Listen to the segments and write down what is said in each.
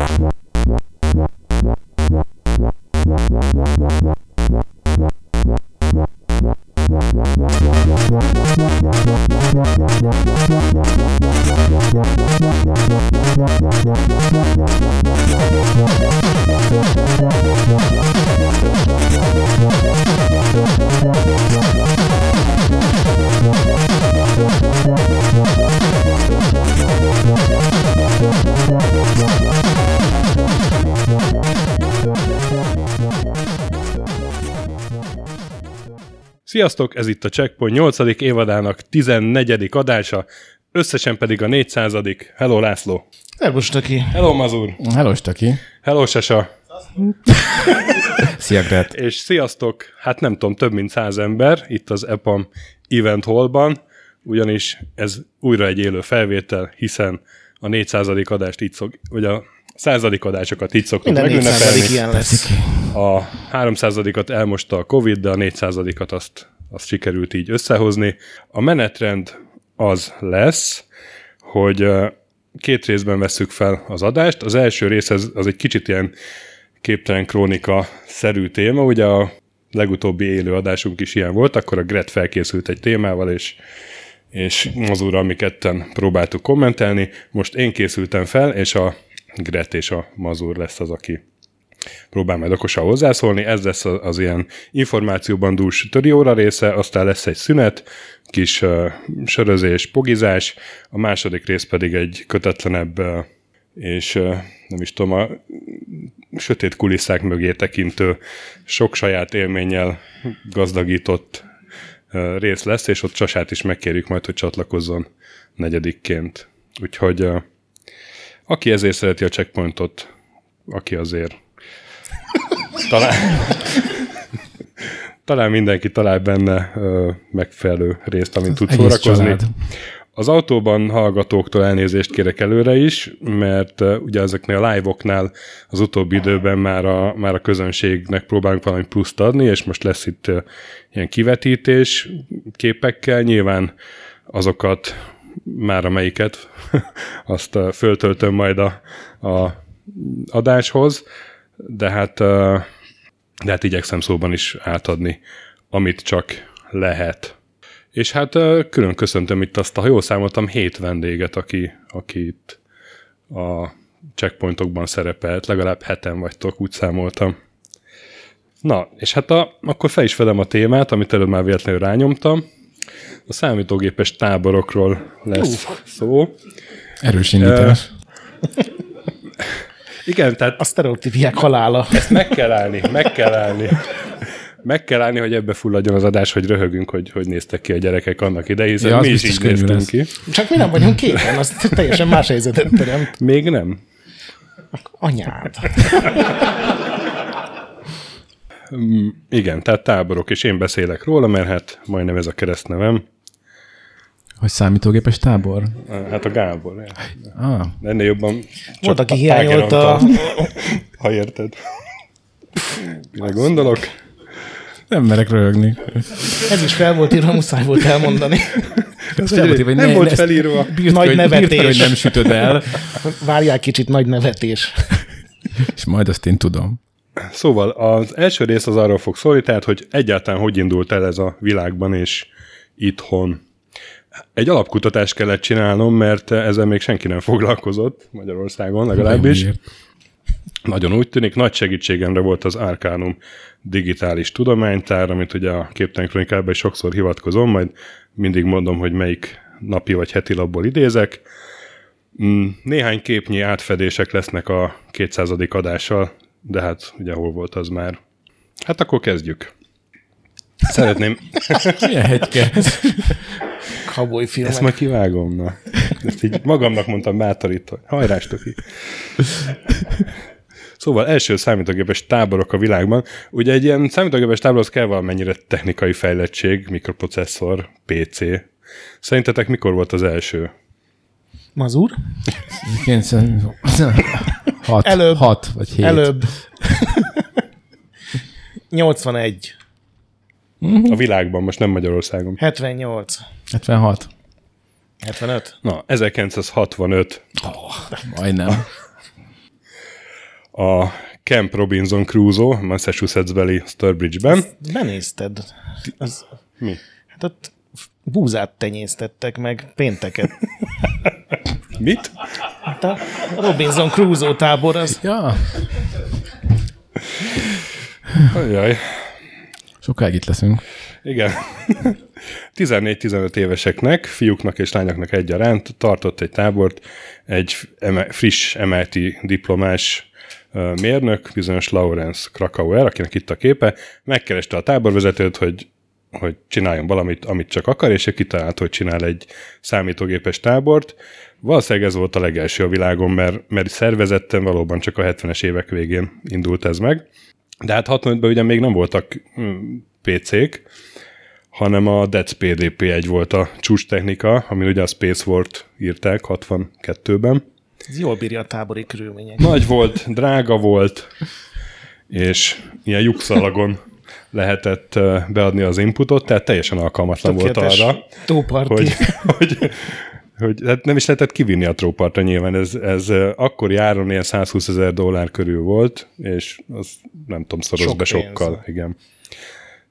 What? Sziasztok, ez itt a Checkpoint 8. évadának 14. adása, összesen pedig a 400. Hello László! Szervus, Taki! Hello Mazur! Hello, Staki. Hello Sasa! Szia, Gret. És sziasztok! Hát nem tudom, több mint száz ember itt az EPAM Event Hallban, ugyanis ez újra egy élő felvétel, hiszen a 400. adást így szok, vagy a századik adásokat így szoktuk Minden megünnepelni. 400 ilyen lesz. A 300-at elmosta a Covid, de a 400-at azt, azt sikerült így összehozni. A menetrend az lesz, hogy két részben vesszük fel az adást. Az első rész az, az egy kicsit ilyen képtelen krónika szerű téma, ugye a legutóbbi élő adásunk is ilyen volt, akkor a Gret felkészült egy témával, és és az úr, mi ketten próbáltuk kommentelni. Most én készültem fel, és a Gret és a Mazur lesz az, aki próbál majd okosan hozzászólni. Ez lesz az, az ilyen információban dús töri óra része, aztán lesz egy szünet, kis uh, sörözés, pogizás, a második rész pedig egy kötetlenebb uh, és uh, nem is tudom, a sötét kulisszák mögé tekintő, sok saját élménnyel gazdagított uh, rész lesz, és ott Csasát is megkérjük majd, hogy csatlakozzon negyedikként. Úgyhogy uh, aki ezért szereti a checkpointot, aki azért talán, talán mindenki talál benne ö, megfelelő részt, amin tud szórakozni. család. Az autóban hallgatóktól elnézést kérek előre is, mert uh, ugye ezeknél a live-oknál az utóbbi időben már a, már a közönségnek próbálunk valami pluszt adni, és most lesz itt uh, ilyen kivetítés képekkel, nyilván azokat már amelyiket, azt föltöltöm majd a, a adáshoz, de hát, de hát igyekszem szóban is átadni, amit csak lehet. És hát külön köszöntöm itt azt, ha jól számoltam, hét vendéget, aki, aki itt a checkpointokban szerepelt, legalább heten vagytok, úgy számoltam. Na, és hát a, akkor fel is vedem a témát, amit előbb már véletlenül rányomtam. A számítógépes táborokról lesz uh. szó. Erős indítás. Igen, tehát A sztereotípiák halála. ezt meg kell állni, meg kell állni. Meg kell állni, hogy ebbe fulladjon az adás, hogy röhögünk, hogy hogy néztek ki a gyerekek annak idején, hiszen Ja, az mi is így néztünk lesz. ki. Csak mi nem vagyunk képen, az teljesen más helyzetet teremt. Még nem. Anyád. Igen, tehát táborok, és én beszélek róla, mert hát majdnem ez a keresztnevem. Hogy számítógépes tábor? Hát a Gábor. Ah, Ennél jobban Volt, csak aki a hiányolta. Ha érted. Mire gondolok? nem merek röhögni. Ez is fel volt írva, muszáj volt elmondani. Ez fel volt írva, hogy nem ne- volt felírva. Bírt, Nagy hogy, bírt, nevetés. hogy nem sütöd el, Várjál kicsit, nagy nevetés. és majd azt én tudom. Szóval az első rész az arról fog szólni, tehát, hogy egyáltalán hogy indult el ez a világban és itthon. Egy alapkutatást kellett csinálnom, mert ezzel még senki nem foglalkozott Magyarországon legalábbis. Nagyon úgy tűnik, nagy segítségemre volt az Arcanum digitális tudománytár, amit ugye a képtelen kronikában is sokszor hivatkozom, majd mindig mondom, hogy melyik napi vagy heti labból idézek. Mm, Néhány képnyi átfedések lesznek a 200. adással, de hát ugye hol volt az már. Hát akkor kezdjük. Szeretném, Milyen hegyke? Cowboy filmek. ezt majd kivágom, na. Ezt így magamnak mondtam bátorító. Hajrás, Toki. Szóval első számítógépes táborok a világban. Ugye egy ilyen számítógépes táborhoz kell valamennyire technikai fejlettség, mikroprocesszor, PC. Szerintetek mikor volt az első? Mazur? 6, Előbb. 6 vagy 7. Előbb. 81. A világban, most nem Magyarországon. 78. 76. 75. Na, 1965. Majdnem. a Camp Robinson Crusoe, Massachusetts-beli Sturbridge-ben. Benézted. Az, Mi? hát ott búzát tenyésztettek meg pénteket. Mit? Hát a Robinson Crusoe tábor az Ja, Jaj. sokáig itt leszünk. Igen. 14-15 éveseknek, fiúknak és lányoknak egyaránt tartott egy tábort egy eme- friss MIT diplomás mérnök, bizonyos Lawrence Krakauer, akinek itt a képe, megkereste a táborvezetőt, hogy hogy csináljon valamit, amit csak akar, és ő kitalált, hogy csinál egy számítógépes tábort. Valószínűleg ez volt a legelső a világon, mert, mert szervezetten valóban csak a 70-es évek végén indult ez meg. De hát 65-ben ugye még nem voltak mm, PC-k, hanem a Death PDP-1 volt a csúcs technika, amin ugye a Space War-t írták 62-ben. ez jól bírja a tábori körülmények. Nagy volt, drága volt, és ilyen lyukszalagon lehetett beadni az inputot, tehát teljesen alkalmatlan volt arra, Tóparti. hogy, hogy, hogy hát nem is lehetett kivinni a trópartra nyilván. Ez, ez akkor járon ilyen 120 ezer dollár körül volt, és az nem tudom, szoroz Sok be pénz. sokkal. Igen.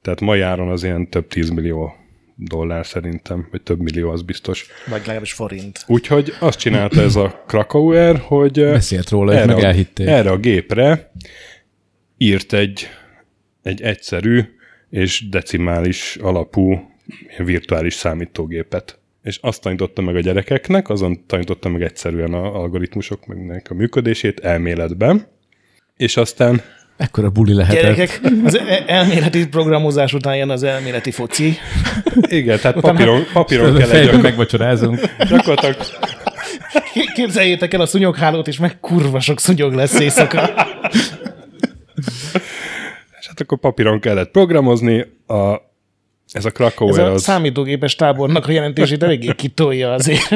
Tehát ma járon az ilyen több 10 millió dollár szerintem, vagy több millió, az biztos. Vagy legalábbis forint. Úgyhogy azt csinálta ez a Krakauer, hogy Beszélt róla, és meg a, elhitték. erre a gépre írt egy, egy egyszerű és decimális alapú virtuális számítógépet. És azt tanította meg a gyerekeknek, azon tanította meg egyszerűen a algoritmusok meg a működését elméletben, és aztán Ekkora buli lehetett. Gyerekek, az e- elméleti programozás után jön az elméleti foci. igen, tehát papíron, papíron kell egy megvacsorázunk. gyakorlatilag Képzeljétek el a szúnyoghálót, és meg kurva sok szúnyog lesz éjszaka. Hát akkor papíron kellett programozni, a, ez a Ez Krakauer a az... számítógépes tábornak a jelentését eléggé kitolja azért.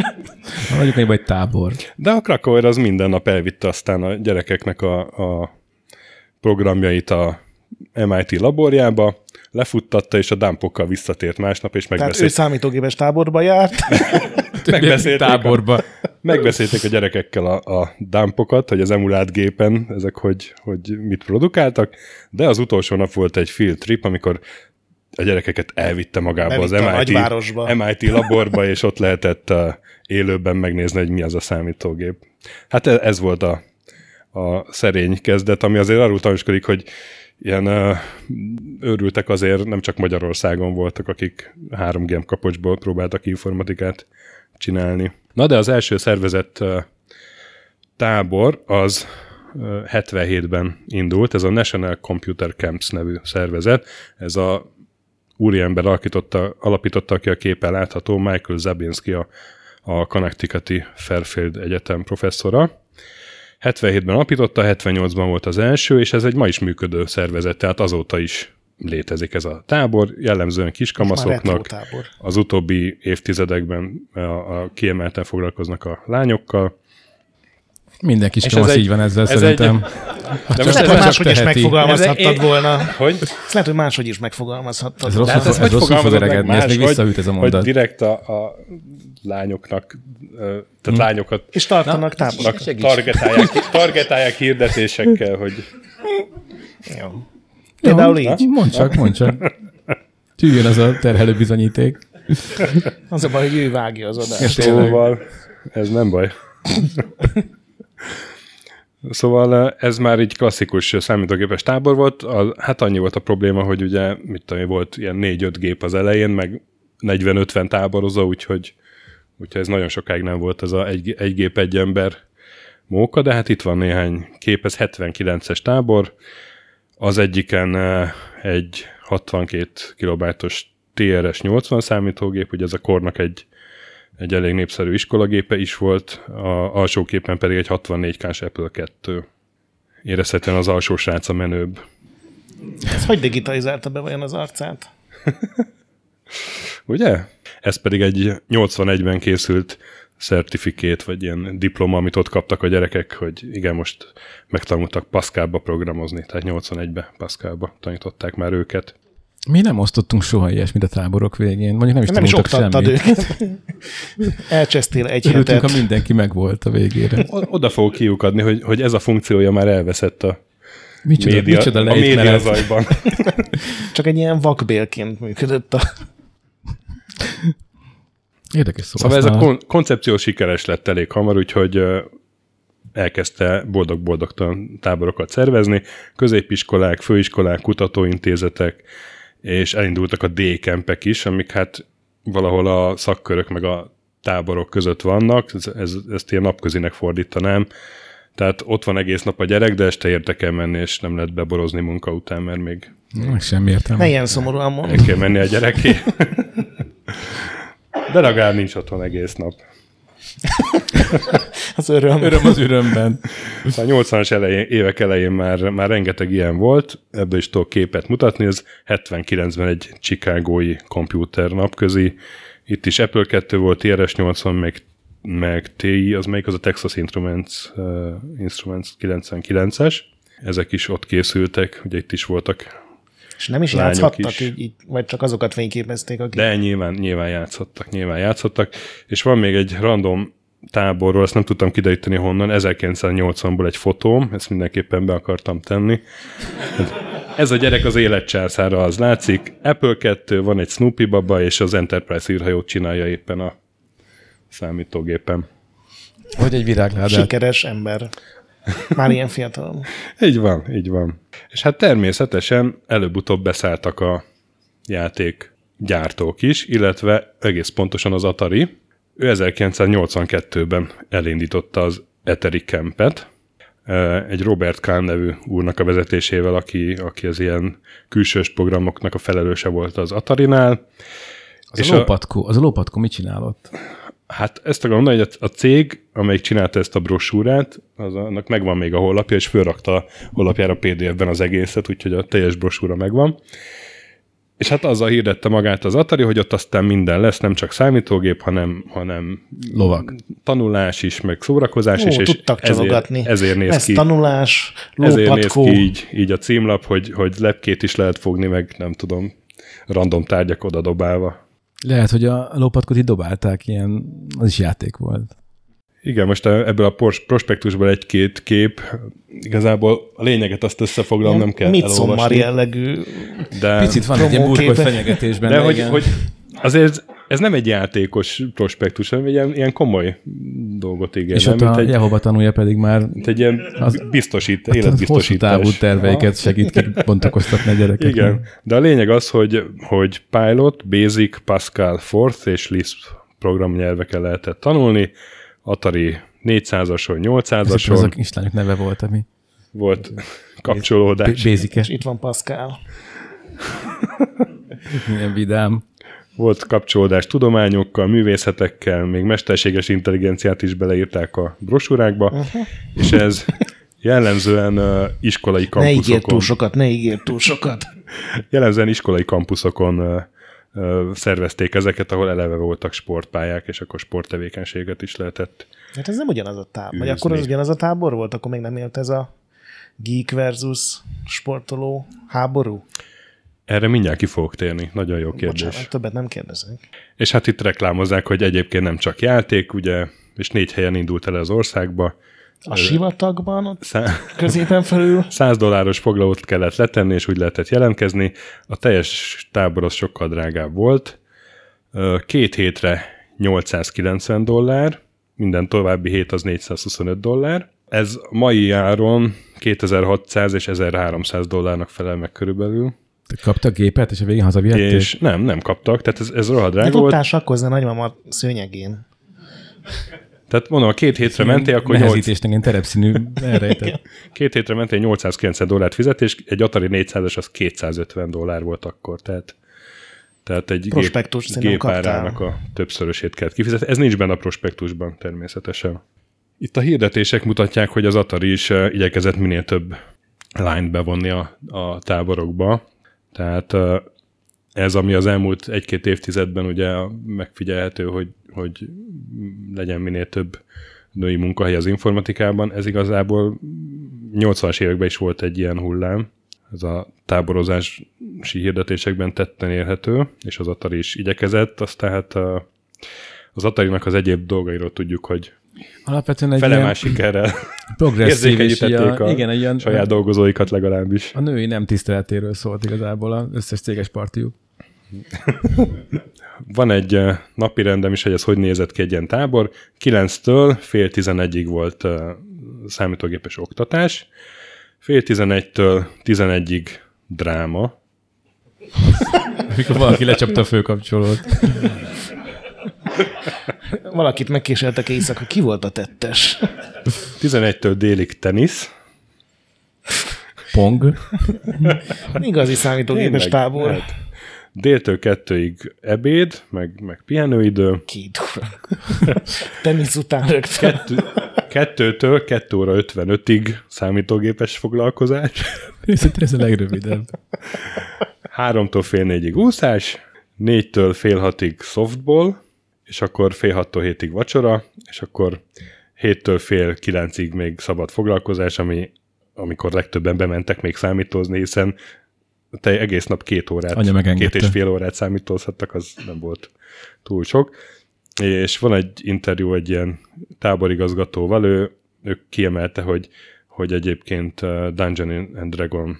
Mondjuk még egy tábor. De a Krakauer az minden nap elvitte aztán a gyerekeknek a, a programjait a MIT laborjába, lefuttatta, és a dámpokkal visszatért másnap, és Tehát ő megbeszélt, számítógépes táborba járt. megbeszélték, a, Táborba. Megbeszélték a gyerekekkel a, a dámpokat, hogy az emulált gépen ezek hogy, hogy mit produkáltak, de az utolsó nap volt egy field trip, amikor a gyerekeket elvitte magába az Bevitte a MIT. MIT laborba, és ott lehetett uh, élőben megnézni, hogy mi az a számítógép. Hát e- ez volt a, a szerény kezdet, ami azért arról tanúskodik, hogy ilyen uh, őrültek azért nem csak Magyarországon voltak, akik 3G kapocsból próbáltak informatikát csinálni. Na de az első szervezett tábor az uh, 77-ben indult, ez a National Computer Camps nevű szervezet, ez a úriember alakította, alapította, aki a képen látható, Michael Zabinski, a, a Connecticuti Fairfield Egyetem professzora. 77-ben alapította, 78-ban volt az első, és ez egy ma is működő szervezet, tehát azóta is létezik ez a tábor, jellemzően kiskamaszoknak, az utóbbi évtizedekben a, a kiemelten foglalkoznak a lányokkal. Minden kis kamasz ez egy- így van ezzel ez szerintem. De Ezt most lehet, ez, hogy máshogy is megfogalmazhattad Ez egy- volna. hogy? Ezt lehet, hogy máshogy is megfogalmazhattad. Ez rosszul, Hát fog, ez rosszul fog öregedni, ez még visszaüt ez a Hogy mondat. direkt a, a lányoknak, tehát lányokat És tartanak tábor. targetálják, targetálják hirdetésekkel, hogy Jó. Például így. Mondd csak, mondd csak. Tűjjön az a terhelő bizonyíték. Az a baj, hogy ő vágja az adást. Szóval ez nem baj. Szóval ez már egy klasszikus számítógépes tábor volt. A, hát annyi volt a probléma, hogy ugye, mit tudom, én, volt ilyen 4-5 gép az elején, meg 40-50 táborozó, úgyhogy, úgyhogy ez nagyon sokáig nem volt ez a egy, egy gép, egy ember móka, de hát itt van néhány kép, ez 79-es tábor. Az egyiken eh, egy 62 kilobájtos TRS 80 számítógép, ugye ez a kornak egy egy elég népszerű iskolagépe is volt, a alsó képen pedig egy 64K-s Apple 2. Érezhetően az alsó srác a menőbb. Ez hogy digitalizálta be vajon az arcát? Ugye? Ez pedig egy 81-ben készült certifikét, vagy ilyen diploma, amit ott kaptak a gyerekek, hogy igen, most megtanultak Pascalba programozni, tehát 81-ben Pascalba tanították már őket. Mi nem osztottunk soha ilyesmit a táborok végén. Mondjuk nem is Nem is tanultak oktattad semmit. őket. Elcsesztél egy Örültünk, hetet. ha mindenki megvolt a végére. Oda fogok kiukadni, hogy, hogy ez a funkciója már elveszett a Micsoda, média, micsoda a média zajban. Csak egy ilyen vakbélként működött a... Érdekes szó. Szóval ez a kon- koncepció sikeres lett elég hamar, úgyhogy elkezdte boldog-boldogtalan táborokat szervezni, középiskolák, főiskolák, kutatóintézetek, és elindultak a D-kempek is, amik hát valahol a szakkörök meg a táborok között vannak, ez, ez, ezt ilyen napközinek fordítanám, tehát ott van egész nap a gyerek, de este érte kell menni, és nem lehet beborozni munka után, mert még Meg semmi értelme. Ne ilyen szomorúan mond. el kell menni a gyereké. De legalább nincs otthon egész nap. Az öröm. Öröm az örömben. A 80-as elején, évek elején már, már rengeteg ilyen volt, ebből is tudok képet mutatni, ez 79-ben egy chicagói komputer napközi, itt is Apple 2 volt, TRS-80, meg, meg TI, az melyik az a Texas Instruments, uh, Instruments 99-es, ezek is ott készültek, ugye itt is voltak, És nem is Lányok játszhattak is. így, így, vagy csak azokat fényképezték, akik... de nyilván, nyilván játszottak, nyilván játszottak, és van még egy random táborról, ezt nem tudtam kideríteni honnan, 1980-ból egy fotóm, ezt mindenképpen be akartam tenni. Ez a gyerek az életcsászára, az látszik. Apple 2, van egy Snoopy baba, és az Enterprise űrhajót csinálja éppen a számítógépen. Vagy egy virágládát. Sikeres ember. Már ilyen fiatalon. Így van, így van. És hát természetesen előbb-utóbb beszálltak a játék gyártók is, illetve egész pontosan az Atari. Ő 1982-ben elindította az Eteri Campet, eh, egy Robert Kahn nevű úrnak a vezetésével, aki, aki az ilyen külsős programoknak a felelőse volt az Atarinál. Az És a a- lópatkó, az a lópatkó mit csinál ott? Hát ezt akarom mondani, hogy a cég, amelyik csinálta ezt a brosúrát, az annak megvan még a honlapja, és fölrakta a honlapjára PDF-ben az egészet, úgyhogy a teljes brosúra megvan. És hát azzal hirdette magát az Atari, hogy ott aztán minden lesz, nem csak számítógép, hanem, hanem Lovak. tanulás is, meg szórakozás Ó, is, és tudtak csalogatni. ezért, ezért néz Ez ki. tanulás, Ezért néz lópatkó. ki így, így a címlap, hogy, hogy lepkét is lehet fogni, meg nem tudom, random tárgyak oda dobálva. Lehet, hogy a lópatkót itt dobálták, ilyen, az is játék volt. Igen, most ebből a prospektusból egy-két kép, igazából a lényeget azt összefoglalom, nem kell Midsommar elolvasni. jellegű. De, Picit van egy ilyen burkolt fenyegetésben. de hogy, hogy azért ez, nem egy játékos prospektus, hanem egy ilyen, ilyen komoly dolgot ígér, és nem? ott Mint a egy, Jehova tanulja pedig már mint egy ilyen az- biztosít, hosszú életbiztosítás. távú terveiket segít kibontakoztatni a gyerekeknek. Igen, de a lényeg az, hogy, hogy Pilot, Basic, Pascal, Forth és Lisp programnyelveken lehetett tanulni, Atari 400-ason, Ez a 800-ason kislányok neve volt, ami volt kapcsolódás. basic Itt van Pascal. milyen vidám. Volt kapcsolódás tudományokkal, művészetekkel, még mesterséges intelligenciát is beleírták a brosúrákba, uh-huh. és ez jellemzően uh, iskolai Ne ígér túl kampuszokon, sokat, ne ígér túl sokat. jellemzően iskolai kampuszokon uh, uh, szervezték ezeket, ahol eleve voltak sportpályák, és akkor sporttevékenységet is lehetett. Hát ez nem ugyanaz a tábor. Vagy akkor az ugyanaz a tábor volt? Akkor még nem élt ez a geek versus sportoló háború? Erre mindjárt ki fogok térni. Nagyon jó kérdés. Bocsánat, többet nem kérdezek. És hát itt reklámozzák, hogy egyébként nem csak játék, ugye, és négy helyen indult el az országba. A sivatagban, ott Szá- középen felül 100 dolláros foglalót kellett letenni, és úgy lehetett jelentkezni. A teljes tábor az sokkal drágább volt. Két hétre 890 dollár, minden további hét az 425 dollár. Ez mai áron 2600 és 1300 dollárnak felel meg körülbelül. Kaptak gépet, és a végén hazavihették? És nem, nem kaptak, tehát ez, ez rohadt de drága volt. tudtál sakkozni a nagymama szőnyegén. Tehát mondom, a két hétre mentél, akkor 8, Nehezítésnek ilyen terepszínű elrejtett. két hétre mentél 890 dollárt fizet, és egy Atari 400-as az 250 dollár volt akkor, tehát tehát egy Prospektus gép, gépárának a többszörösét kellett kifizetni. Ez nincs benne a prospektusban természetesen. Itt a hirdetések mutatják, hogy az Atari is eh, igyekezett minél több line bevonni a, a táborokba. Tehát eh, ez, ami az elmúlt egy-két évtizedben ugye megfigyelhető, hogy, hogy legyen minél több női munkahely az informatikában, ez igazából 80-as években is volt egy ilyen hullám. ez a táborozási hirdetésekben tetten érhető, és az Atari is igyekezett, azt tehát az Atari-nak az egyéb dolgairól tudjuk, hogy Alapvetően egy fele ilyen sikerrel progresszív és ilyen, a igen, egy ilyen, saját dolgozóikat legalábbis. a női nem tiszteletéről szólt igazából az összes céges partiuk. Van egy eh, napi rendem is, hogy ez hogy nézett ki egy ilyen tábor. 9-től fél 11-ig volt eh, számítógépes oktatás, fél 11-től 11-ig dráma, Amikor valaki lecsapta a főkapcsolót. Valakit megkéseltek éjszaka, ki volt a tettes? 11-től délig tenisz, Pong. Igazi számítógépes tábor. lehet. Déltől kettőig ebéd, meg, meg pihenőidő, Két óra. Tenisz után rögtön. kettő, kettőtől 2 óra 55-ig számítógépes foglalkozás, Szerintem ez a legrövidebb. háromtól fél négyig úszás, négytől fél hatig softball, és akkor fél hattól hétig vacsora, és akkor héttől fél kilencig még szabad foglalkozás, ami, amikor legtöbben bementek még számítózni, hiszen te egész nap két órát, Anya két és fél órát számítózhattak, az nem volt túl sok. És van egy interjú egy ilyen táborigazgatóval, ő, ő kiemelte, hogy, hogy egyébként uh, Dungeon and Dragon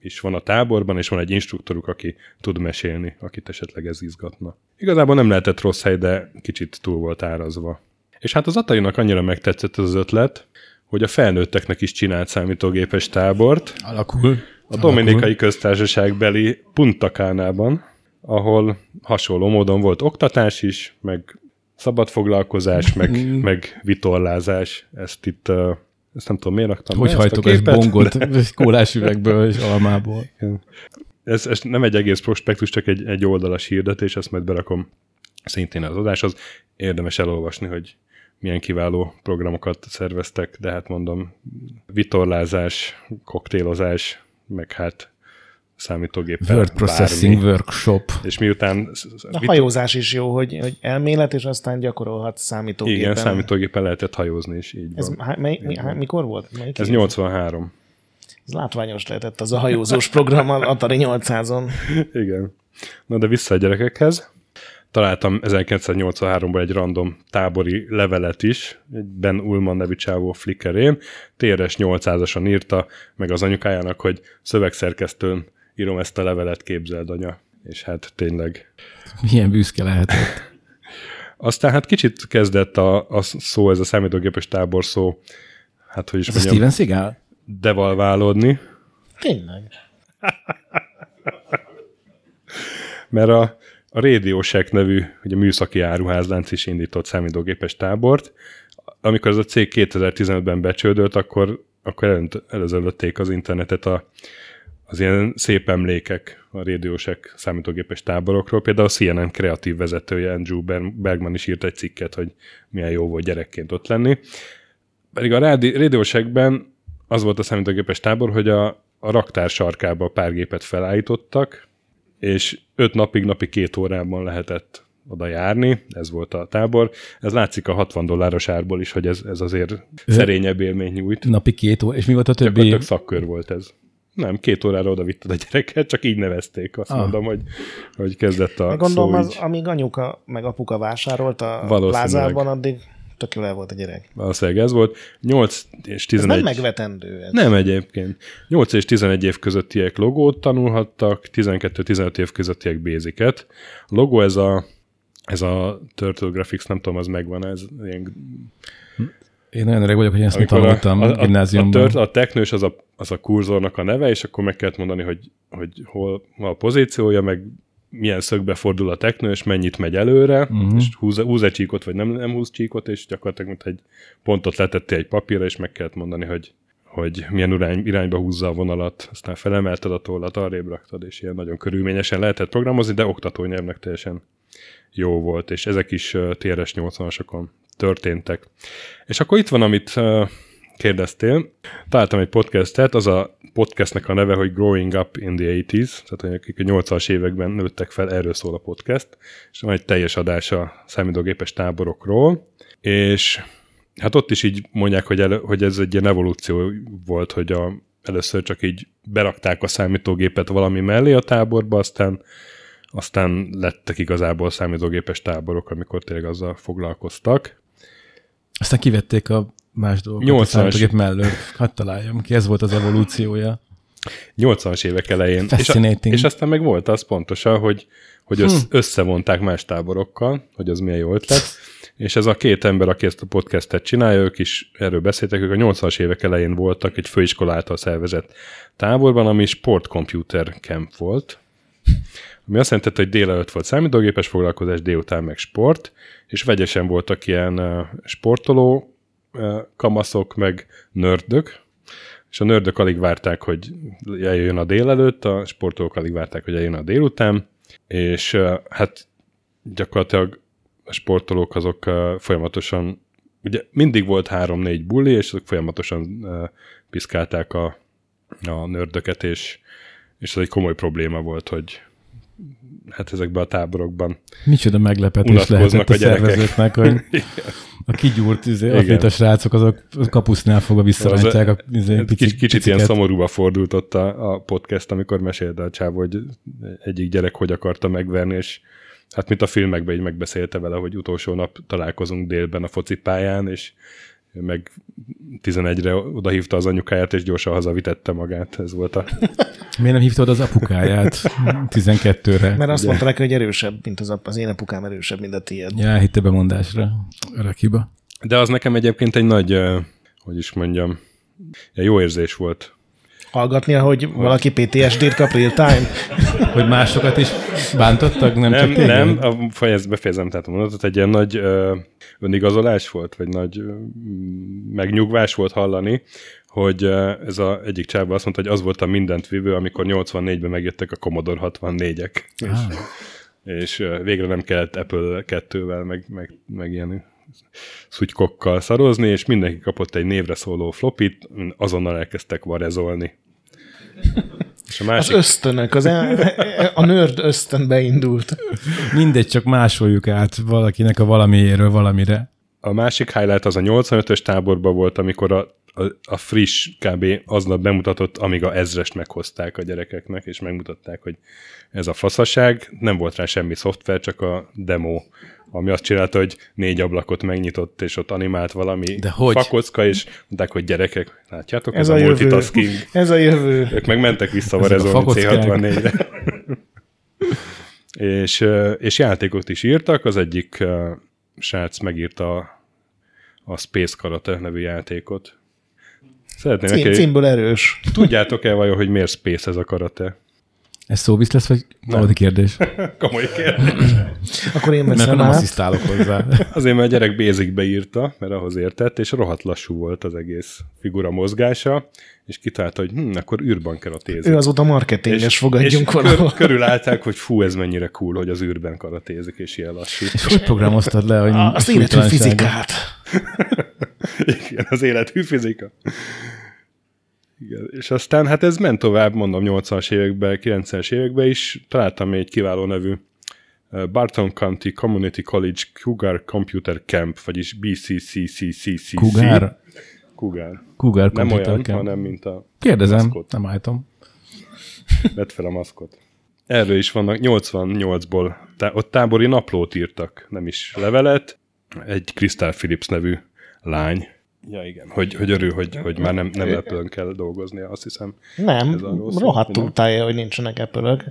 is van a táborban, és van egy instruktoruk, aki tud mesélni, akit esetleg ez izgatna. Igazából nem lehetett rossz hely, de kicsit túl volt árazva. És hát az Atari-nak annyira megtetszett ez az ötlet, hogy a felnőtteknek is csinált számítógépes tábort Alakul. a Dominikai Köztársaságbeli Puntakánában, ahol hasonló módon volt oktatás is, meg szabad foglalkozás, meg, meg vitorlázás. Ezt itt, ezt nem tudom, miért raktam Hogy képet, bongot kólás üvegből és almából. Ez, ez nem egy egész prospektus, csak egy, egy oldalas hirdetés, ezt majd berakom szintén az adáshoz. Érdemes elolvasni, hogy milyen kiváló programokat szerveztek, de hát mondom, vitorlázás, koktélozás, meg hát számítógép. Word Processing Workshop. És miután A hajózás is jó, hogy, hogy elmélet, és aztán gyakorolhat számítógépen. igen, számítógépen lehetett hajózni is, így Ez van. há, mely, mi, há, mikor volt? Melyik Ez év? 83. Ez látványos lehetett az a hajózós program az Atari 800-on. Igen. Na de vissza a gyerekekhez. Találtam 1983-ban egy random tábori levelet is, egy Ben Ullman nevű csávó flickerén. TRS 800-asan írta meg az anyukájának, hogy szövegszerkesztőn írom ezt a levelet, képzeld anya. És hát tényleg. Milyen büszke lehetett. Aztán hát kicsit kezdett a, a szó, ez a számítógépes tábor szó, hát hogy is Ez mondjam, Steven Seagal? devalválódni. Tényleg. mert a, a Radio Shack nevű ugye műszaki áruházlánc is indított számítógépes tábort. Amikor ez a cég 2015-ben becsődölt, akkor, akkor előnt- előzöllötték az internetet a, az ilyen szép emlékek a Radio Shack számítógépes táborokról. Például a CNN kreatív vezetője Andrew Ber- Bergman is írt egy cikket, hogy milyen jó volt gyerekként ott lenni. Pedig a rádi- Radio Shackben az volt a számítógépes tábor, hogy a, a raktár sarkába pár gépet felállítottak, és öt napig, napi két órában lehetett oda járni, ez volt a tábor. Ez látszik a 60 dolláros árból is, hogy ez, ez azért szerényebb élmény nyújt. Napi két óra. És mi volt a többi? Gyakorlatilag szakkör volt ez. Nem, két órára oda vitted a gyereket, csak így nevezték. Azt Ah. mondom, hogy, hogy kezdett a Meg gondolom, szó az, amíg anyuka meg apuka vásárolt a plázában, addig tök jól el volt a gyerek. Valószínűleg ez volt. 8 és Ez 11... nem megvetendő. Ez. Nem egyébként. 8 és 11 év közöttiek logót tanulhattak, 12-15 év közöttiek basicet. A logó ez a, ez a Turtle Graphics, nem tudom, az megvan, ez ilyen Én nagyon öreg vagyok, hogy ezt nem Amikor tanultam a, a, a, a, a, gimnáziumban. tört, a teknős az a, az a kurzornak a neve, és akkor meg kellett mondani, hogy, hogy hol van a pozíciója, meg milyen szögbe fordul a teknős, mennyit megy előre, uh-huh. és húz, húz egy csíkot, vagy nem, nem húz csíkot, és gyakorlatilag mint egy pontot letettél egy papírra, és meg kellett mondani, hogy hogy milyen irány, irányba húzza a vonalat, aztán felemelted a tollat, arrébb raktad, és ilyen nagyon körülményesen lehetett programozni, de oktatónyelvnek teljesen jó volt, és ezek is TRS 80-asokon történtek. És akkor itt van, amit kérdeztél. Találtam egy podcastet, az a podcastnek a neve, hogy Growing Up in the 80s, tehát akik a 80-as években nőttek fel, erről szól a podcast, és van egy teljes adás a számítógépes táborokról, és hát ott is így mondják, hogy, el, hogy ez egy ilyen evolúció volt, hogy a, először csak így berakták a számítógépet valami mellé a táborba, aztán aztán lettek igazából számítógépes táborok, amikor tényleg azzal foglalkoztak. Aztán kivették a más dolgokat 80-as. a számítógép mellől. Hadd találjam ki, ez volt az evolúciója. 80-as évek elején. És, a, és aztán meg volt az pontosan, hogy, hogy össz, összevonták más táborokkal, hogy az milyen jó ötlet. És ez a két ember, aki ezt a podcastet csinálja, ők is erről beszéltek, ők a 80-as évek elején voltak egy főiskola által szervezett táborban, ami Sport Computer Camp volt, ami azt jelenti, hogy délelőtt volt számítógépes foglalkozás, délután meg sport, és vegyesen voltak ilyen sportoló kamaszok, meg nördök, és a nördök alig várták, hogy eljön a délelőtt, a sportolók alig várták, hogy eljön a délután, és hát gyakorlatilag a sportolók azok folyamatosan, ugye mindig volt három-négy bulli, és azok folyamatosan piszkálták a, a nördöket, és, és ez egy komoly probléma volt, hogy hát ezekben a táborokban Micsoda meglepetés lehetett a a szervezőknek, hogy a kigyúrt izé, atléta srácok azok kapusznál fogva visszarántják a izé, pici, kicsit, kicsit ilyen szomorúba fordult ott a, a podcast, amikor mesélte a csávó, hogy egyik gyerek hogy akarta megverni, és hát mint a filmekben így megbeszélte vele, hogy utolsó nap találkozunk délben a focipályán, és meg 11-re odahívta az anyukáját, és gyorsan hazavitette magát. Ez volt a... Miért nem hívtad az apukáját 12-re? Mert azt mondta neki, hogy erősebb, mint az, ap- az én apukám erősebb, mint a tiéd. Ja, elhitte bemondásra. Örök hiba. De az nekem egyébként egy nagy, hogy is mondjam, egy jó érzés volt. Hallgatni, hogy valaki PTSD-t kap real time. Hogy másokat is bántottak, nem, Nem, csak téged? nem, a, fejez, befejezem tehát a mondatot, egy ilyen nagy ö, önigazolás volt, vagy nagy ö, megnyugvás volt hallani, hogy ez a egyik csába azt mondta, hogy az volt a mindent vívő, amikor 84-ben megjöttek a Commodore 64-ek. És, Ah. és ö, végre nem kellett Apple 2-vel, meg, meg, meg ilyen szutykokkal szarozni, és mindenki kapott egy névre szóló flopit, azonnal elkezdtek varezolni. És a Az másik, ösztönök, az e- a nörd ösztön beindult. Mindegy, csak másoljuk át valakinek a valamiéről valamire. A másik highlight az a 85-ös táborban volt, amikor a, a, a friss kb. aznap bemutatott Amiga ezrest meghozták a gyerekeknek, és megmutatták, hogy ez a faszaság, nem volt rá semmi szoftver, csak a demo, ami azt csinálta, hogy négy ablakot megnyitott, és ott animált valami De hogy? fakocka, és mondták, hogy gyerekek, látjátok, ez, Ez a, a a jövő. multitasking. Ez a jövő. Ők meg mentek vissza fakockák. C64-re. és, és játékot is írtak, az egyik srác megírta a, a Space Karate nevű játékot. Szeretném Cím, neki, címből erős. tudjátok-e vajon, hogy miért Space ez a karate? Ez szóvisz lesz, vagy valami kérdés? Komoly kérdés. Akkor én Mert veszem nem át. asszisztálok hozzá. Azért, mert a gyerek basicbe írta, mert ahhoz értett, és rohadt lassú volt az egész figura mozgása, és kitalálta, hogy hm, akkor űrban karatézik. Ő azóta marketinges, fogadjunk és valahol. kör, körülállták, hogy fú, ez mennyire cool, hogy az űrben karatézik, és ilyen lassú. És hogy programoztad le, hogy Az életű fizikát. Igen, az életű fizika. Igen. És aztán hát ez ment tovább, mondom, 80-as években, 90-es években is. Találtam egy kiváló nevű Barton County Community College Cougar Computer Camp, vagyis BCCCCCC. Cougar? Cougar. Cougar Nem Computer olyan, Camp. hanem mint a Kérdezem, maszkot. nem állítom. Vedd fel a maszkot. Erről is vannak 88-ból. Tá- ott tábori naplót írtak, nem is levelet. Egy Crystal Phillips nevű lány. Ja, igen. Hogy, hogy örül, hogy, hogy már nem, nem apple kell dolgoznia, azt hiszem. Nem, rohadtul nem? tájja, hogy nincsenek apple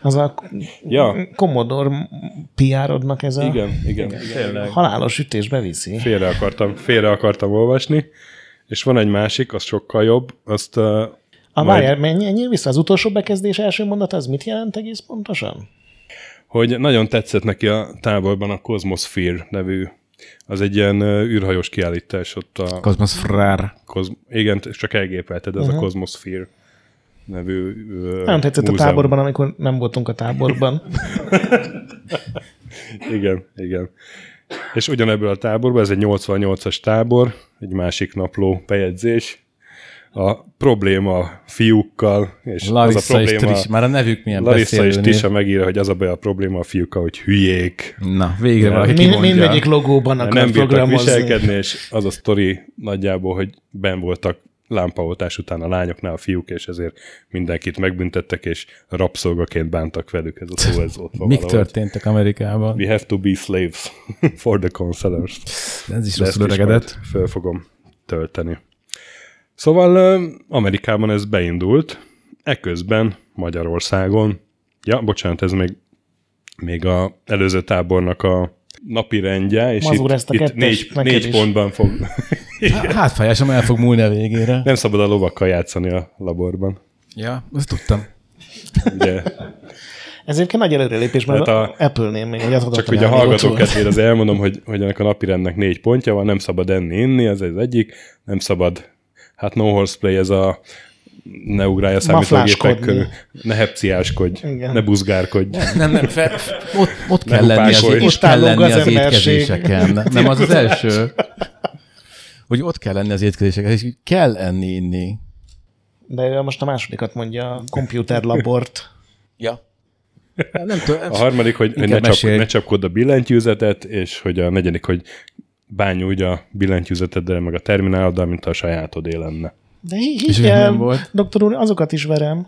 Az a Ja. Commodore PR-odnak ez a Igen, igen. igen. halálos ütés beviszi. Félre akartam, félre akartam olvasni. És van egy másik, az sokkal jobb. Azt uh, A majd- várjál, menj, menjél vissza, az utolsó bekezdés első mondat, az mit jelent egész pontosan? hogy nagyon tetszett neki a táborban a Cosmosphere nevű, az egy ilyen űrhajós kiállítás ott a Cosmos Frár. Kozm- igen, csak elgépelted, ez uh-huh. a Cosmosphere nevű ö, Nem tetszett a múzeum. táborban, amikor nem voltunk a táborban. Igen, igen. És ugyanebből a táborból, ez egy 88-as tábor, egy másik napló bejegyzés, a probléma a fiúkkal, és az a Larissa és probléma, Tris. Már a nevük milyen Larissa és. Tisa megírja, hogy az a baj a probléma a fiúkkal, hogy hülyék, Na, végre Nem. valaki Mind, mindegyik logóban akar nem bírtak viselkedni, és az a sztori nagyjából, hogy ben voltak lámpaoltás után a lányoknál a fiúk, és ezért mindenkit megbüntettek, és rabszolgaként bántak velük. Ez a szó, ez ott van Mik történtek Amerikában? We have to be slaves for the counselors. Ez is rosszul öregedett. Föl fogom tölteni. Szóval Amerikában ez beindult, eközben Magyarországon, ja, bocsánat, ez még, még a előző tábornak a napi rendje, és Mazur, itt, ezt a itt négy, négy pontban fog. Há- Hátfájásom el fog múlni a végére. Nem szabad a lovakkal játszani a laborban. Ja, azt tudtam. Ugye, Ez egyébként nagy előrelépés, mert Hát a, Apple-nél még egy csak hogy a hallgatók kedvére az elmondom, hogy, hogy ennek a napirendnek négy pontja van, nem szabad enni, inni, ez az egyik, nem szabad, hát no horseplay, ez a ne ugrálj a számítógépek körül, ne hepciáskodj, Igen. ne buzgárkodj. Nem, nem, fel, ott, ott kell lenni az, ott kell lenni az az étkezéseken. Nem az az első? Hogy ott kell lenni az étkezéseken, és kell enni, inni. De ő most a másodikat mondja, a komputerlabort. Ja. Nem tudom. A harmadik, hogy, hogy ne, csap, ne csapkod a billentyűzetet, és hogy a negyedik, hogy bánj úgy a billentyűzeteddel, meg a termináloddal, mint a sajátodé lenne. De És higgyel, nem volt? doktor úr, azokat is verem.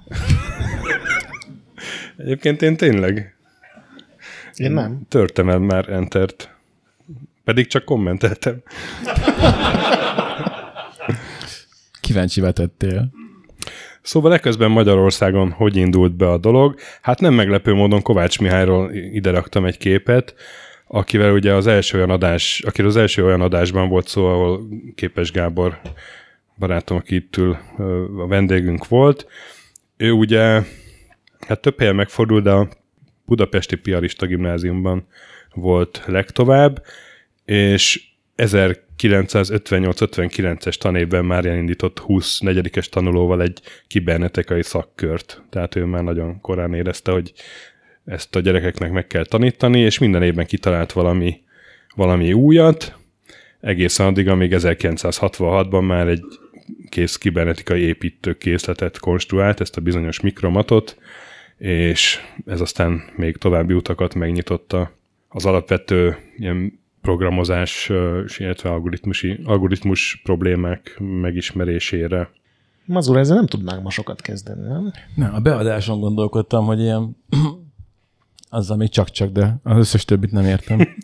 Egyébként én tényleg Én nem. törtem el már entert. Pedig csak kommenteltem. Kíváncsi vetettél. Szóval eközben Magyarországon hogy indult be a dolog? Hát nem meglepő módon Kovács Mihályról ide raktam egy képet, akivel ugye az első olyan adás, akiről az első olyan adásban volt szó, ahol Képes Gábor barátom, aki itt ül, a vendégünk volt. Ő ugye, hát több helyen megfordult, de a Budapesti Piarista Gimnáziumban volt legtovább, és 1958-59-es tanévben már elindított 24-es tanulóval egy kibernetikai szakkört. Tehát ő már nagyon korán érezte, hogy ezt a gyerekeknek meg kell tanítani, és minden évben kitalált valami, valami újat, egészen addig, amíg 1966-ban már egy kész kibernetikai építőkészletet konstruált, ezt a bizonyos mikromatot, és ez aztán még további utakat megnyitotta az alapvető ilyen programozás, illetve algoritmusi, algoritmus problémák megismerésére. Mazur, ezzel nem tudnánk ma sokat kezdeni, nem? Nem, a beadáson gondolkodtam, hogy ilyen azzal még csak-csak, de az összes többit nem értem.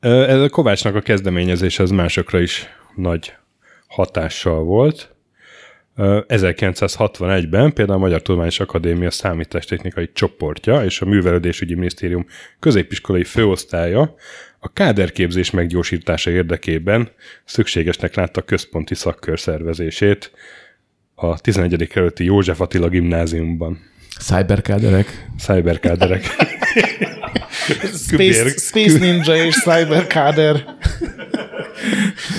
Ez a Kovácsnak a kezdeményezése az másokra is nagy hatással volt. Ö, 1961-ben például a Magyar Tudományos Akadémia számítástechnikai csoportja és a Művelődésügyi Minisztérium középiskolai főosztálya a káderképzés meggyorsítása érdekében szükségesnek látta központi szakkör szervezését a 11. kerületi József Attila gimnáziumban. Cyberkáderek. Cyberkáderek. Space, Space Ninja és Cyber Kader.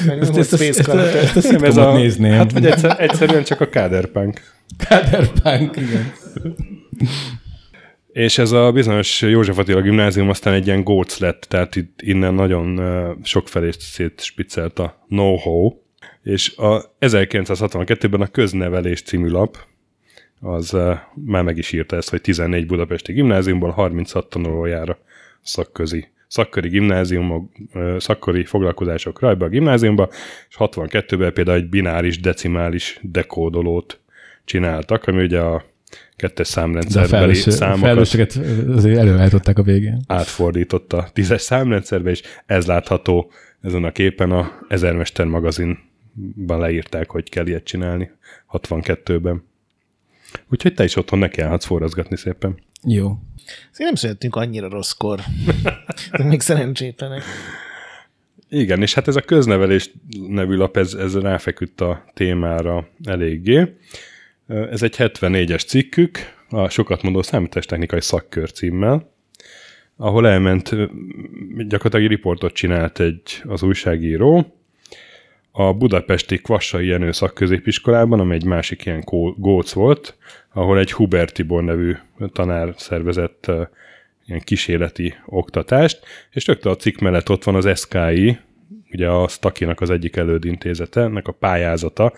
Meg Ezt, nem ezt, ezt, ezt, ezt, ezt a Nem, ez a, nézném. hát vagy egyszer, egyszerűen csak a káderpunk. Káderpánk, igen. És ez a bizonyos József Attila gimnázium aztán egy ilyen góc lett, tehát itt innen nagyon sokfelé szétspiccelt a know-how, és a 1962-ben a Köznevelés című lap az már meg is írta ezt, hogy 14 budapesti gimnáziumból 36 tanulójára szakközi szakköri gimnáziumok, szakkori foglalkozásokra ebbe a gimnáziumba, és 62-ben például egy bináris, decimális dekódolót csináltak, ami ugye a kettes a számrendszerbeli számokat felelősséget azért előállították a végén. átfordította tízes számrendszerbe, és ez látható ezen a képen a Ezermester magazinban leírták, hogy kell ilyet csinálni 62-ben. Úgyhogy te is otthon nekiállhatsz forrazgatni szépen. Jó. Azért nem születtünk annyira rosszkor. De még szerencsétlenek. Igen, és hát ez a köznevelés nevű lap, ez, ez ráfeküdt a témára eléggé. Ez egy 74-es cikkük, a sokat mondó számítástechnikai szakkör címmel, ahol elment, gyakorlatilag riportot csinált egy, az újságíró, a budapesti Kvassai Jenő szakközépiskolában, amely egy másik ilyen góc volt, ahol egy Hubert Tibor nevű tanár szervezett ilyen kísérleti oktatást, és rögtön a cikk mellett ott van az SKI, ugye a Stakinak az egyik elődintézete, ennek a pályázata,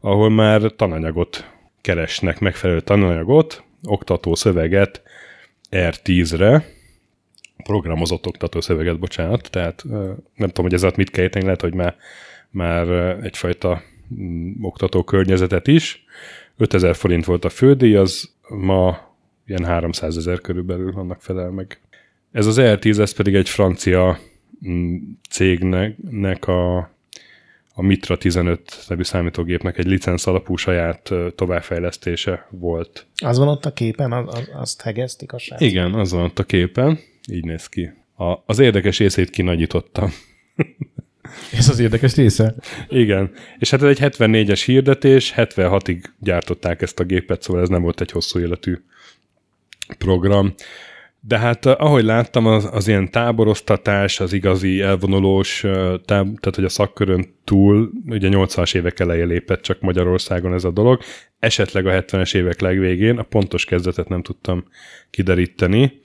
ahol már tananyagot keresnek, megfelelő tananyagot, oktató szöveget R10-re, programozott oktató szöveget, bocsánat, tehát nem tudom, hogy ez mit kell érteni, lehet, hogy már, már egyfajta mm, oktató környezetet is. 5000 forint volt a fődíj, az ma ilyen 300 ezer körülbelül annak felel meg. Ez az ER10, ez pedig egy francia mm, cégnek a, a Mitra 15 nevű számítógépnek egy licensz alapú saját továbbfejlesztése volt. Az van ott a képen, az, az, azt hegeztik a srác. Igen, az van ott a képen, így néz ki. A, az érdekes részét kinagyítottam. Ez az érdekes része. Igen, és hát ez egy 74-es hirdetés, 76-ig gyártották ezt a gépet, szóval ez nem volt egy hosszú életű program. De hát eh, ahogy láttam, az, az ilyen táboroztatás, az igazi elvonulós, eh, táb, tehát hogy a szakkörön túl, ugye 80-as évek elején lépett csak Magyarországon ez a dolog, esetleg a 70-es évek legvégén, a pontos kezdetet nem tudtam kideríteni.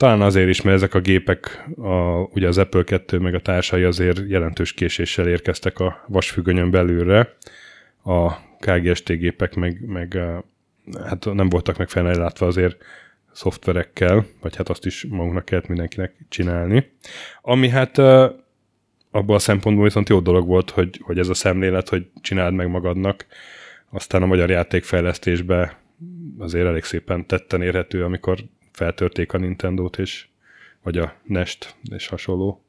Talán azért is, mert ezek a gépek, a, ugye az Apple 2 meg a társai azért jelentős késéssel érkeztek a vasfüggönyön belülre. A KGST gépek meg, meg eh, hát nem voltak meg felellátva azért szoftverekkel, vagy hát azt is magunknak kellett mindenkinek csinálni. Ami hát eh, abból a szempontból viszont jó dolog volt, hogy, hogy ez a szemlélet, hogy csináld meg magadnak, aztán a magyar játékfejlesztésbe azért elég szépen tetten érhető, amikor feltörték a Nintendo-t, és, vagy a Nest, és hasonló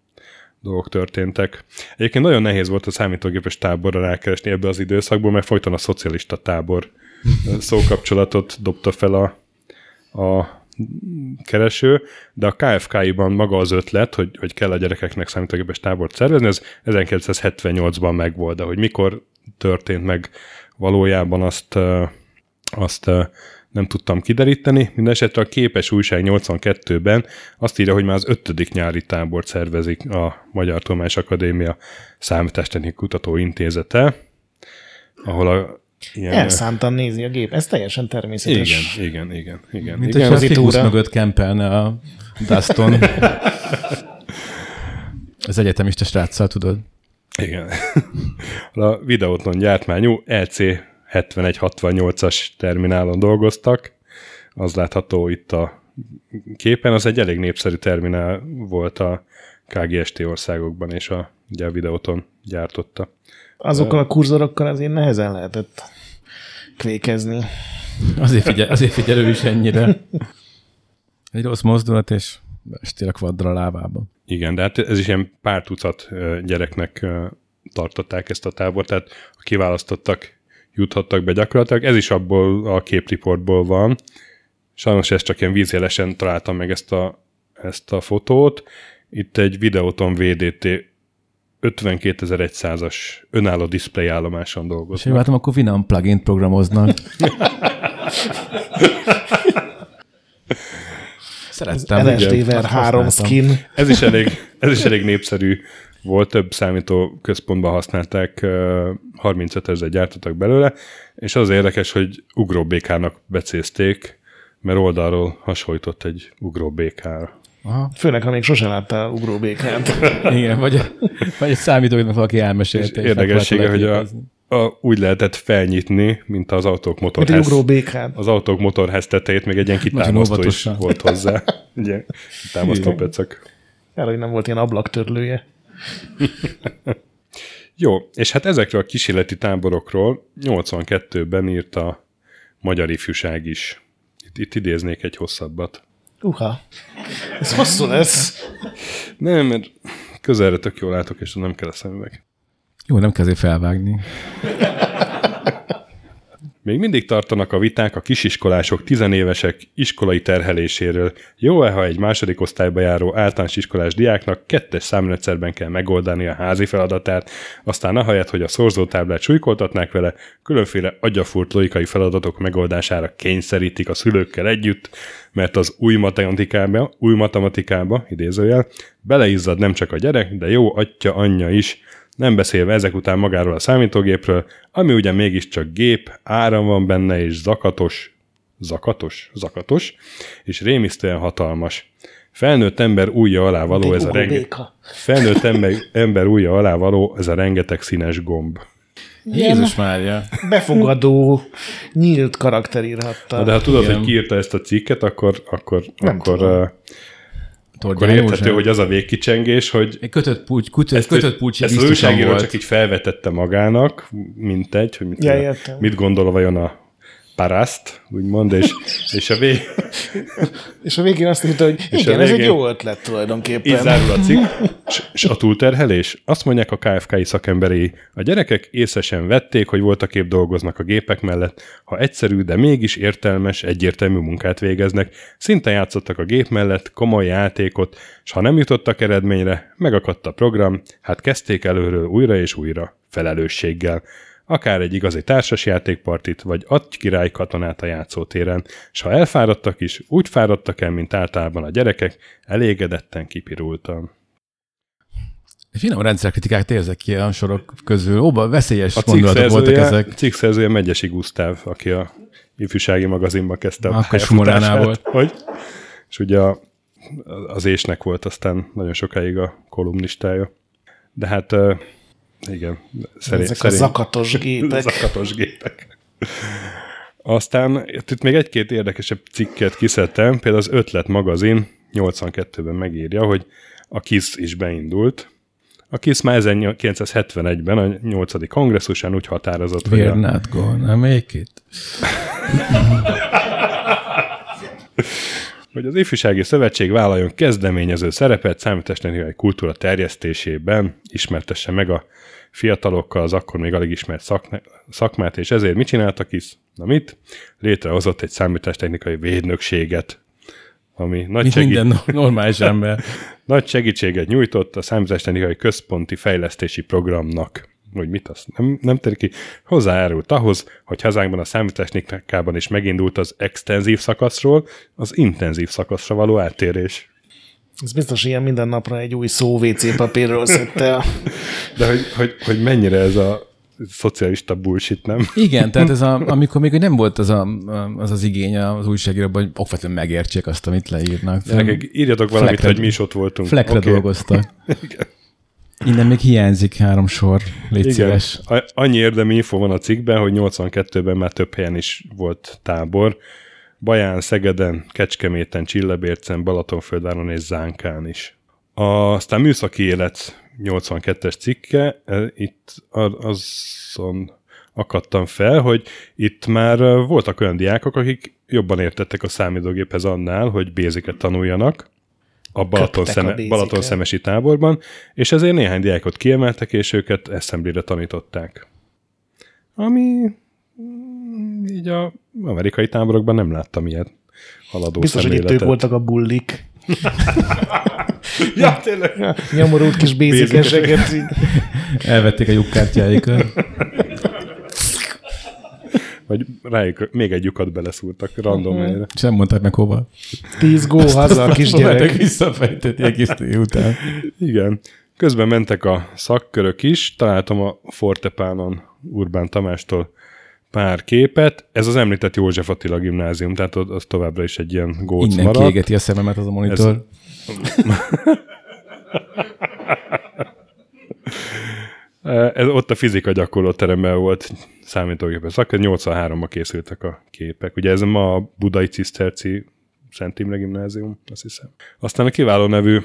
dolgok történtek. Egyébként nagyon nehéz volt a számítógépes táborra rákeresni ebbe az időszakból, mert folyton a szocialista tábor szókapcsolatot dobta fel a, a kereső, de a KFK-ban maga az ötlet, hogy, hogy kell a gyerekeknek számítógépes tábort szervezni, ez 1978-ban megvolt, de hogy mikor történt meg valójában azt, azt nem tudtam kideríteni. Mindenesetre a képes újság 82-ben azt írja, hogy már az ötödik nyári tábort szervezik a Magyar Tudományos Akadémia Számítástechnik Kutató Intézete, ahol a ilyen, Elszántan nézi a gép. Ez teljesen természetes. igen, igen, igen, igen. Mint igen. hogyha a fikusz mögött kempelne a Duston. Az egyetemista sráccal, tudod. Igen. a videóton gyártmányú E LC 7168-as terminálon dolgoztak. Az látható itt a képen. Az egy elég népszerű terminál volt a KGST országokban, és a, ugye a videóton gyártotta. Azokkal a kurzorokkal azért nehezen lehetett kvékezni. Azért figyel, azért figyel ő is ennyire. Egy rossz mozdulat, és beestél a kvadra a lábába. Igen, de hát ez is ilyen pár tucat gyereknek tartották ezt a tábort, tehát a kiválasztottak juthattak be gyakorlatilag. Ez is abból a képriportból van. Sajnos ezt csak ilyen vízjelesen találtam meg ezt a, ezt a fotót. Itt egy Videoton VDT 52100-as önálló display állomáson És dolgoznak. én látom, akkor Winamp plugin programoznak. Szerettem. Három használtam. skin. Ez is elég, ez is elég népszerű volt, több számító központban használták, ö, 35 ezer gyártottak belőle, és az érdekes, hogy ugróbékának becézték, mert oldalról hasonlított egy ugróbékára. Aha. Főleg, ha még sose láttál ugróbékát. Igen, vagy, vagy egy számítógépnek valaki elmesélte. és érdekessége, hogy a, a, úgy lehetett felnyitni, mint az autók Mint egy motorház. Az autók motorház tetejét még egy ilyen kitámasztó is volt hozzá. Ugye, kitámasztó pecak. Erre, hogy nem volt ilyen ablaktörlője. Jó, és hát ezekről a kísérleti táborokról 82-ben írt a Magyar Ifjúság is. Itt, itt idéznék egy hosszabbat. Uha. Ez hosszú lesz. Nem, mert közelre tök jól látok, és nem kell a szemüveg. Jó, nem kell felvágni. Még mindig tartanak a viták a kisiskolások tizenévesek iskolai terheléséről. Jó-e, ha egy második osztályba járó általános iskolás diáknak kettes számrendszerben kell megoldani a házi feladatát, aztán ahelyett, hogy a szorzótáblát súlykoltatnák vele, különféle agyafúrt logikai feladatok megoldására kényszerítik a szülőkkel együtt, mert az új matematikába, új matematikába, idézőjel, beleizzad nem csak a gyerek, de jó atya, anyja is, nem beszélve ezek után magáról a számítógépről, ami ugye mégiscsak gép, áram van benne, és zakatos, zakatos, zakatos, és rémisztően hatalmas. Felnőtt ember újja alá való ez a rengeteg, felnőtt ember, ember újja alá való ez a rengeteg színes gomb. Jézus Mária. Befogadó, nyílt karakter írhatta. Na de ha tudod, Igen. hogy ki írta ezt a cikket, akkor, akkor, Nem akkor tudom. Uh, akkor Tordján érthető, József. hogy az a végkicsengés, hogy Egy kötött pulcs, kötött, ezt, kötött pulcsi ezt az újságíró volt. csak így felvetette magának, mint egy, hogy mit, Ja, értem. mit gondol vajon a paraszt, úgymond, és, és a vég, És a végén azt írta, hogy igen, a ez egy végén- jó ötlet így tulajdonképpen. ízárul a cikk, és, és a túlterhelés. Azt mondják a KFK-i szakemberei, a gyerekek észre sem vették, hogy voltak épp dolgoznak a gépek mellett, ha egyszerű, de mégis értelmes, egyértelmű munkát végeznek, szinte játszottak a gép mellett, komoly játékot, és ha nem jutottak eredményre, megakadt a program, hát kezdték előről újra és újra, felelősséggel. Akár egy igazi társasjátékpartit, vagy adj király katonát a játszótéren, és ha elfáradtak is, úgy fáradtak el, mint általában a gyerekek, elégedetten kipirultam. Finom rendszerkritikát érzek ki a sorok közül. Óba veszélyes A gondolatok voltak ezek. cikk szerzője Megyesi Gusztáv, aki a ifjúsági magazinba kezdte a Akkor Sumoránál volt. Hogy? És ugye a, az ésnek volt aztán nagyon sokáig a kolumnistája. De hát igen, szerint, Ezek a zakatos gépek. Zakatos gépek. Aztán itt még egy-két érdekesebb cikket kiszedtem, például az Ötlet magazin 82-ben megírja, hogy a KISZ is beindult. A KISZ már 1971-ben a 8. kongresszusán úgy határozott, hogy We're a, not gonna make it. Hogy az Ifjúsági Szövetség vállaljon kezdeményező szerepet számítástechnikai kultúra terjesztésében, ismertesse meg a fiatalokkal az akkor még alig ismert szakne, szakmát, és ezért mit csináltak is? Na mit? Létrehozott egy számítástechnikai védnökséget, ami nagy, Mint segít, minden normális ember. nagy segítséget nyújtott a számítástechnikai központi fejlesztési programnak. Hogy mit az? Nem, nem tér ki. Hozzájárult ahhoz, hogy hazánkban a számítástechnikában is megindult az extenzív szakaszról az intenzív szakaszra való áttérés. Ez biztos ilyen minden napra egy új szó WC papírról szedte a... De hogy, hogy, hogy mennyire ez a szocialista bullshit, nem? Igen, tehát ez a, amikor még nem volt az a, az, az igény az újságíróban, hogy okvetően megértsék azt, amit leírnak. Gyerekek, írjatok valamit, Flekre- hogy mi is ott voltunk. Flekre okay. dolgoztak. Innen még hiányzik három sor. Légy Igen. szíves. Annyi érdemi info van a cikkben, hogy 82-ben már több helyen is volt tábor. Baján, Szegeden, Kecskeméten, Csillebércen, Balatonföldváron és Zánkán is. A, aztán műszaki élet 82-es cikke, e, itt azon akadtam fel, hogy itt már e, voltak olyan diákok, akik jobban értettek a számítógéphez annál, hogy béziket tanuljanak a Balaton, szeme. Balaton szemesi táborban, és ezért néhány diákot kiemeltek, és őket assembly tanították. Ami mm, így a amerikai táborokban nem láttam ilyet haladó Biztos, hogy itt ők szemléletet. voltak a bullik. Ja, tényleg. Nyomorult kis bézikeseket. Elvették a lyukkártyáikat. Vagy rájuk még egy lyukat beleszúrtak random helyre. És nem mondták meg hova. Tíz gó haza a kisgyerek. Próbáltak visszafejteni egész után. Igen. Közben mentek a szakkörök is, találtam a Fortepánon Urbán Tamástól pár képet. Ez az említett József Attila gimnázium, tehát az az továbbra is egy ilyen góc Innen maradt. kiégeti a szememet az a monitor. Ez, ott a fizika gyakorlóteremben volt számítógépes szak, 83-ban készültek a képek. Ugye ez ma a Budai Ciszterci Szent Imre gimnázium, azt hiszem. Aztán a kiváló nevű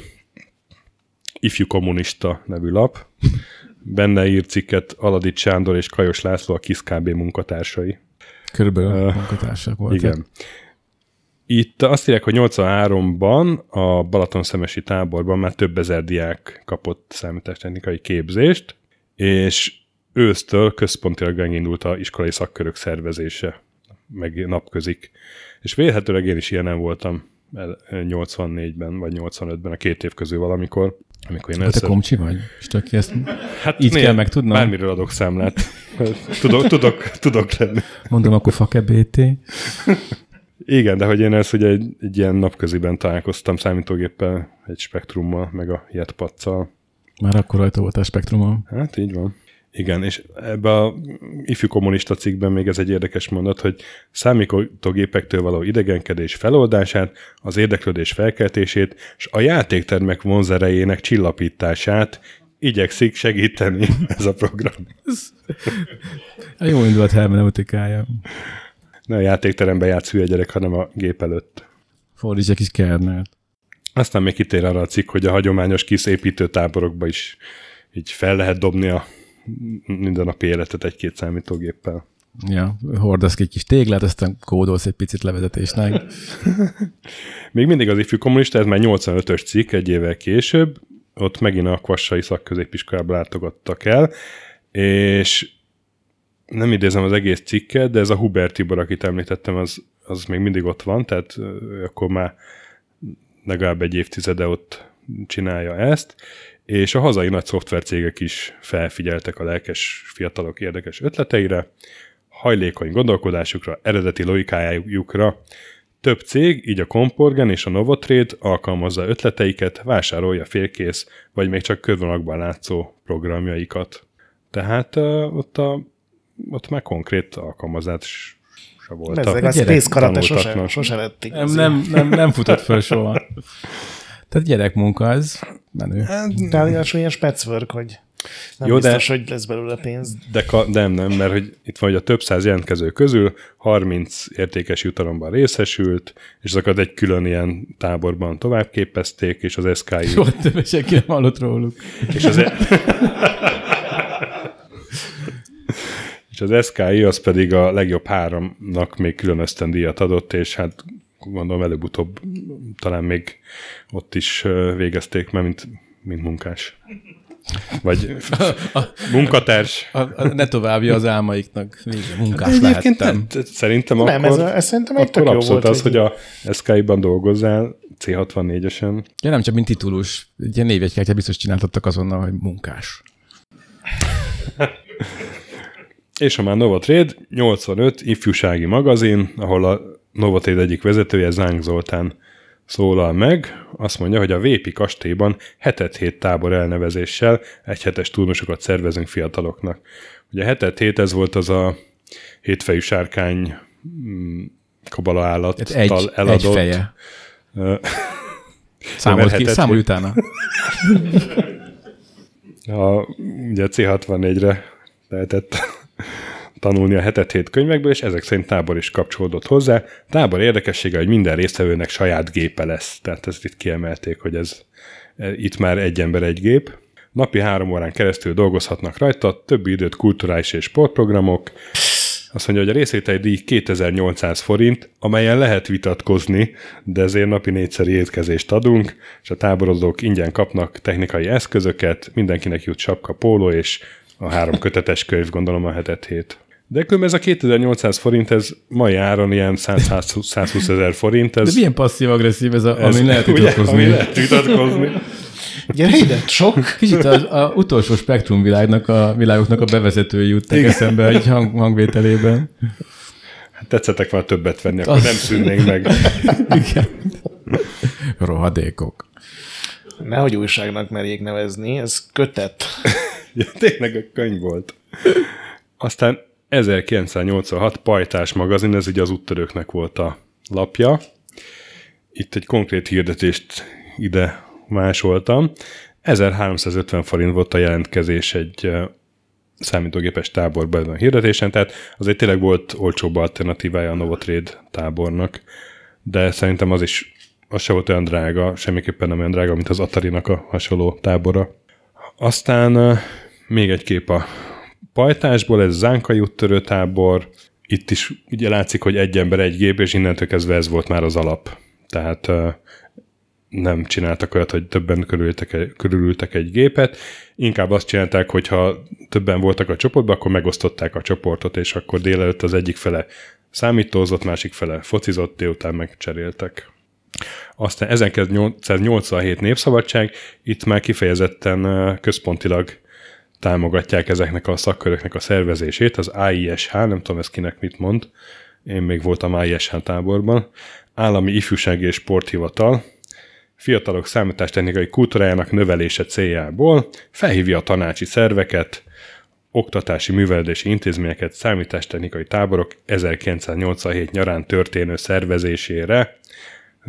Ifjú Kommunista nevű lap. Benne írt cikket Aladics Sándor és Kajos László, a KISZ KB munkatársai. Körülbelül Ö, munkatársak voltak. Igen. Itt azt írják, hogy 83-ban a Balatonszemesi táborban már több ezer diák kapott számítástechnikai képzést, és ősztől központilag megindult a iskolai szakkörök szervezése, meg napközik. És vélhetőleg én is ilyenem voltam el- 84-ben, vagy 85-ben, a két év közül valamikor, amikor én Te először... komcsi vagy? És csak ezt Hát így néha kell megtudnom? Bármiről adok számlát. Tudok, tudok, tudok lenni. mondom, akkor fake BT. Igen, de hogy én ezt ugye egy, egy ilyen napköziben találkoztam számítógéppel, egy spektrummal, meg a jetpac Már akkor rajta volt a spektrumon. Hát így van. Igen, és ebbe a ifjú kommunista cikkben még ez egy érdekes mondat, hogy számítógépektől való idegenkedés feloldását, az érdeklődés felkeltését, és a játéktermek vonzerejének csillapítását igyekszik segíteni ez a program. A jó indulat hermeneutikája. Ne a játékteremben játsz hülye gyerek, hanem a gép előtt. Fordíts egy kis kernelt. Aztán még kitér arra a cikk, hogy a hagyományos kis építőtáborokba is így fel lehet dobni a mindennapi életet egy-két számítógéppel. Ja, hordasz ki egy kis téglát, aztán kódolsz egy picit levezetésnek. Még mindig az ifjú kommunista, ez már 85-ös cikk, egy évvel később, ott megint a Kvassai szakközépiskolába látogattak el, és nem idézem az egész cikket, de ez a Hubert Tibor, akit említettem, az, az még mindig ott van, tehát akkor már legalább egy évtizede ott csinálja ezt, és a hazai nagy szoftvercégek is felfigyeltek a lelkes fiatalok érdekes ötleteire, hajlékony gondolkodásukra, eredeti logikájukra. Több cég, így a Comporgen és a Novotrade alkalmazza ötleteiket, vásárolja félkész, vagy még csak körvonalakban látszó programjaikat. Tehát uh, ott, a, ott már konkrét alkalmazás se volt. Ezek a Space Karate sose, sose vették. Nem, nem, nem, nem futott föl soha. Tehát gyerekmunka, ez menő. Ráadásul ilyen specwork, hogy nem Jó, Jó, de- biztos, hogy lesz belőle pénz. De ka- nem, nem, mert hogy itt van, hogy a több száz jelentkező közül 30 értékes jutalomban részesült, és azokat egy külön ilyen táborban továbbképezték, és az SKI, Soha többet senki nem hallott róluk. és az, e- és az SKI az pedig a legjobb háromnak még külön ösztöndíjat adott, és hát gondolom előbb-utóbb talán még ott is végezték, mert mint, mint munkás. Vagy munkatárs. A, a, ne továbbja az álmaiknak. Munkás Egyébként lehettem. nem, szerintem Nem, akkor, ez, ez szerintem egy akkor abszolút volt. az, hogy a SKI-ban dolgozzál C64-esen. Ja, nem csak mint titulus. Ilyen névjegykártya biztos csináltattak azonnal, hogy munkás. És a már Novotrade 85 ifjúsági magazin, ahol a Novotrade egyik vezetője, Záng Zoltán szólal meg, azt mondja, hogy a Vépi kastélyban hetet hét tábor elnevezéssel egyhetes turnusokat szervezünk fiataloknak. Ugye hetet hét ez volt az a hétfejű sárkány mm, kabala állattal Tehát egy, egy eladott. feje. Ö, Számolt ki, hét. utána. A, ugye C64-re lehetett tanulni a hetet hét könyvekből, és ezek szerint tábor is kapcsolódott hozzá. Tábor érdekessége, hogy minden résztvevőnek saját gépe lesz. Tehát ezt itt kiemelték, hogy ez e, itt már egy ember egy gép. Napi három órán keresztül dolgozhatnak rajta, többi időt kulturális és sportprogramok. Azt mondja, hogy a részvételi díj 2800 forint, amelyen lehet vitatkozni, de ezért napi négyszeri étkezést adunk, és a táborozók ingyen kapnak technikai eszközöket, mindenkinek jut sapka, póló és a három kötetes könyv, gondolom a hetet hét. De különben ez a 2800 forint, ez mai áron ilyen 100-120 ezer forint. Ez, De milyen passzív-agresszív ez, a, ez ami lehet vitatkozni. Ami lehet vitatkozni. Gyere ide, sok. Kicsit az a utolsó spektrum világnak a, világoknak a bevezetői jutnak eszembe egy hang, hangvételében. Hát tetszettek már többet venni, akkor nem szűnnénk meg. Igen. Rohadékok. Nehogy újságnak merjék nevezni, ez kötet. Ja, tényleg a könyv volt. Aztán 1986 Pajtás magazin, ez ugye az úttörőknek volt a lapja. Itt egy konkrét hirdetést ide másoltam. 1350 forint volt a jelentkezés egy számítógépes táborban a hirdetésen, tehát azért tényleg volt olcsóbb alternatívája a Novotrade tábornak, de szerintem az is az se volt olyan drága, semmiképpen nem olyan drága, mint az Atari-nak a hasonló tábora. Aztán még egy kép a pajtásból, ez Zánkai úttörő tábor. Itt is ugye látszik, hogy egy ember egy gép, és innentől kezdve ez volt már az alap. Tehát nem csináltak olyat, hogy többen körülültek, körülültek egy gépet, inkább azt csinálták, hogy ha többen voltak a csoportban, akkor megosztották a csoportot, és akkor délelőtt az egyik fele számítózott, másik fele focizott, délután megcseréltek. Aztán 1987 népszabadság, itt már kifejezetten központilag támogatják ezeknek a szakköröknek a szervezését, az AISH, nem tudom ez kinek mit mond, én még voltam AISH táborban, Állami Ifjúsági és Sporthivatal, fiatalok számítástechnikai kultúrájának növelése céljából felhívja a tanácsi szerveket, oktatási művelődési intézményeket, számítástechnikai táborok 1987 nyarán történő szervezésére.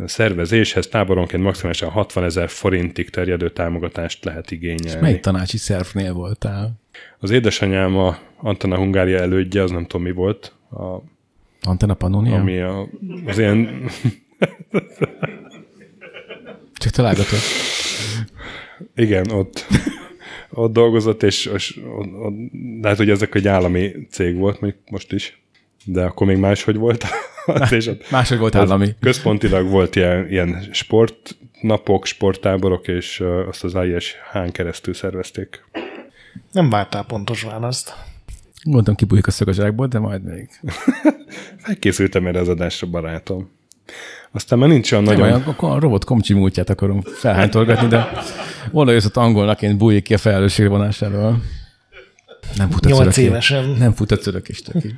Szervezéshez táboronként maximálisan 60 ezer forintig terjedő támogatást lehet igényelni. Melyik tanácsi szervnél voltál? Az édesanyám a Antana Hungária elődje, az nem tudom mi volt, a, Antena Pannonia? ami a, az ilyen Csak találgatott. Igen, ott, ott dolgozott, és, és ott, ott, lehet, hogy ezek egy állami cég volt, mondjuk most is, de akkor még máshogy volt. és ott Máshogy volt állami. Központilag volt ilyen, ilyen sportnapok, sporttáborok, és azt az ISH-n keresztül szervezték. Nem vártál pontos választ. Gondoltam, kibújik a szög a zsákból, de majd még. Felkészültem erre az adásra, barátom. Aztán már nincs olyan Nem nagyon... olyan, akkor a robot komcsi múltját akarom felhántolgatni, de oda jössz ott angolnaként bújik ki a felelősség vonásáról. Nem fut a Nyolc évesen. Nem fut a cörökistöki.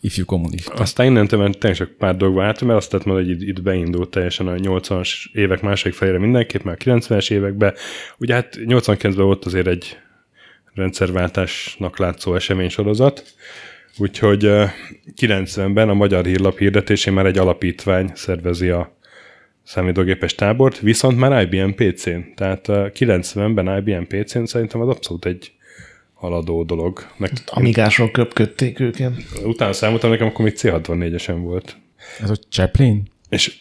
Ifjú kommunista. Aztán innentől már tényleg csak pár dolgba álltam, mert azt tettem, hogy itt, itt beindult teljesen a 80-as évek második felére mindenképp, már a 90-es években. Ugye hát 89-ben volt azért egy rendszerváltásnak látszó eseménysorozat, úgyhogy eh, 90-ben a Magyar Hírlap hirdetésén már egy alapítvány szervezi a számítógépes tábort, viszont már IBM PC-n. Tehát eh, 90-ben IBM PC-n szerintem az abszolút egy haladó dolog. Meg, Amigásról köpködték őket. utána számoltam nekem, akkor még C64-esen volt. Ez a Chaplin? És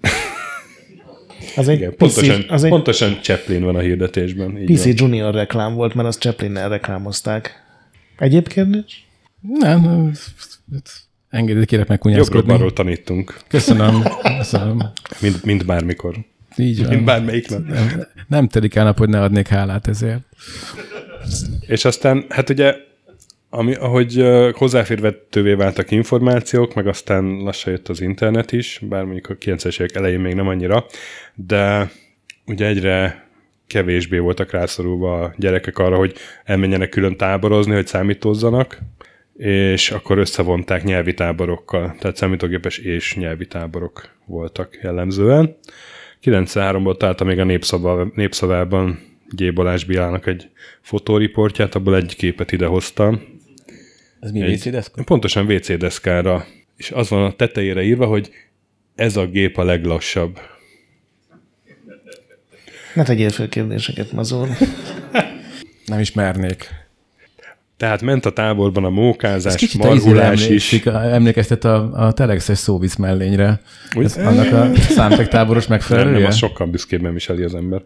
Az egy, igen, PC, pontosan, az egy pontosan Chaplin van a hirdetésben. Így PC van. Junior reklám volt, mert azt Chaplinnel reklámozták. Egyéb kérdés? Nem, engedélyt kérek meg kunyászkodni. balról tanítunk, Köszönöm. Köszönöm. mint, mint bármikor. Így Mint van. bármelyik nap. Nem, nem telik el nap, hogy ne adnék hálát ezért. És aztán, hát ugye, ami, ahogy hozzáférhetővé váltak információk, meg aztán lassan jött az internet is, bár mondjuk a 90-es évek elején még nem annyira, de ugye egyre kevésbé voltak rászorulva a gyerekek arra, hogy elmenjenek külön táborozni, hogy számítózzanak, és akkor összevonták nyelvi táborokkal, tehát számítógépes és nyelvi táborok voltak jellemzően. 93-ból találta még a népszavában G. Balázs Biának egy fotóriportját, abból egy képet idehoztam. Ez mi Egy- WC deszka? Pontosan WC deszkára, és az van a tetejére írva, hogy ez a gép a leglassabb. Ne tegyél fel kérdéseket, Mazur. Nem is mernék. Tehát ment a táborban a mókázás, Kicsit a izére marhulás is. emlékeztet a, a telexes szóvisz mellényre. Ez annak a számtektáboros Nem, megfelelője? nem, az sokkal büszkébben viseli az ember.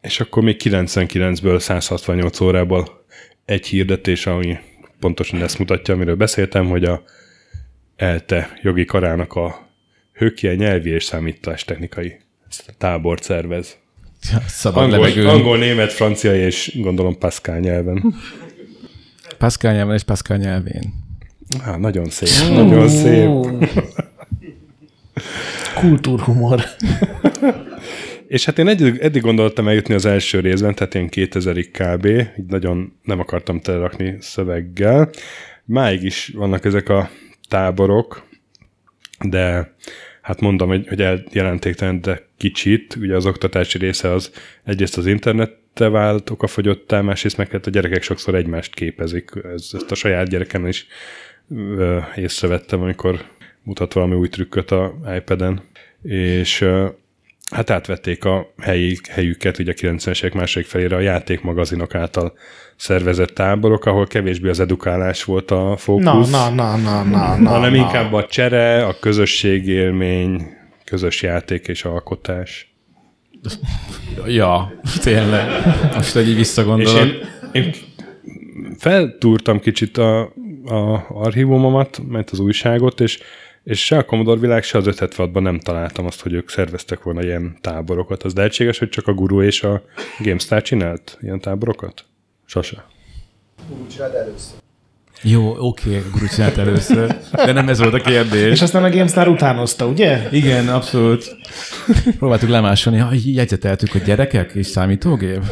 És akkor még 99-ből 168 órából egy hirdetés, ami pontosan ezt mutatja, amiről beszéltem, hogy a ELTE jogi karának a hökje nyelvi és számítástechnikai tábort szervez. Szabad Angol, levegőn. angol, német, francia és gondolom Pascal nyelven. Pascal nyelven és Pascal nyelvén. Há, nagyon szép, nagyon szép. Kultúrhumor. És hát én eddig, eddig gondoltam eljutni az első részben, tehát én 2000-ig kb. Így nagyon nem akartam telerakni szöveggel. Máig is vannak ezek a táborok, de hát mondom, hogy, hogy eljelentéktelen, de kicsit. Ugye az oktatási része az egyrészt az internette vált okafogyottá, másrészt meg hát a gyerekek sokszor egymást képezik. Ez, ezt a saját gyerekem is ö, észrevettem, amikor mutat valami új trükköt a iPad-en. És ö, hát átvették a helyi, helyüket ugye a 90-es évek második felére a játékmagazinok által szervezett táborok, ahol kevésbé az edukálás volt a fókusz, Na, na, na, na, na, na. hanem na. inkább a csere, a közösségélmény, közös játék és alkotás. Ja, tényleg. Most, hogy így És visszagondolok. én, én feltúrtam kicsit a, a archívumomat, mert az újságot, és, és se a Commodore világ, se az 576-ban nem találtam azt, hogy ők szerveztek volna ilyen táborokat. Az lehetséges, hogy csak a Guru és a GameStar csinált ilyen táborokat? Sose. Jó, oké, Guru csinált először. De nem ez volt a kérdés. És aztán a GameStar utánozta, ugye? Igen, abszolút. Próbáltuk lemásolni, ha jegyzeteltük, hogy gyerekek és számítógép.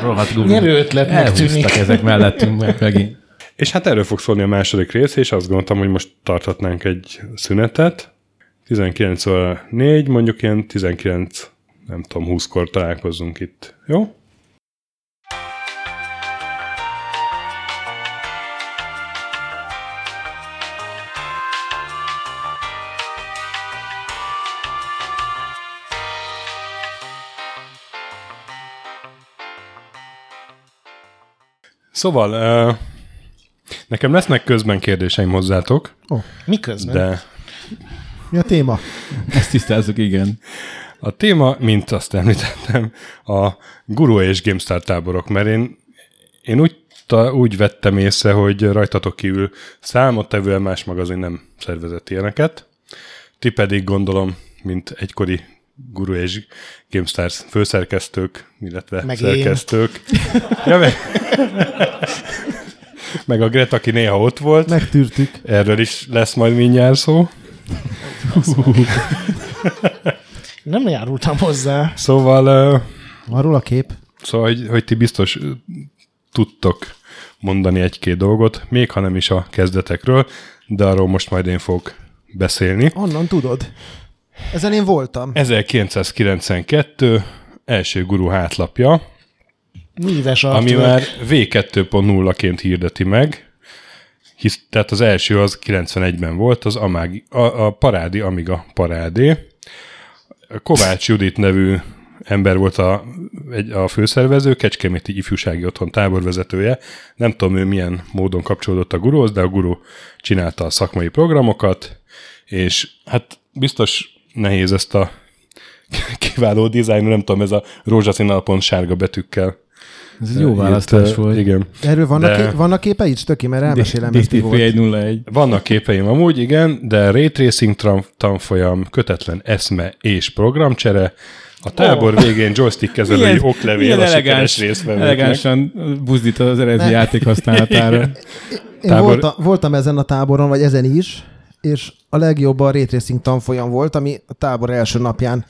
Rohadt Guru. Nyerő ötletnek Elhúztak tűnik. ezek mellettünk meg megint. És hát erről fog szólni a második rész, és azt gondoltam, hogy most tarthatnánk egy szünetet. 19 óra 4, mondjuk ilyen 19, nem tudom, 20-kor találkozzunk itt. Jó? Szóval, nekem lesznek közben kérdéseim hozzátok, Ó, miközben? de Mi a téma? Ezt tisztázzuk, igen. A téma, mint azt említettem, a Guru és GameStar táborok, mert én, én úgy, ta, úgy vettem észre, hogy rajtatok kívül számottevően más magazin nem szervezett ilyeneket. Ti pedig gondolom, mint egykori Guru és GameStars főszerkesztők, illetve Meg meg én. szerkesztők. Ja, meg, meg a Gret, aki néha ott volt. Megtűrtük. Erről is lesz majd mindjárt szó. Nem járultam hozzá. Szóval, ö, Van róla kép? szóval hogy, hogy ti biztos tudtok mondani egy-két dolgot, még ha nem is a kezdetekről, de arról most majd én fogok beszélni. Onnan tudod. Ezen én voltam. 1992 első guru hátlapja, Míves ami már V2.0-ként hirdeti meg, hisz, tehát az első az 91-ben volt, az Amagi, a, a Parádi Amiga Parádé. Kovács Judit nevű ember volt a, egy, a főszervező, Kecskeméti Ifjúsági Otthon táborvezetője. Nem tudom, ő milyen módon kapcsolódott a guruhoz, de a guru csinálta a szakmai programokat, és hát biztos nehéz ezt a kiváló dizájn, nem tudom, ez a rózsaszín alapon sárga betűkkel. Ez egy jó írt, választás ö, volt. Igen. Erről vannak, De- ké- vannak képe is, Töki, mert elmesélem ezt, mi volt. 101. Vannak képeim amúgy, igen, de Ray Tracing tanfolyam, kötetlen eszme és programcsere, a tábor végén joystick kezelői oklevél a sikeres részvevőknek. elegánsan buzdít az eredeti játék használatára. Én Tábor- voltam, voltam ezen a táboron, vagy ezen is, és a legjobb a Ray Tracing tanfolyam volt, ami a tábor első napján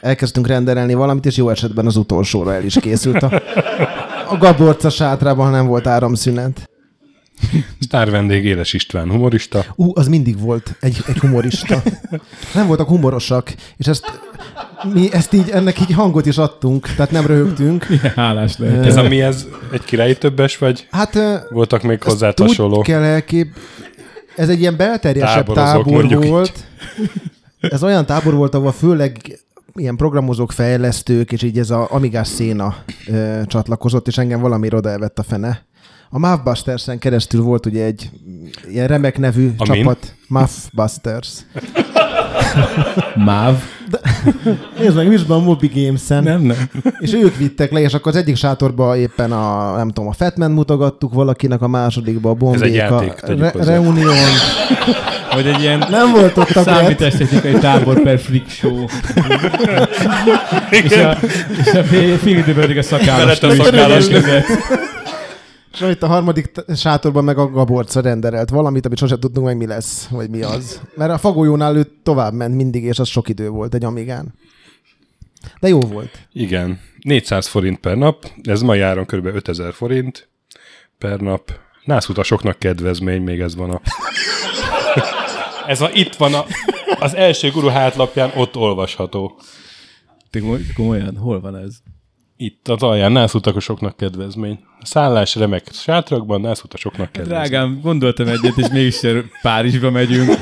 elkezdtünk rendelni valamit, és jó esetben az utolsóra el is készült. A, a Gaborca sátrában, ha nem volt áramszünet. Sztár vendég Éles István, humorista. Ú, az mindig volt egy, egy humorista. Nem voltak humorosak, és ezt, mi ezt így, ennek így hangot is adtunk, tehát nem röhögtünk. Milyen hálás lehet. Ez a mi ez? Egy királyi többes, vagy Hát voltak még hozzá hasonló? kell elkép... Ez egy ilyen belterjesebb tábor mondjuk így. volt. Ez olyan tábor volt, ahol főleg ilyen programozók, fejlesztők, és így ez a Amigás széna ö, csatlakozott, és engem valami oda elvett a fene. A Mavbusters-en keresztül volt ugye egy ilyen remek nevű Amin? csapat. Mavbusters. MÁV? Nézd meg, mi is van a Mobi Games-en. Nem, nem. És ők vittek le, és akkor az egyik sátorba éppen a, nem tudom, a Fatman mutogattuk valakinek, a másodikba a Bombék, játék, a tegyük Re-. Reunion. Vagy egy ilyen Nem volt ott a számítástechnikai tábor per freak show. és a, és a fél, fél időben pedig a szakállas. A szakállas És itt a harmadik sátorban meg a Gaborca renderelt valamit, amit sosem tudtunk meg mi lesz, vagy mi az. Mert a fagolyónál ő tovább ment mindig, és az sok idő volt egy Amigán. De jó volt. Igen. 400 forint per nap, ez mai áron kb. 5000 forint per nap. Nászutasoknak kedvezmény, még ez van a... ez a, itt van a, az első guru hátlapján, ott olvasható. Te komoly- komolyan, hol van ez? Itt az alján nászutasoknak kedvezmény. Szállás remek sátrakban, nászutasoknak kedvezmény. Drágám, gondoltam egyet, és mégis Párizsba megyünk.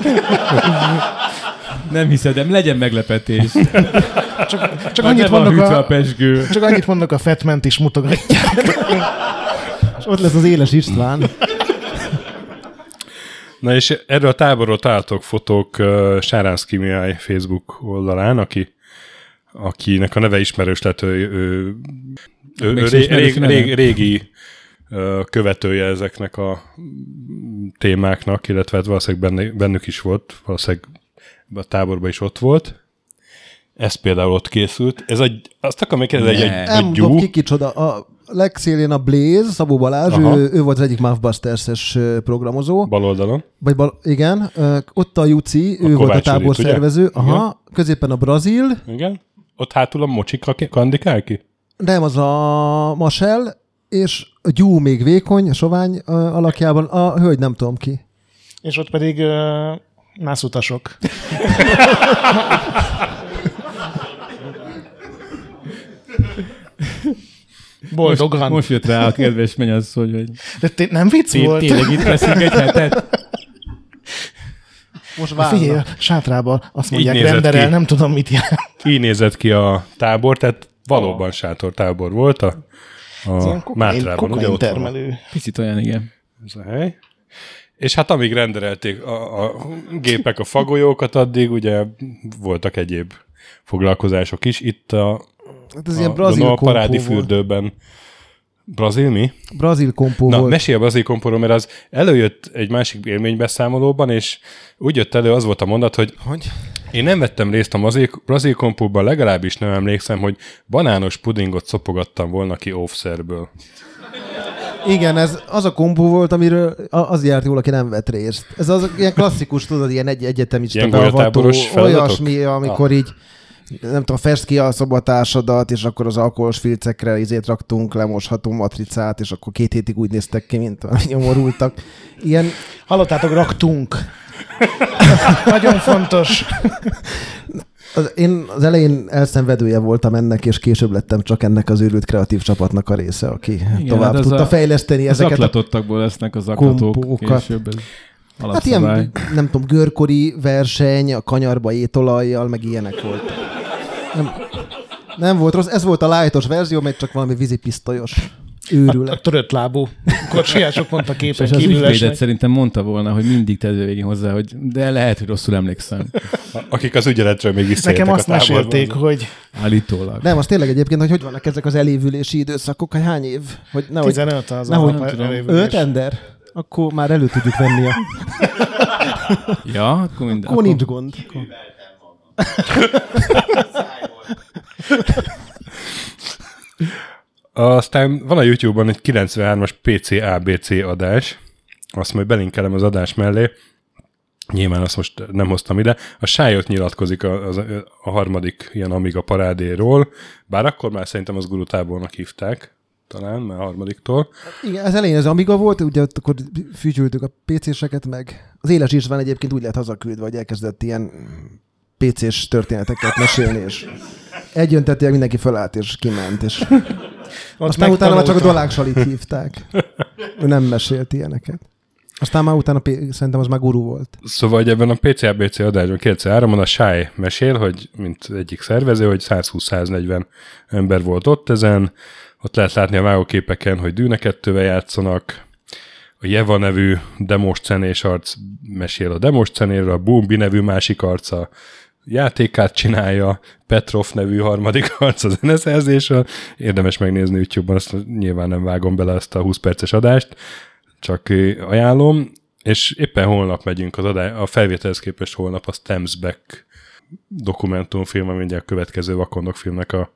Nem hiszed, de legyen meglepetés. Csak Majd annyit, hűtve a a, pesgő. csak annyit mondok a Fatment is mutogatják. És ott lesz az éles István. Na és erről a táborról találtok fotók uh, Sáránszki Mihály Facebook oldalán, aki, akinek a neve ismerős lett, ő, ő, ő, ő ré, rég, rég, régi uh, követője ezeknek a témáknak, illetve hát valószínűleg benne, bennük is volt, valószínűleg a táborban is ott volt. Ez például ott készült. Ez egy, azt akarom még kérdezni, egy, egy, Nem egy tudom gyú. ki kicsoda. A legszélén a Blaze, Szabó Balázs, Aha. ő, ő, volt az egyik Mavbusters-es ö, programozó. Bal oldalon. Vagy bal, igen, ott a Juci, ő volt a Kovács tábor Judit, ugye? szervező. Aha, középen a Brazil, Igen. Ott hátul a mocsika kandikál ki? nem az a Masel, és a Gyú még vékony, a sovány alakjában, a hölgy nem tudom ki. És ott pedig uh, nászutasok. Boldogan. Most jött rá a kedves mennyasszony, hogy De té- nem vicc té- volt? tényleg itt leszünk egy hetet. Most De Figyelj, sátrában azt mondják, renderel, ki. nem tudom mit jelent. így nézett ki a tábor, tehát valóban sátortábor volt a, a kokain, Mátrában, ugye kokain ott van termelő. Picit olyan, igen. ez a hely. És hát amíg renderelték a, a gépek a fagolyókat, addig ugye voltak egyéb foglalkozások is. Itt a, Hát ez a, ilyen brazil a parádi volt. fürdőben Brazil mi? Brazil kompó Na, volt. mesélj a brazil kompóról, mert az előjött egy másik élménybeszámolóban, és úgy jött elő, az volt a mondat, hogy Hogy? én nem vettem részt a brazil, brazil kompóban, legalábbis nem emlékszem, hogy banános pudingot szopogattam volna ki offszerből. Igen, ez az a kompó volt, amiről az járt jól, aki nem vett részt. Ez az ilyen klasszikus, tudod, ilyen egy egyetemista Ilyen beavató, olyasmi, amikor így nem tudom, fest ki a szobatársadat, és akkor az alkoholos filcekre izét raktunk, lemosható matricát, és akkor két hétig úgy néztek ki, mint a nyomorultak. Ilyen, Hallottátok, raktunk. Nagyon fontos. az, én az elején elszenvedője voltam ennek, és később lettem csak ennek az őrült kreatív csapatnak a része, aki Igen, tovább hát tudta a- fejleszteni Az ezeket a aklatottakból lesznek az kompókat. később. Ez Hát alapszabály. ilyen, nem tudom, görkori verseny, a kanyarba étolajjal, meg ilyenek volt. Nem, nem volt rossz, ez volt a lightos verzió, meg csak valami vízipisztolyos A őrület. törött lábú kocsiások pont a És képen az kívül ügyvédet szerintem mondta volna, hogy mindig tedd végig hozzá, hogy de lehet, hogy rosszul emlékszem. Akik az ügyeletről még visszaéltek Nekem azt a mesélték, hogy Állítólag. Nem, az tényleg egyébként, hogy hogy vannak ezek az elévülési időszakok, hogy hány év? Hogy nehogy, 15 az nehogy a elévülés. öt ender? Akkor már elő tudjuk venni a... Ja, akkor minden. Akkor nincs gond. Aztán van a YouTube-on egy 93-as PC ABC adás, azt majd belinkelem az adás mellé, nyilván azt most nem hoztam ide. A Sájot nyilatkozik a, az, a harmadik ilyen Amiga parádéról, bár akkor már szerintem az gurutábornak hívták, talán, már a harmadiktól. Igen, az elején az Amiga volt, ugye ott akkor fütyültük a PC-seket meg. Az Éles István egyébként úgy lett hazaküldve, hogy elkezdett ilyen PC-s történeteket mesélni, és egyöntetően mindenki fölállt és kiment, és Ott aztán utána már csak a. Dolák Salit hívták. Ő nem mesélt ilyeneket. Aztán már utána szerintem az már guru volt. Szóval hogy ebben a PC-ABC adásban 2003-on a Sáj mesél, hogy mint egyik szervező, hogy 120-140 ember volt ott ezen, ott lehet látni a vágóképeken, hogy Dűne kettővel játszanak, a Jeva nevű demos cenés arc mesél a demos cenéről, a Bumbi nevű másik arca játékát csinálja, Petrov nevű harmadik arc a zeneszerzésről. Érdemes megnézni YouTube-ban, azt nyilván nem vágom bele ezt a 20 perces adást, csak ajánlom, és éppen holnap megyünk az adá- a felvételhez képest holnap a Stems Back dokumentumfilm, ami ugye a következő Vakondok filmnek a,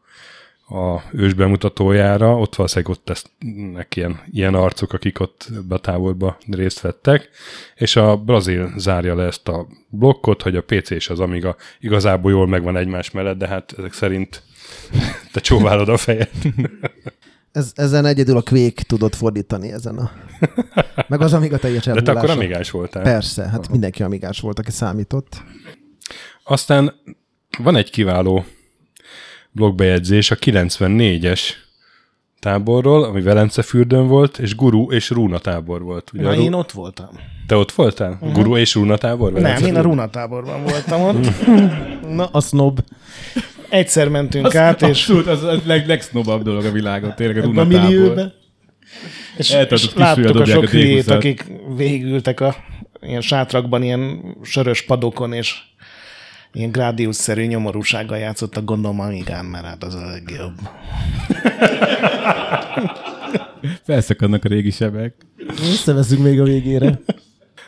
a ős bemutatójára, ott valószínűleg ott lesznek ilyen, ilyen arcok, akik ott ebbe a távolba részt vettek, és a brazil zárja le ezt a blokkot, hogy a PC és az Amiga igazából jól megvan egymás mellett, de hát ezek szerint te csóválod a fejed. Ez, ezen egyedül a Quake tudott fordítani ezen a... Meg az Amiga teljes De te akkor elmúlása. amigás voltál. Persze, hát mindenki amigás volt, aki számított. Aztán van egy kiváló blogbejegyzés a 94-es táborról, ami Velencefürdőn volt, és Guru és Rúna tábor volt. Ugye Na, Ru- én ott voltam. Te ott voltál? Uh-huh. Guru és Rúna tábor? Nem, én a? Runa táborban voltam ott. Na, a snob. Egyszer mentünk át, és Abszolút, az a leg, legsznobabb dolog a világon, tényleg a ebben a. És, és láttuk a sok hülyét, akik végültek a ilyen sátrakban, ilyen sörös padokon, és ilyen grádiusszerű nyomorúsággal játszottak, gondolom Amigán, mert hát az a legjobb. Felszakadnak a régi sebek. Összeveszünk még a végére.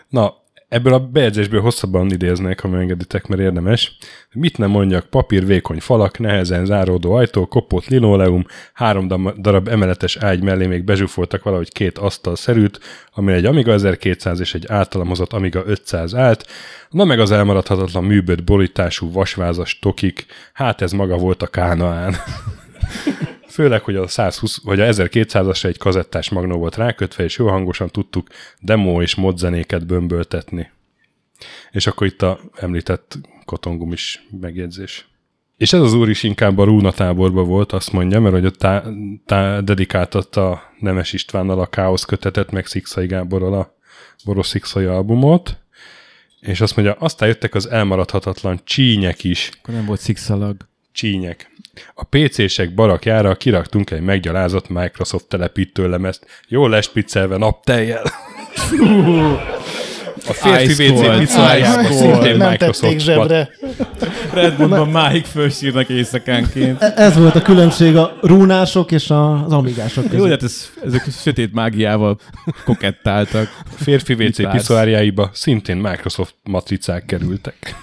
Na, ebből a bejegyzésből hosszabban idéznék, ha megengeditek, mert érdemes. Mit nem mondjak, papír vékony falak, nehezen záródó ajtó, kopott linóleum, három darab emeletes ágy mellé még bezsúfoltak valahogy két asztal szerűt, amin egy Amiga 1200 és egy általam hozott Amiga 500 állt, na meg az elmaradhatatlan műböd borítású vasvázas tokik, hát ez maga volt a Kánaán. Főleg, hogy a 120, vagy a 1200-asra egy kazettás magnó volt rákötve, és jó hangosan tudtuk demo és mod zenéket bömböltetni. És akkor itt a említett kotongumis megjegyzés. És ez az úr is inkább a Rúna táborban volt, azt mondja, mert hogy tá, tá, dedikáltatta Nemes Istvánnal a Káosz kötetet, meg Szikszai Gáborral a Boros Szikszai albumot, és azt mondja, aztán jöttek az elmaradhatatlan csínyek is, Akkor nem volt szikszalag. csínyek. A PC-sek barakjára kiraktunk egy meggyalázott Microsoft telepítőlemezt, jól lespiccelve napteljel. A férfi WC pizzájában szintén nem Microsoft zsebre. Redmondban máig fölsírnak éjszakánként. E- Ez volt a különbség a rúnások és az amigások Jó, de között. hát ez, ezek sötét mágiával kokettáltak. férfi WC piszoárjáiba szintén Microsoft matricák kerültek.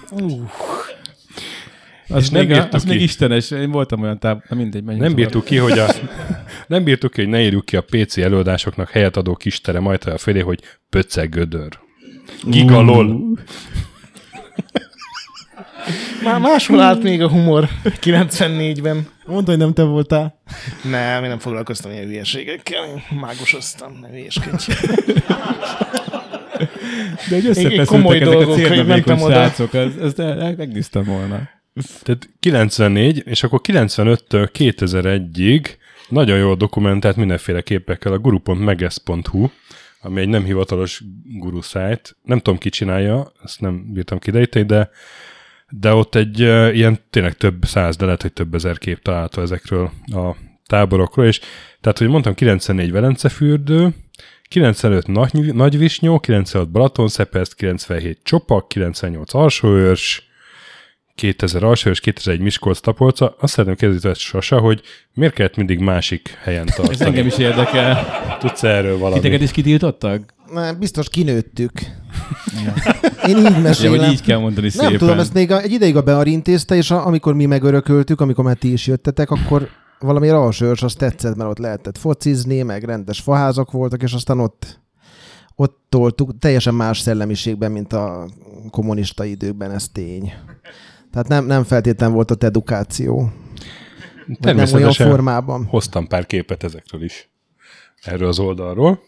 Az, És nem még, bírtuk az ki. még istenes. Én voltam olyan táv... Na mindegy, menjünk Nem bírtuk ki, hogy a, nem bírtuk ki, hogy ne írjuk ki a PC előadásoknak helyet adó kis tere majd a félé, hogy pöcceg gödör. Gigalol. Már máshol állt még a humor 94-ben. Mondd, hogy nem te voltál. Nem, én nem foglalkoztam ilyen hülyeségekkel. Én mágosoztam, ne hülyeskedj. De Még összefeszültek ezek a dolgok, hogy cérnavékony srácok, ezt el- megnéztem volna. Tehát 94, és akkor 95-től 2001-ig nagyon jól dokumentált mindenféle képekkel a guru.meges.hu, ami egy nem hivatalos guru szájt. Nem tudom, ki csinálja, ezt nem bírtam kideríteni, de, de ott egy ilyen tényleg több száz, de lehet, hogy több ezer kép található ezekről a táborokról, és tehát, hogy mondtam, 94 Velencefürdő, 95 Nagy, Nagyvisnyó, 96 Balatonszepeszt, 97 Csopak, 98 Alsóőrs, 2000 Alsóőrs, 2001 Miskolc Tapolca. Azt szeretném kérdezni Sasa, hogy miért kellett mindig másik helyen Ez tartani? engem is érdekel. Tudsz erről valami? Titeket is kitiltottak? Nem, biztos kinőttük. Én így Ja, mesélem. hogy így kell mondani Nem szépen. tudom, ezt még egy ideig a Bear intézte, és a, amikor mi megörököltük, amikor már ti is jöttetek, akkor valami alsős, az tetszett, mert ott lehetett focizni, meg rendes faházak voltak, és aztán ott, ott toltuk, teljesen más szellemiségben, mint a kommunista időkben, ez tény. Tehát nem, nem feltétlen volt ott edukáció. Nem olyan formában. hoztam pár képet ezekről is. Erről az oldalról.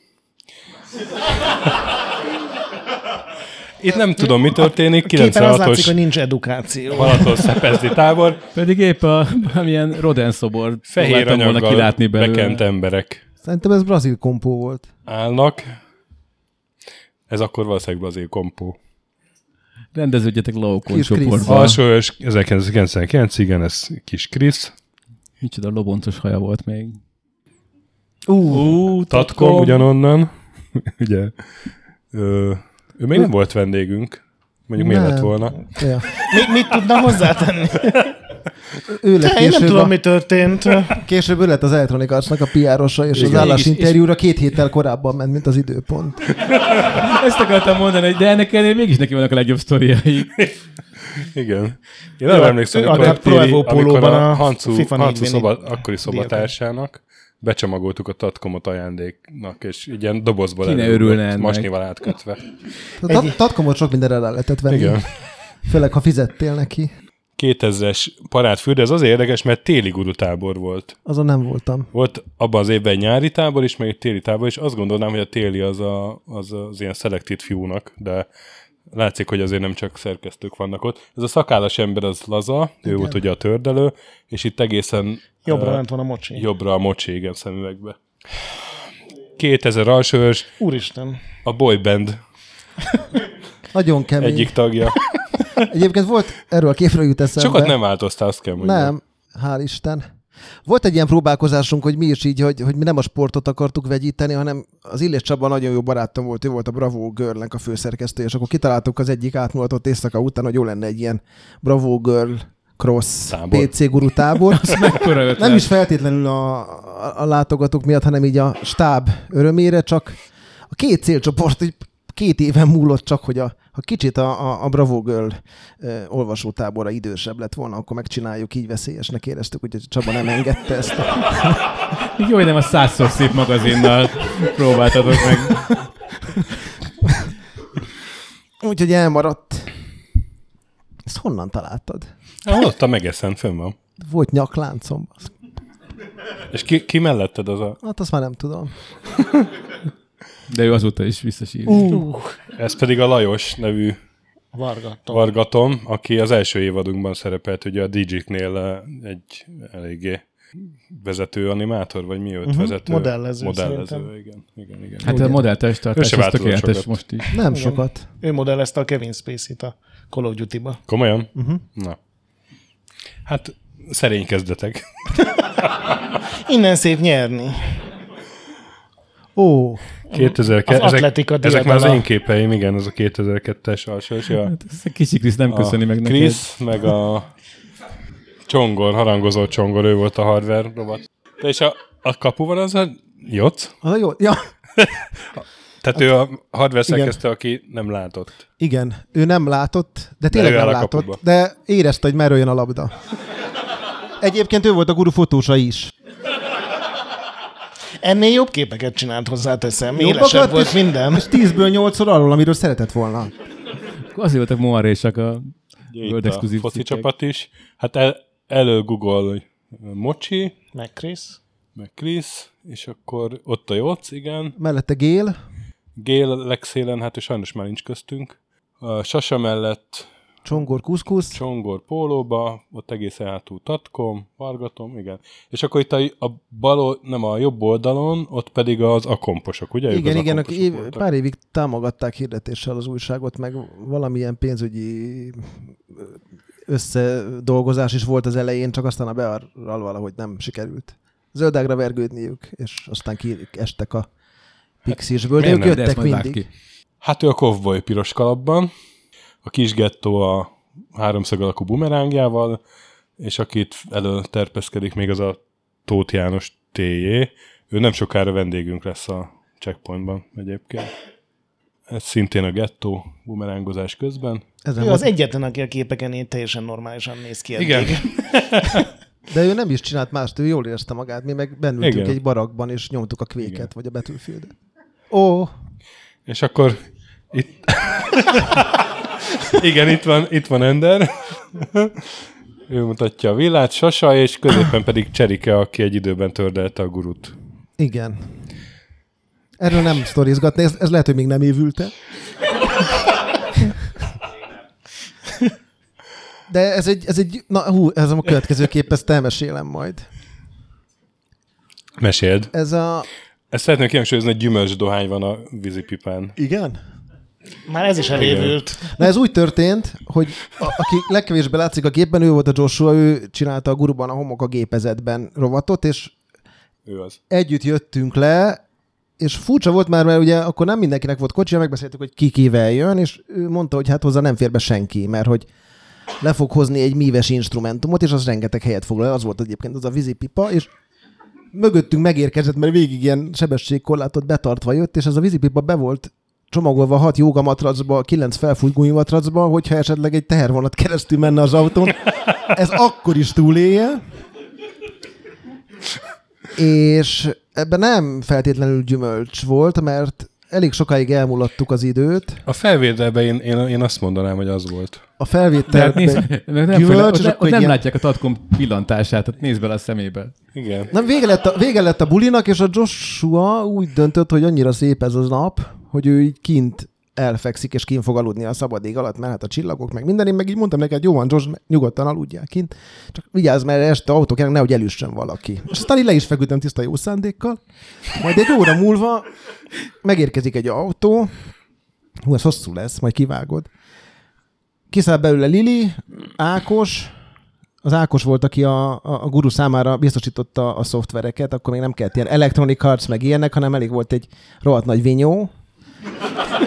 Itt nem tudom, mi történik. Képen az látszik, 96-os hogy nincs edukáció. Balaton Szepezdi tábor. Pedig épp a valamilyen rodent-szobor Fehér próbáltam volna anyaggal kilátni belőle. bekent emberek Szerintem ez brazil kompó volt. állnak. Ez akkor valószínűleg az kompó. Rendeződjetek Laokon csoportba. Alsóös 1999, igen, ez kis Krisz. Micsoda loboncos haja volt még. Uh, Tatkom ugyanonnan. Ugye, ö, ő még nem volt vendégünk. Mondjuk miért lett volna. Ja. Mi, mit tudna hozzátenni? Ő lett Én nem később, tudom, a, mi történt. később ő lett az Electronic a PR-osa, és Igen. az állásinterjúra És- két héttel korábban ment, mint az időpont. Ezt akartam mondani, hogy de ennek ellenére mégis neki vannak a legjobb sztoriai. Igen. Én arra emlékszem, ő amikor, Pro Evo amikor a a Hancu, FIFA Hancu 4 szoba, akkori szobatársának becsomagoltuk a tatkomot ajándéknak, és így ilyen dobozból Ki ne előrugott, örülne ennek? Masnival átkötve. Tat- Tatkomot sok mindenre rá lehetett venni. Igen. Főleg, ha fizettél neki. 2000-es parádfürdő, ez azért érdekes, mert téli gurutábor volt. Azon nem voltam. Volt abban az évben nyári tábor is, meg egy téli tábor, és azt gondolnám, hogy a téli az a, az, az ilyen szelektív fiúnak, de látszik, hogy azért nem csak szerkesztők vannak ott. Ez a szakállas ember az Laza, ő volt ugye a tördelő, és itt egészen Jobbra ö, ment van a mocsi. jobbra a mocsi, igen, szemüvegbe. 2000 alsős, Úristen. a boyband Nagyon kemény. egyik tagja. Egyébként volt, erről a képről jut eszembe. Sokat nem változtál, azt kell mondjam. Nem, hál' Isten. Volt egy ilyen próbálkozásunk, hogy mi is így, hogy, hogy mi nem a sportot akartuk vegyíteni, hanem az Illés Csaba nagyon jó barátom volt, ő volt a Bravo girl a főszerkesztő, és akkor kitaláltuk az egyik átmulatott éjszaka után, hogy jó lenne egy ilyen Bravo Girl cross Tábor. PC guru tábor. Nem is feltétlenül a, a, a látogatók miatt, hanem így a stáb örömére, csak a két célcsoport így két éven múlott csak, hogy a, ha kicsit a, a, a Bravo Girl ö, olvasótábora idősebb lett volna, akkor megcsináljuk, így veszélyesnek éreztük, hogy Csaba nem engedte ezt. A... Jó, hogy nem a százszor szép magazinnal próbáltatok meg. Úgyhogy elmaradt. Ezt honnan találtad? Hát, ott a megeszen, fönn van. Volt nyakláncom. És ki, ki melletted az a... Hát azt már nem tudom. De ő azóta is visszasír. Uh, Ez pedig a Lajos nevű vargattam. Vargatom, aki az első évadunkban szerepelt, ugye a Digiknél eh, egy eléggé vezető animátor, vagy mi őt uh-huh. vezető? modellező Modellező, szerintem. igen. igen, igen. Hát a Ugye? modelltestartás Ő se az tökéletes sokat. most is. Nem sokat. Ő modellezte a Kevin Spacey-t a Call of Duty-ba. Komolyan? Uh-huh. Na. Hát szerény kezdetek. Innen szép nyerni. Ó, 2002, Az ezek, atletika ezek már az én képeim, igen, az a 2002-es alsós. Ja. Hát ez a kicsi Krisz nem köszöni meg neked. Krisz, meg a Csongor, harangozó Csongor, ő volt a hardware rovat. De és a, a kapu van az a Joc? az a jó. Ja, Tehát ő a hardware szerkesztő, aki nem látott. igen, ő nem látott, de tényleg ő nem a látott, kapuba. de érezte, hogy merről jön a labda. Egyébként ő volt a guru fotósa is. Ennél jobb képeket csinált hozzáteszem. Jobbakat, Élesebb volt és- minden. És tízből nyolcszor arról, amiről szeretett volna. Azért voltak moarésak a World a Exclusive foci csapat is. Hát el, elő Google Mocsi, Meg Krisz. meg Krisz, és akkor ott a Joc, igen. Mellette Gél, Gél legszélen, hát ő sajnos már nincs köztünk. A Sasa mellett Csongor Kuszkusz, Csongor pólóba, ott egészen hátul Tatkom, Vargatom, igen. És akkor itt a, a bal, nem a jobb oldalon, ott pedig az akomposok, ugye? Ők Igen, az igen, akik akomposok év, voltak. pár évig támogatták hirdetéssel az újságot, meg valamilyen pénzügyi összedolgozás is volt az elején, csak aztán a bearral valahogy nem sikerült. Zöldágra vergődniük, és aztán kiestek a pixisből, de miért ők nem? De ezt jöttek majd vág mindig. ki. Hát ő a kovboy piros kalapban, a kis gettó a háromszög alakú bumerángjával, és akit elő terpeszkedik még az a Tóth János TJ. Ő nem sokára vendégünk lesz a checkpointban egyébként. Ez szintén a gettó bumerángozás közben. Ezen Ő az egyetlen, aki a képeken így teljesen normálisan néz ki. eddig. Igen. De ő nem is csinált mást, ő jól érezte magát. Mi meg bennültünk Igen. egy barakban, és nyomtuk a kvéket, Igen. vagy a Battlefield-et. Ó, És akkor itt... Igen, itt van, itt van Ender. ő mutatja a villát, Sasa, és középen pedig Cserike, aki egy időben tördelte a gurut. igen. Erről nem sztorizgatni, ez, ez lehet, hogy még nem évülte. De ez egy, ez egy, na hú, ez a következő kép, ezt elmesélem majd. Meséld. Ez a, Ezt szeretném kihangsúlyozni, hogy gyümölcsdohány van a vízipipán. igen? Már ez is elévült. Na ez úgy történt, hogy a, aki legkevésbé látszik a képben, ő volt a Joshua, ő csinálta a guruban a homok a gépezetben rovatot, és Ő az. együtt jöttünk le, és furcsa volt már, mert ugye akkor nem mindenkinek volt kocsia, megbeszéltük, hogy ki kivel jön, és ő mondta, hogy hát hozzá nem fér be senki, mert hogy le fog hozni egy míves instrumentumot, és az rengeteg helyet foglal, az volt egyébként az a vízipipa, és mögöttünk megérkezett, mert végig ilyen sebességkorlátot betartva jött, és ez a vízipipa be volt csomagolva hat jogamatracba, kilenc felfújt gumimatracba, hogyha esetleg egy tehervonat keresztül menne az autón. Ez akkor is túlélje. És ebben nem feltétlenül gyümölcs volt, mert elég sokáig elmulattuk az időt. A felvételben én, én, én azt mondanám, hogy az volt. A felvételben... nézd, nem, gyümölcs, ott, és ott nem ilyen- látják a tatkom pillantását, tehát nézd bele a szemébe. Igen. Nem, vége lett, a, vége lett a bulinak, és a Joshua úgy döntött, hogy annyira szép ez az nap, hogy ő így kint elfekszik, és kint fog aludni a szabad ég alatt, mert hát a csillagok, meg minden. Én meg így mondtam neki, hogy jó van, Josh, nyugodtan aludjál kint. Csak vigyázz, mert este autók jönnek, nehogy elüssön valaki. És aztán így le is feküdtem tiszta jó szándékkal. Majd egy óra múlva megérkezik egy autó, hú, ez hosszú lesz, majd kivágod. Kiszáll belőle Lili, Ákos, az Ákos volt, aki a, a, a guru számára biztosította a szoftvereket, akkor még nem kellett ilyen Electronic Arts meg ilyenek, hanem elég volt egy rohadt nagy vinyó.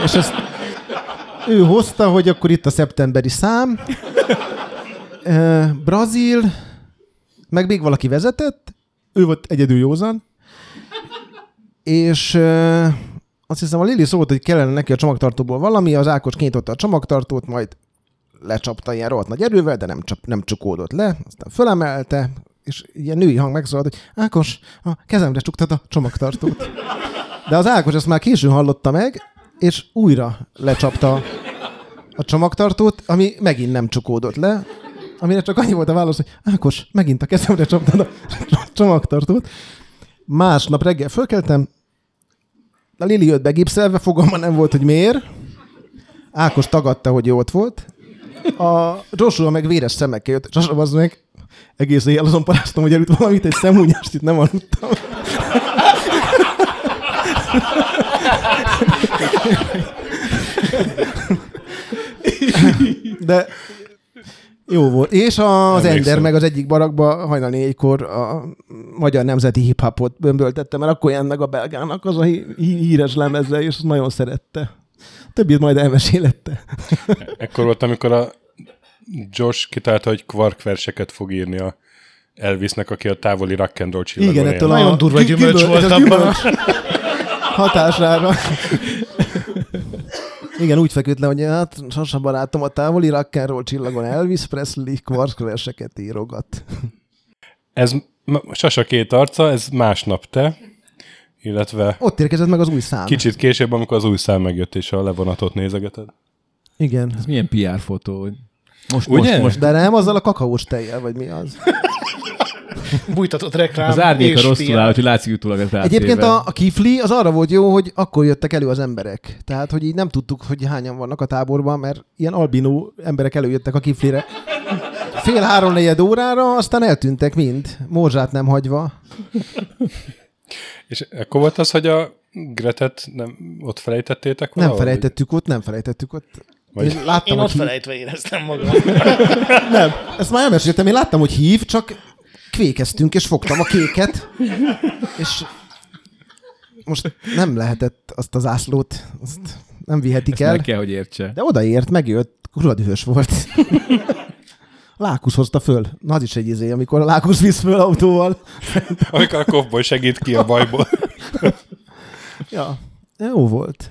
És ezt ő hozta, hogy akkor itt a szeptemberi szám. Brazil, meg még valaki vezetett, ő volt egyedül józan, és azt hiszem a Lili szólt, hogy kellene neki a csomagtartóból valami, az Ákos kinyitotta a csomagtartót, majd lecsapta ilyen rohadt nagy erővel, de nem, csap, nem csukódott le, aztán fölemelte, és ilyen női hang megszólalt, hogy Ákos, a kezemre csuktad a csomagtartót. De az Ákos ezt már későn hallotta meg, és újra lecsapta a csomagtartót, ami megint nem csukódott le, amire csak annyi volt a válasz, hogy Ákos, megint a kezemre csaptad a csomagtartót. Másnap reggel fölkeltem, a Lili jött begipszelve, fogalma nem volt, hogy miért. Ákos tagadta, hogy jó ott volt. A Joshua meg véres szemekkel jött. Joshua az meg egész éjjel azon paráztam, hogy előtt valamit, egy szemúnyást itt nem aludtam. De Jó volt. És az Emlékszem. Ender meg az egyik barakba hajnal négykor a magyar nemzeti hip-hopot bömböltette, mert akkor jelent meg a belgának az a hí- hí- híres lemeze, és azt nagyon szerette. Többit majd elmesélette. Ekkor volt, amikor a Josh kitalálta, hogy kvark verseket fog írni a Elvisnek, aki a távoli rock and roll csillagon Igen, ettől Nagyon a durva gü- gyümölcs gyümölcs- volt abban. gyümölcs hatására. Igen, úgy feküdt le, hogy hát Sasa barátom a távoli rock and roll csillagon Elvis Presley kvarkverseket írogat. Ez Sasa két arca, ez másnap te, illetve Ott érkezett meg az új szám. kicsit később, amikor az új szám megjött, és a levonatot nézegeted. Igen. Ez milyen PR fotó, hogy most, Ugye? most, most De nem azzal a kakaós tejjel, vagy mi az? Bújtatott reklám. az árnyék a és rosszul áll, hogy látszik utólag ez. Egyébként a, a kifli az arra volt jó, hogy akkor jöttek elő az emberek. Tehát, hogy így nem tudtuk, hogy hányan vannak a táborban, mert ilyen albinó emberek előjöttek a kiflire. Fél három negyed órára, aztán eltűntek mind, morzsát nem hagyva. És akkor volt az, hogy a Gretet nem, ott felejtettétek Nem valahol? felejtettük ott, nem felejtettük ott. Vagy- Én láttam, Én ott hív... felejtve éreztem magam. Nem, ezt már elmeséltem, én láttam, hogy hív, csak kvékeztünk, és fogtam a kéket, és most nem lehetett azt az ászlót, azt nem vihetik Ezt el. meg kell, hogy értse. De odaért, megjött, kurva dühös volt. Lákusz hozta föl. Na, az is egy izé, amikor a Lákusz visz föl autóval. Amikor a kovboly segít ki a bajból. Ja, jó volt.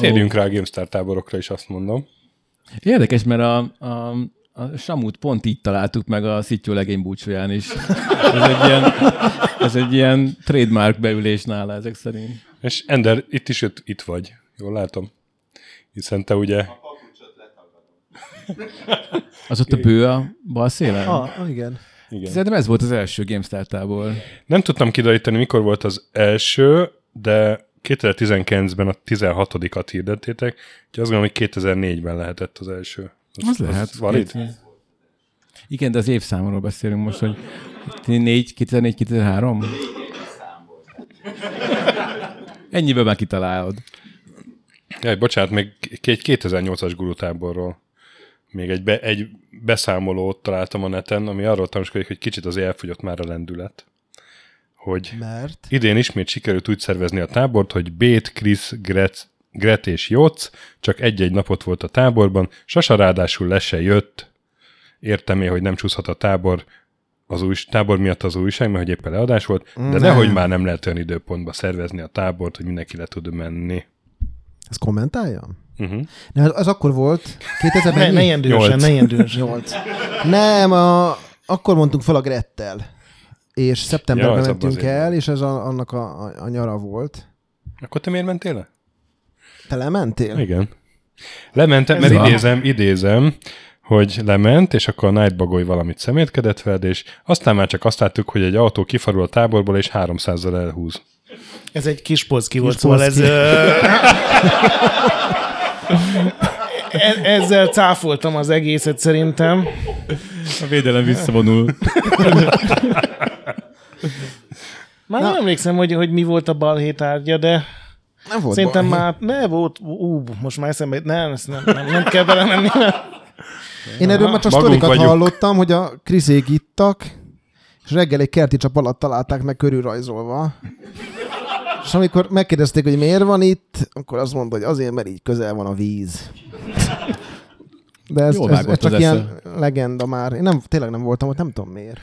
Térjünk rá a GameStar táborokra is, azt mondom. Érdekes, mert a, a, a Samut pont így találtuk meg a Szittyó legény búcsúján is. Ez egy ilyen, ez egy ilyen trademark beülés nála ezek szerint. És Ender, itt is itt, itt vagy. Jól látom. Hiszen te ugye... Az ott a bő a bal szélen? Ah, ah, igen. Igen. Szerintem ez volt az első GameStar tábor. Nem tudtam kideríteni, mikor volt az első, de 2019-ben a 16-at hirdettétek, úgyhogy azt gondolom, hogy 2004-ben lehetett az első. Az lehet. valid? Két- Igen, de az évszámról beszélünk most, hogy 4, 2004, 2003? Ennyiből már kitalálod. Jaj, bocsánat, még egy 2008-as gurutáborról még egy, be, egy beszámolót találtam a neten, ami arról tanúskodik, hogy kicsit az elfogyott már a lendület. Hogy Mert? idén ismét sikerült úgy szervezni a tábort, hogy Bét, Krisz, Gret, Gret és Jóc csak egy-egy napot volt a táborban, Sasa ráadásul le se jött, értem én, hogy nem csúszhat a tábor, az új, tábor miatt az újság, mert hogy éppen leadás volt, de Nem. nehogy már nem lehet olyan időpontba szervezni a tábort, hogy mindenki le tud menni. Ezt kommentáljam? Uh-huh. Nem, az, az akkor volt, 2000 Ne, ne ilyen dühösen, ne ilyen dühösen. Nem, a, akkor mondtunk fel a Grettel. És szeptemberben Ja, mentünk el, és ez a, annak a, a, a nyara volt. Akkor te miért mentél le? Te lementél? Igen. Lementem, Ez mert idézem, idézem, hogy lement, és akkor a Nightbagoly valamit szemétkedett veled, és aztán már csak azt láttuk, hogy egy autó kifarul a táborból, és 300-zal elhúz. Ez egy kis polszki volt, szóval ez... e- Ezzel cáfoltam az egészet szerintem. A védelem visszavonul. Már nem emlékszem, hogy, hogy mi volt a balhé tárgya, de Nem volt szerintem baj. már ne volt, ú, most már eszembe, nem, ezt nem, nem, nem kell belemenni. Én erről már csak sztorikat vagyunk. hallottam, hogy a Kriszék ittak, és reggel egy kerti csap alatt találták meg körülrajzolva. És amikor megkérdezték, hogy miért van itt, akkor azt mondta, hogy azért, mert így közel van a víz. De ez, Jól ez, ez csak ilyen legenda már. Én nem, tényleg nem voltam ott, nem tudom miért.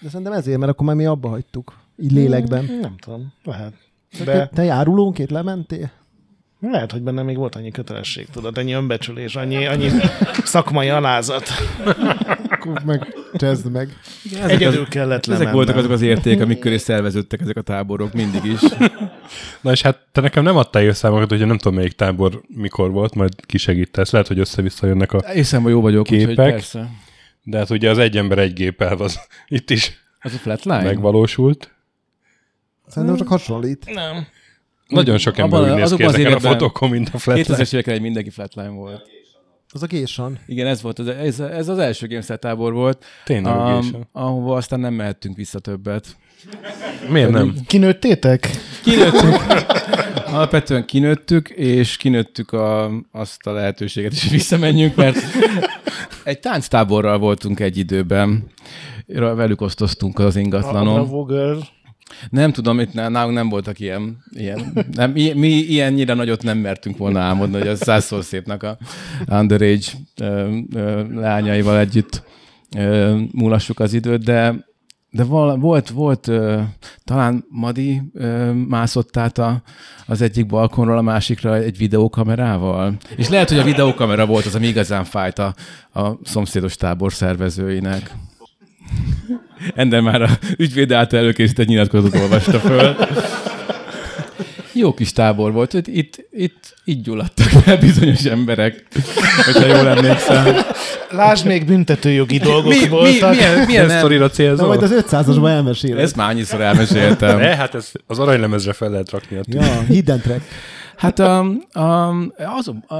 De szerintem ezért, mert akkor már mi abba hagytuk. Így lélekben. Nem tudom, lehet. De... Te járulónként lementél? lehet, hogy benne még volt annyi kötelesség, tudod, annyi önbecsülés, annyi, annyi szakmai alázat. Akkor meg csezd meg. Egyedül kellett Ezek lemennem. voltak azok az értékek, amik köré szerveződtek ezek a táborok mindig is. Na és hát te nekem nem adtál évszámokat, hogy nem tudom melyik tábor mikor volt, majd kisegítesz. Lehet, hogy össze-vissza jönnek a... Hiszem, hogy jó vagyok, Képek. persze. De hát ugye az egy ember egy gép elv az itt is Az a flatline? megvalósult. Szerintem csak hasonlít. Nem. Nagyon sok ember Abban- úgy néz ki ezeken a fotókon, mint a flatline. 2000-es években egy mindenki flatline volt. Az a késan. Igen, ez volt, az, ez, ez az első GameStar tábor volt, Tényleg, um, um, ahova aztán nem mehettünk vissza többet. Miért nem? Kinőttétek? Kinőttünk. Alapvetően kinőttük, és kinőttük a, azt a lehetőséget is, hogy visszamenjünk, mert egy tánctáborral voltunk egy időben. Velük osztoztunk az A ingatlanon. Bravo Girl. Nem tudom, itt nálunk nem voltak ilyen, ilyen nem, mi, mi ilyennyire nagyot nem mertünk volna álmodni, hogy a százszor szépnek a underage ö, ö, lányaival együtt ö, múlassuk az időt, de de val, volt, volt ö, talán Madi ö, mászott át a, az egyik balkonról a másikra egy videókamerával. És lehet, hogy a videókamera volt az, ami igazán fájt a, a szomszédos tábor szervezőinek. Ender már a ügyvéd által előkészített nyilatkozatot olvasta föl. Jó kis tábor volt. Itt, itt, itt így gyulladtak fel bizonyos emberek, hogyha jól emlékszem. Lásd, még büntetőjogi dolgok Mi, mi, voltak. milyen, milyen Milyen nem, sztorira Na célzol? majd az 500-asban elmeséled. ezt már annyiszor elmeséltem. Ne, hát ez az aranylemezre fel lehet rakni. A Ja, hidden track. Hát um, um, az, uh,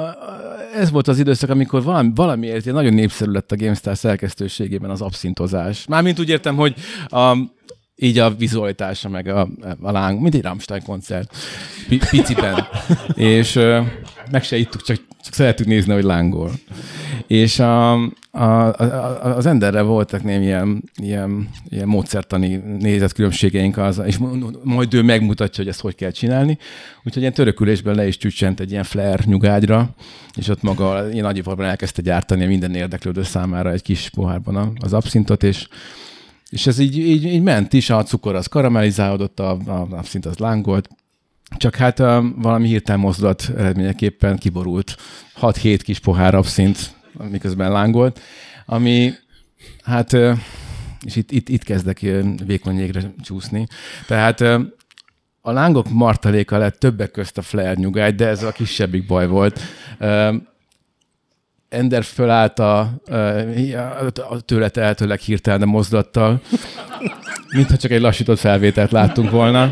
ez volt az időszak, amikor valami, valamiért ilyen nagyon népszerű lett a GameStar szerkesztőségében az abszintozás. Mármint úgy értem, hogy um, így a vizualitása, meg a, a láng, mint egy Rammstein koncert, P- piciben. és uh, meg se ittuk, csak, csak szerettük nézni, hogy lángol. És a, a, a, az Enderre voltak némi ilyen, ilyen, ilyen módszertani nézetkülönbségeink, az, és majd ő megmutatja, hogy ezt hogy kell csinálni. Úgyhogy ilyen törökülésben le is csüccsent egy ilyen flare nyugágyra, és ott maga ilyen nagyiparban elkezdte gyártani minden érdeklődő számára egy kis pohárban a- az abszintot, és és ez így, így, így ment is, a cukor az karamellizálódott, a, a abszint az lángolt, csak hát uh, valami hirtelen mozdulat eredményeképpen kiborult. 6-7 kis pohár abszint, miközben lángolt, ami hát, és itt, itt, itt kezdek vékony jégre csúszni, tehát a lángok martaléka lett többek közt a flare nyugágy, de ez a kisebbik baj volt. Ender fölállt a, a tőle tehetőleg hirtelen mozdulattal, mintha csak egy lassított felvételt láttunk volna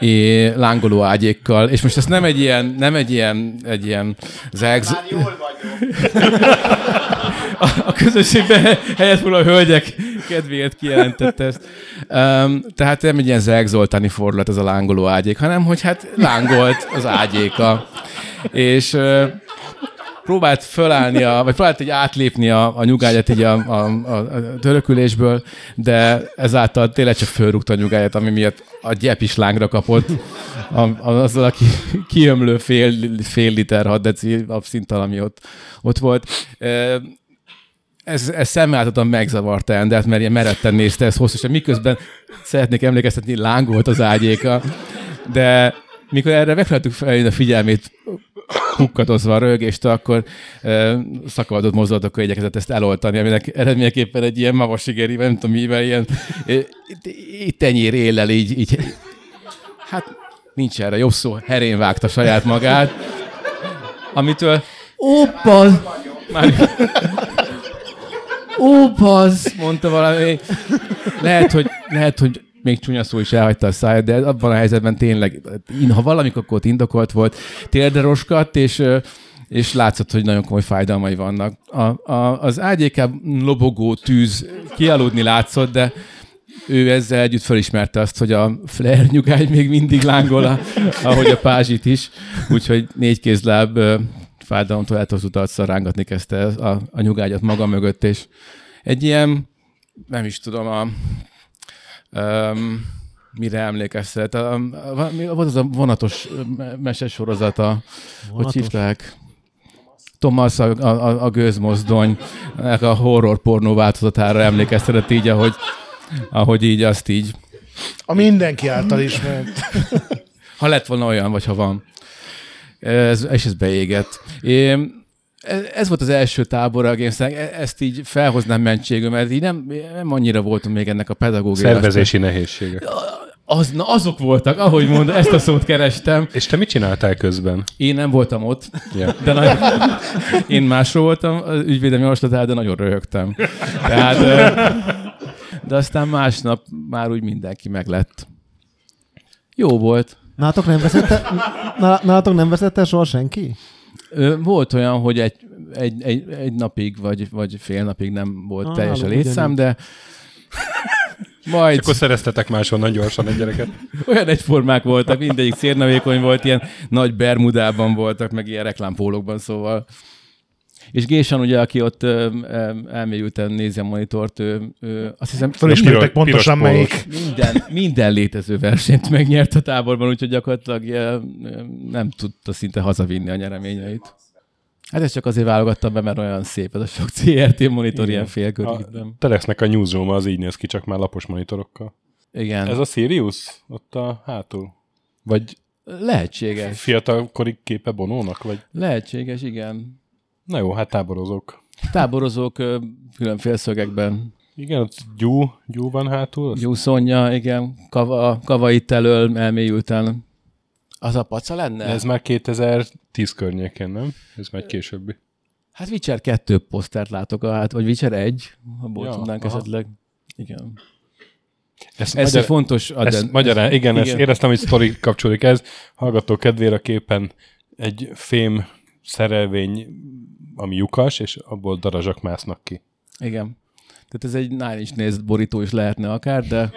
é, lángoló ágyékkal, és most ez nem egy ilyen, nem egy ilyen, egy ilyen zegz... A, a közösségben helyett volna a hölgyek kedvéért kijelentette ezt. Um, tehát nem egy ilyen Zeg Zoltáni fordulat ez a lángoló ágyék, hanem hogy hát lángolt az ágyéka. És uh, próbált fölállni, a, vagy próbált egy átlépni a, a nyugágyat így a, a, a, a törökülésből, de ezáltal tényleg csak fölrúgta a nyugágyat, ami miatt a gyep is lángra kapott, a, a, azzal a ki, kiömlő fél, fél liter 6 deci abszinttal, ami ott, ott volt. E, ez, ez szemmeltetően megzavarta Endert, mert ilyen meretten nézte ezt hosszasan, miközben szeretnék emlékeztetni, lángolt az ágyéka, de mikor erre megfeleltük fel a figyelmét hukkatozva a rögést, akkor e, szakadott mozdulatokkal igyekezett ezt eloltani, aminek eredményeképpen egy ilyen mavasigeri, nem tudom mivel, ilyen e, itt tenyér éllel így, így, hát nincs erre jobb szó, herén vágta saját magát, amitől Oppa! Már, Ópasz! Mondta valami. Lehet, hogy, lehet, hogy még csúnya szó is elhagyta a száját, de abban a helyzetben tényleg, ha valamikor ott indokolt volt, térdre roskadt, és és látszott, hogy nagyon komoly fájdalmai vannak. A, a, az ágyékában lobogó tűz kialudni látszott, de ő ezzel együtt felismerte azt, hogy a flare nyugány még mindig lángol, ahogy a pázsit is, úgyhogy négy kézláb fájdalomtól eltozott arccal rángatni kezdte a, a nyugágyat maga mögött, és egy ilyen, nem is tudom, a, um, mire emlékeztet. A, a, volt az a vonatos mesesorozata, hogy hívták? Thomas a, a, a gőzmozdony, a horror pornó változatára emlékeztetett így, ahogy, ahogy így azt így. A mindenki által ismert. Ha lett volna olyan, vagy ha van. Ez, és ez beégett. É, ez volt az első tábor a games ezt így felhoznám mentségül, mert így nem, nem annyira voltam még ennek a pedagógiai. Szervezési nehézségek. Az, na, azok voltak, ahogy mondom, ezt a szót kerestem. És te mit csináltál közben? Én nem voltam ott, Ja. de nagyon, én másról voltam az ügyvédem javaslatál, de nagyon röhögtem. Tehát, de aztán másnap már úgy mindenki meglett. Jó volt. Nálatok nem veszette, nálatok nem veszette soha senki? Volt olyan, hogy egy, egy, egy, egy napig, vagy, vagy fél napig nem volt Ah, teljes a létszám, de Majd És akkor szereztetek máshonnan gyorsan egy gyereket. olyan egyformák voltak, mindegyik szérnavékony volt, ilyen nagy bermudában voltak, meg ilyen reklámpólókban, szóval. És Gésan ugye, aki ott ö, ö, elmélyülten nézi a monitort, ő, ő azt hiszem Fölismertek piros- pontosan piros melyik. minden, minden létező versenyt megnyert a táborban, úgyhogy gyakorlatilag ö, nem tudta szinte hazavinni a nyereményeit. Hát ezt csak azért válogattam be, mert olyan szép ez a sok CRT monitor ilyen A félkörítben. Telexnek a newsroom az így néz ki, csak már lapos monitorokkal. Igen, Ez a Sirius? Ott a hátul? Vagy lehetséges. fiatalkori képe Bonónak? Vagy... Lehetséges, igen. Na jó, hát táborozók. Táborozók ö, külön félszögekben. Igen, ott gyú, gyú van hátul. Gyúszonya, igen. Kava, kava itt elől elmélyülten. Az a paca lenne? Ez már 2010 környékén, nem? Ez már egy későbbi. Hát Witcher 2 posztert látok, hát, vagy Witcher 1, abból Ja, ja, tudnánk aha. esetleg. Igen. Ezt Ez egy fontos ezt adden. magyarán, igen, ezt igen. éreztem, hogy sztori kapcsolódik ez. Hallgató kedvére képen egy fém szerelvény, ami lyukas, és abból darazsak másznak ki. Igen. Tehát ez egy Nine Inch Nails borító is lehetne akár, de,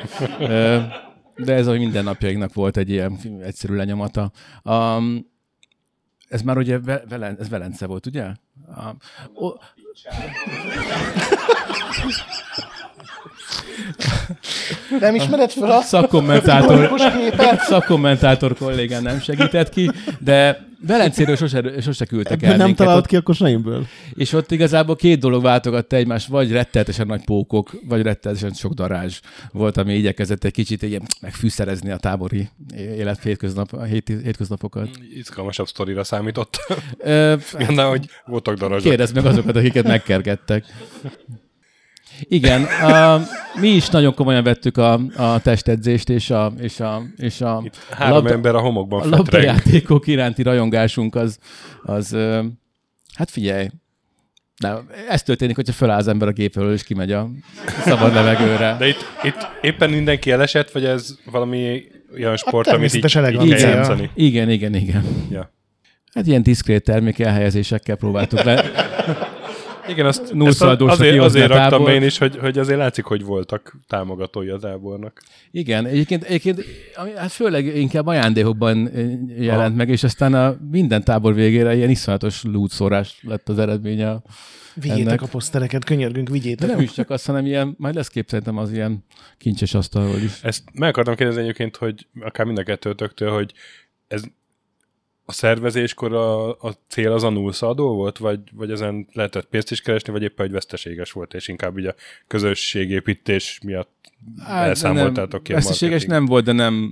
de ez a mindennapjainknak volt egy ilyen egyszerű lenyomata. Um, ez már ugye Ve- Velen, ez Velence volt, ugye? A, o, Nem ismered fel azt? szakkommentátor, szakkommentátor kollégám nem segített ki, de Velencéről sose, sose küldtek Ebből el nem talált Ott, ki, akkor seimből. és ott igazából két dolog váltogatta egymást, vagy retteltesen nagy pókok, vagy retteltesen sok darázs volt, ami igyekezett egy kicsit ilyen megfűszerezni a tábori élet hétköznap, a hét, hétköznapokat. Izgalmasabb sztorira számított. Ö, De hogy voltak darazsak. Kérdezd meg azokat, akiket megkergettek. Igen, a, mi is nagyon komolyan vettük a, a testedzést és a, és a, és a Itt három labda- ember a homokban a labdajátékok iránti rajongásunk az, az hát figyelj, de ez történik, hogyha feláll az ember a gépről, és kimegy a szabad levegőre. De itt, itt éppen mindenki elesett, vagy ez valami olyan sport, amit így, így kell játszani? Igen, igen, igen. Ja. Hát ilyen diszkrét termék elhelyezésekkel próbáltuk le. Igen, azt, Nullszaldósra ezt azért, a raktam én is, hogy, hogy azért látszik, hogy voltak támogatói a tábornak. Igen, egyébként, egyébként ami, hát főleg inkább ajándékokban ö, jelent meg, és aztán a minden tábor végére ilyen iszonyatos lútszórás lett az eredménye. Vigyétek Ennek. a posztereket, könyörgünk, De vigyétek. nem is csak azt, hanem ilyen, majd lesz kép szerintem az ilyen kincses asztalról is. Ezt meg akartam kérdezni egyébként, hogy akár mind a kettőtöktől, hogy ez a szervezéskor a, a cél az a nullszadó volt, vagy, vagy ezen lehetett pénzt is keresni, vagy éppen, hogy veszteséges volt, és inkább így a közösségépítés miatt Hát, elszámoltátok ki a Veszteséges marketing. nem volt, de nem,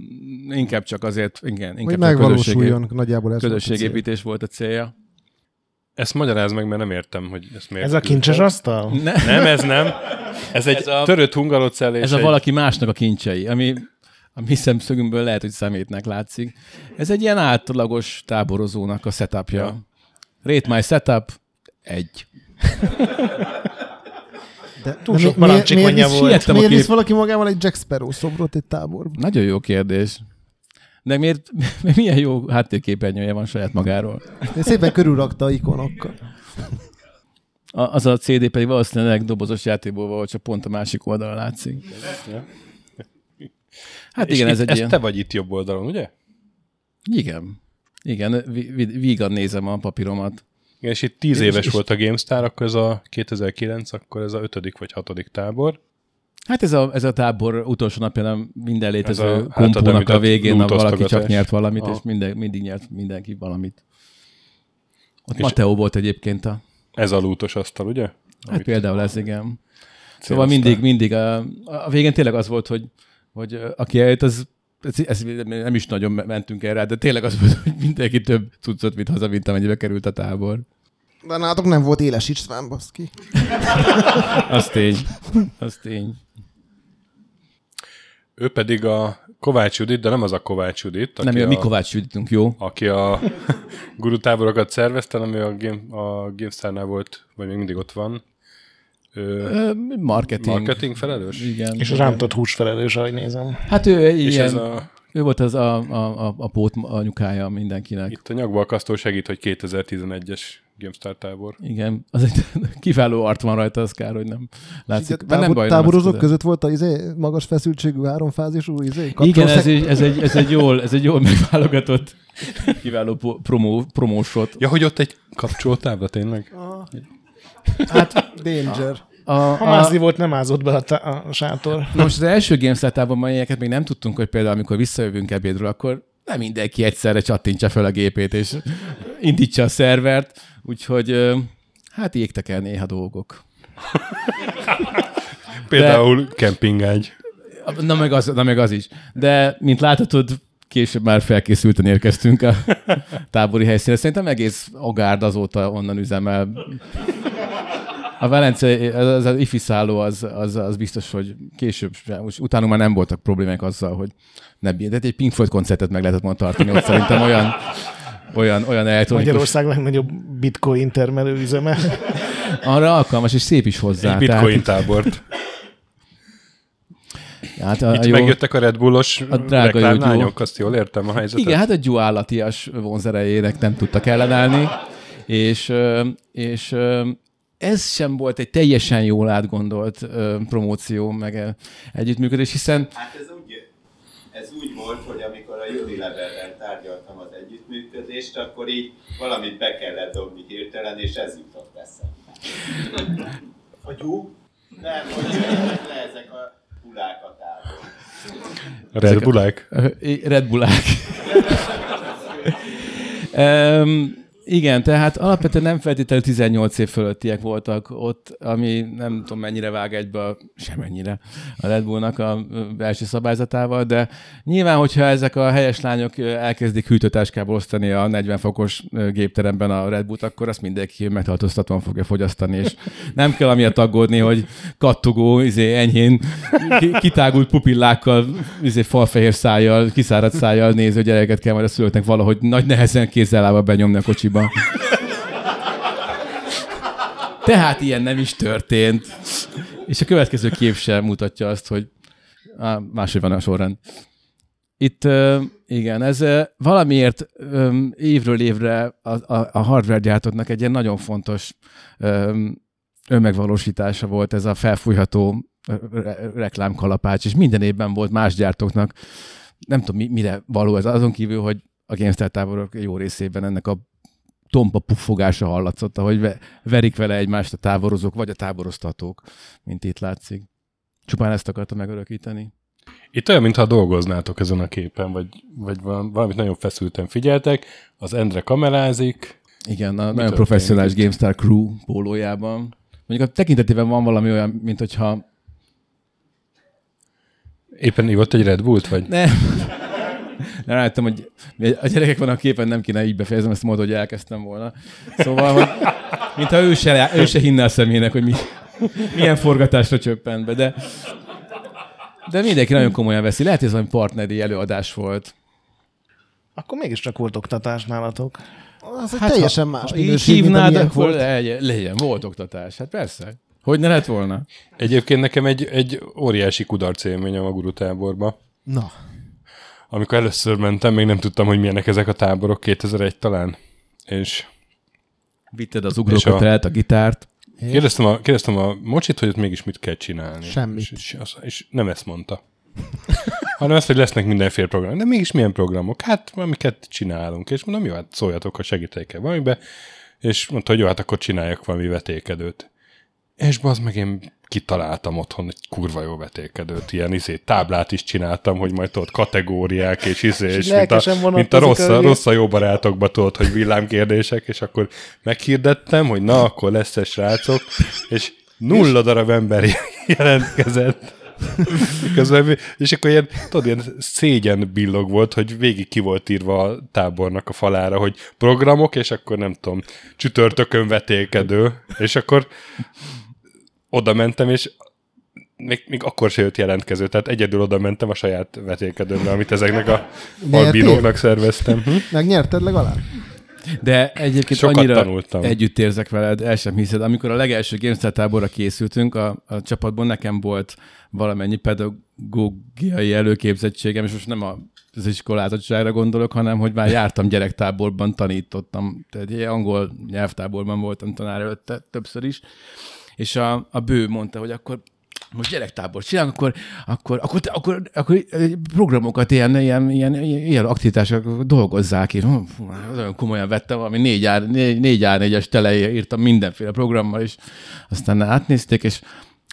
inkább csak azért, igen, Hogy inkább csak közösségé, megvalósuljon, nagyjából ez közösségépítés volt a célja. Ezt magyaráz meg, mert nem értem, hogy ezt miért. Ez a kincses asztal? Ne, Nem, ez nem. Ez egy Ez a- törött hungarocell ez a egy... valaki másnak a kincsei, ami a mi szemszögünkből lehet, hogy szemétnek látszik. Ez egy ilyen átlagos táborozónak a setupja. Ja. Rate my setup, egy. De, Túl de sok mi- miért, miért, visz, volt. A miért visz valaki magával egy Jack Sparrow szobrot egy táborba? Nagyon jó kérdés. De miért, milyen jó háttérképernyője van saját magáról? De szépen körülrakta ikonokkal. A, az a CD pedig valószínűleg dobozos játékból volt, csak pont a másik oldalon látszik. Hát És igen, ez egy ez ilyen... te vagy itt jobb oldalon, ugye? Igen. Igen, vígan nézem a papíromat. Igen, és itt tíz éves és- volt a GameStar, akkor ez a 2009, akkor ez a ötödik vagy hatodik tábor. Hát ez a, ez a tábor utolsó napján minden létező Ez a a, a végén a valaki csak nyert valamit, Aha. és minden, mindig nyert mindenki valamit. Ott És- Mateo volt egyébként a... Ez a lútos asztal, ugye? Hát Amit például ez, igen. Szóval mindig, mindig a, a végén tényleg az volt, hogy, hogy aki eljött, az ez, ez, nem is nagyon mentünk erre, de tényleg az volt, hogy mindenki több cuccot vitt haza, mint amennyibe került a tábor. De nálatok nem volt Éles István, baszki. Az tény. Az tény. Ő pedig a Kovács Judit, de nem az a Kovács Judit, aki, Nem, a, mi Kovács Juditunk, jó? aki a guru táborokat szervezte, ami a, Game, a GameStar-nál volt, vagy még mindig ott van. Ö, Marketing. marketing felelős? Igen. És a rántott hús felelős, ahogy nézem. Hát ő egy És ilyen, ez a, ő volt az a, a, a, a pót anyukája mindenkinek. itt a nyakbalkasztó segít, hogy 2011-es GameStar tábor. Igen, az egy kiváló art van rajta, az kár, hogy nem látszik. Tábor, Mert nem baj, nem táborozók látszik, között volt a izé, magas feszültségű háromfázisú izé, Igen, ez, egy, ez, egy, ez, egy jól, ez egy jól megválogatott kiváló promó, promósot. Ja, hogy ott egy kapcsolótábla tényleg? Hát Danger. a, Ha mászni volt, nem ázott be a, tá- a sátor. Na most az első GameStar-tában ma ilyeneket még nem tudtunk, hogy például amikor visszajövünk ebédről, akkor nem mindenki egyszerre csattintsa fel a gépét, és indítsa a szervert, úgyhogy hát égtek el néha dolgok. Például kempingágy. Na meg, az, na meg az is. De, mint láthatod, később már felkészülten érkeztünk a tábori helyszínre. Szerintem egész Agárd azóta onnan üzemel. A Velence, az, az ifi szálló, az, az, az biztos, hogy később, most utána már nem voltak problémák azzal, hogy ne. De egy Pink Floyd koncertet meg lehetett volna tartani, ott szerintem olyan, olyan, olyan elektronikus, Magyarország legnagyobb bitcoin termelő üzeme. arra alkalmas, és szép is hozzá. Egy bitcoin tábort. Tehát, hát a, Itt a jó, megjöttek a Red Bullos A drága reklámlányok, azt jól értem a helyzetet? Igen, hát a Gyú állatias vonzerejének nem tudtak ellenállni, és, és ez sem volt egy teljesen jól átgondolt ö, promóció, meg együttműködés, hiszen Hát ez úgy, ez úgy volt, hogy amikor a Unileverrel tárgyaltam az együttműködést, akkor így valamit be kellett dobni hirtelen, és ez jutott eszembe. A gyú? Nem, hogy le ezek a hulák a távol. Red Bullák? Ö, Red Bullák. um, igen, tehát alapvetően nem feltétlenül 18 év fölöttiek voltak ott, ami nem tudom mennyire vág egybe, a- semennyire a Red Bullnak a belső szabályzatával, de nyilván, hogyha ezek a helyes lányok elkezdik hűtőtáskába osztani a 40 fokos gépteremben a Red Bullt, akkor azt mindenki megtartóztatóan fogja fogyasztani, és nem kell amiatt aggódni, hogy kattogó, izé, enyhén ki- kitágult pupillákkal, izé, falfehér szájjal, kiszáradt szájjal néző gyereket kell majd a szülőknek valahogy nagy nehezen kézzel benyomni a kocsiba. Tehát ilyen nem is történt. És a következő kép sem mutatja azt, hogy á, máshogy van a sorrend. Itt igen, ez valamiért évről évre a, a, a hardware gyártóknak egy ilyen nagyon fontos önmegvalósítása volt ez a felfújható reklámkalapács, és minden évben volt más gyártóknak. Nem tudom, mi, mire való ez, azon kívül, hogy a GameStar táborok jó részében ennek a tompa puffogása hallatszott, ahogy ve- verik vele egymást a táborozók, vagy a táboroztatók, mint itt látszik. Csupán ezt akarta megörökíteni. Itt olyan, mintha dolgoznátok ezen a képen, vagy, vagy val- valamit nagyon feszülten figyeltek. Az Endre kamerázik. Igen, a nagyon professzionális? GameStar Crew pólójában. Mondjuk a tekintetében van valami olyan, mint hogyha Éppen ivott egy Red Bullt, vagy? nem, nem láttam, hogy a gyerekek van a képen, nem kéne így befejezem ezt a módot, hogy elkezdtem volna. Szóval, hogy mintha ő se, ő se hinne a személynek, hogy mi, milyen forgatásra csöppent be, de, de mindenki nagyon komolyan veszi. Lehet, hogy ez valami partneri előadás volt. Akkor mégiscsak volt oktatás nálatok. Az egy teljesen más Hát, Ha így hívnád, akkor volt. legyen, legyen, volt oktatás. Hát persze. Hogy ne lett volna? Egyébként nekem egy, egy óriási kudarc élmény a guru táborba. Na, Amikor először mentem, még nem tudtam, hogy milyenek ezek a táborok, 2001 talán. És Vitted az ugrókötelet, a gitárt. kérdeztem a, kérdeztem a mocsit, hogy ott mégis mit kell csinálni. Semmit. És, és, az- és nem ezt mondta. hanem ezt, hogy lesznek mindenféle programok. De mégis milyen programok? Hát, amiket csinálunk. És mondom, jó, hát szóljatok, hogy segítek el valamibe. És mondta, hogy jó, hát akkor csináljak valami vetékedőt. És az meg én kitaláltam otthon egy kurva jó vetékedőt, ilyen izé, táblát is csináltam, hogy majd tudod, kategóriák és izé, és, mint a, mint a rossz, a rossz a jó barátokba tudod, hogy villámkérdések, és akkor meghirdettem, hogy na, akkor lesz ez srácok, és nulla darab ember jelentkezett. Közben, és akkor ilyen, tudod, ilyen szégyen billog volt, hogy végig ki volt írva a tábornak a falára, hogy programok, és akkor nem tudom, csütörtökön vetélkedő, és akkor oda mentem, és még, még akkor se jött jelentkező, tehát egyedül oda mentem a saját vetélkedőmre, amit ezeknek a albinóknak szerveztem. Hm? megnyerted legalább? De egyébként Sokat annyira tanultam. együtt érzek veled, el sem hiszed. Amikor a legelső GameStar táborra készültünk, a, a csapatban nekem volt valamennyi pedagógiai előképzettségem, és most nem a az iskolázottságra gondolok, hanem hogy már jártam gyerektáborban, tanítottam, tehát egy angol nyelvtáborban voltam tanár előtte többször is, és a, a bő mondta, hogy akkor most gyerektábor csinálunk, akkor, akkor, akkor, akkor, akkor programokat, ilyen, ilyen, ilyen, ilyen aktivitások dolgozzák, hú, olyan komolyan vettem, ami négy, ár, négy, ár négyes tele írtam mindenféle programmal, és aztán átnézték, és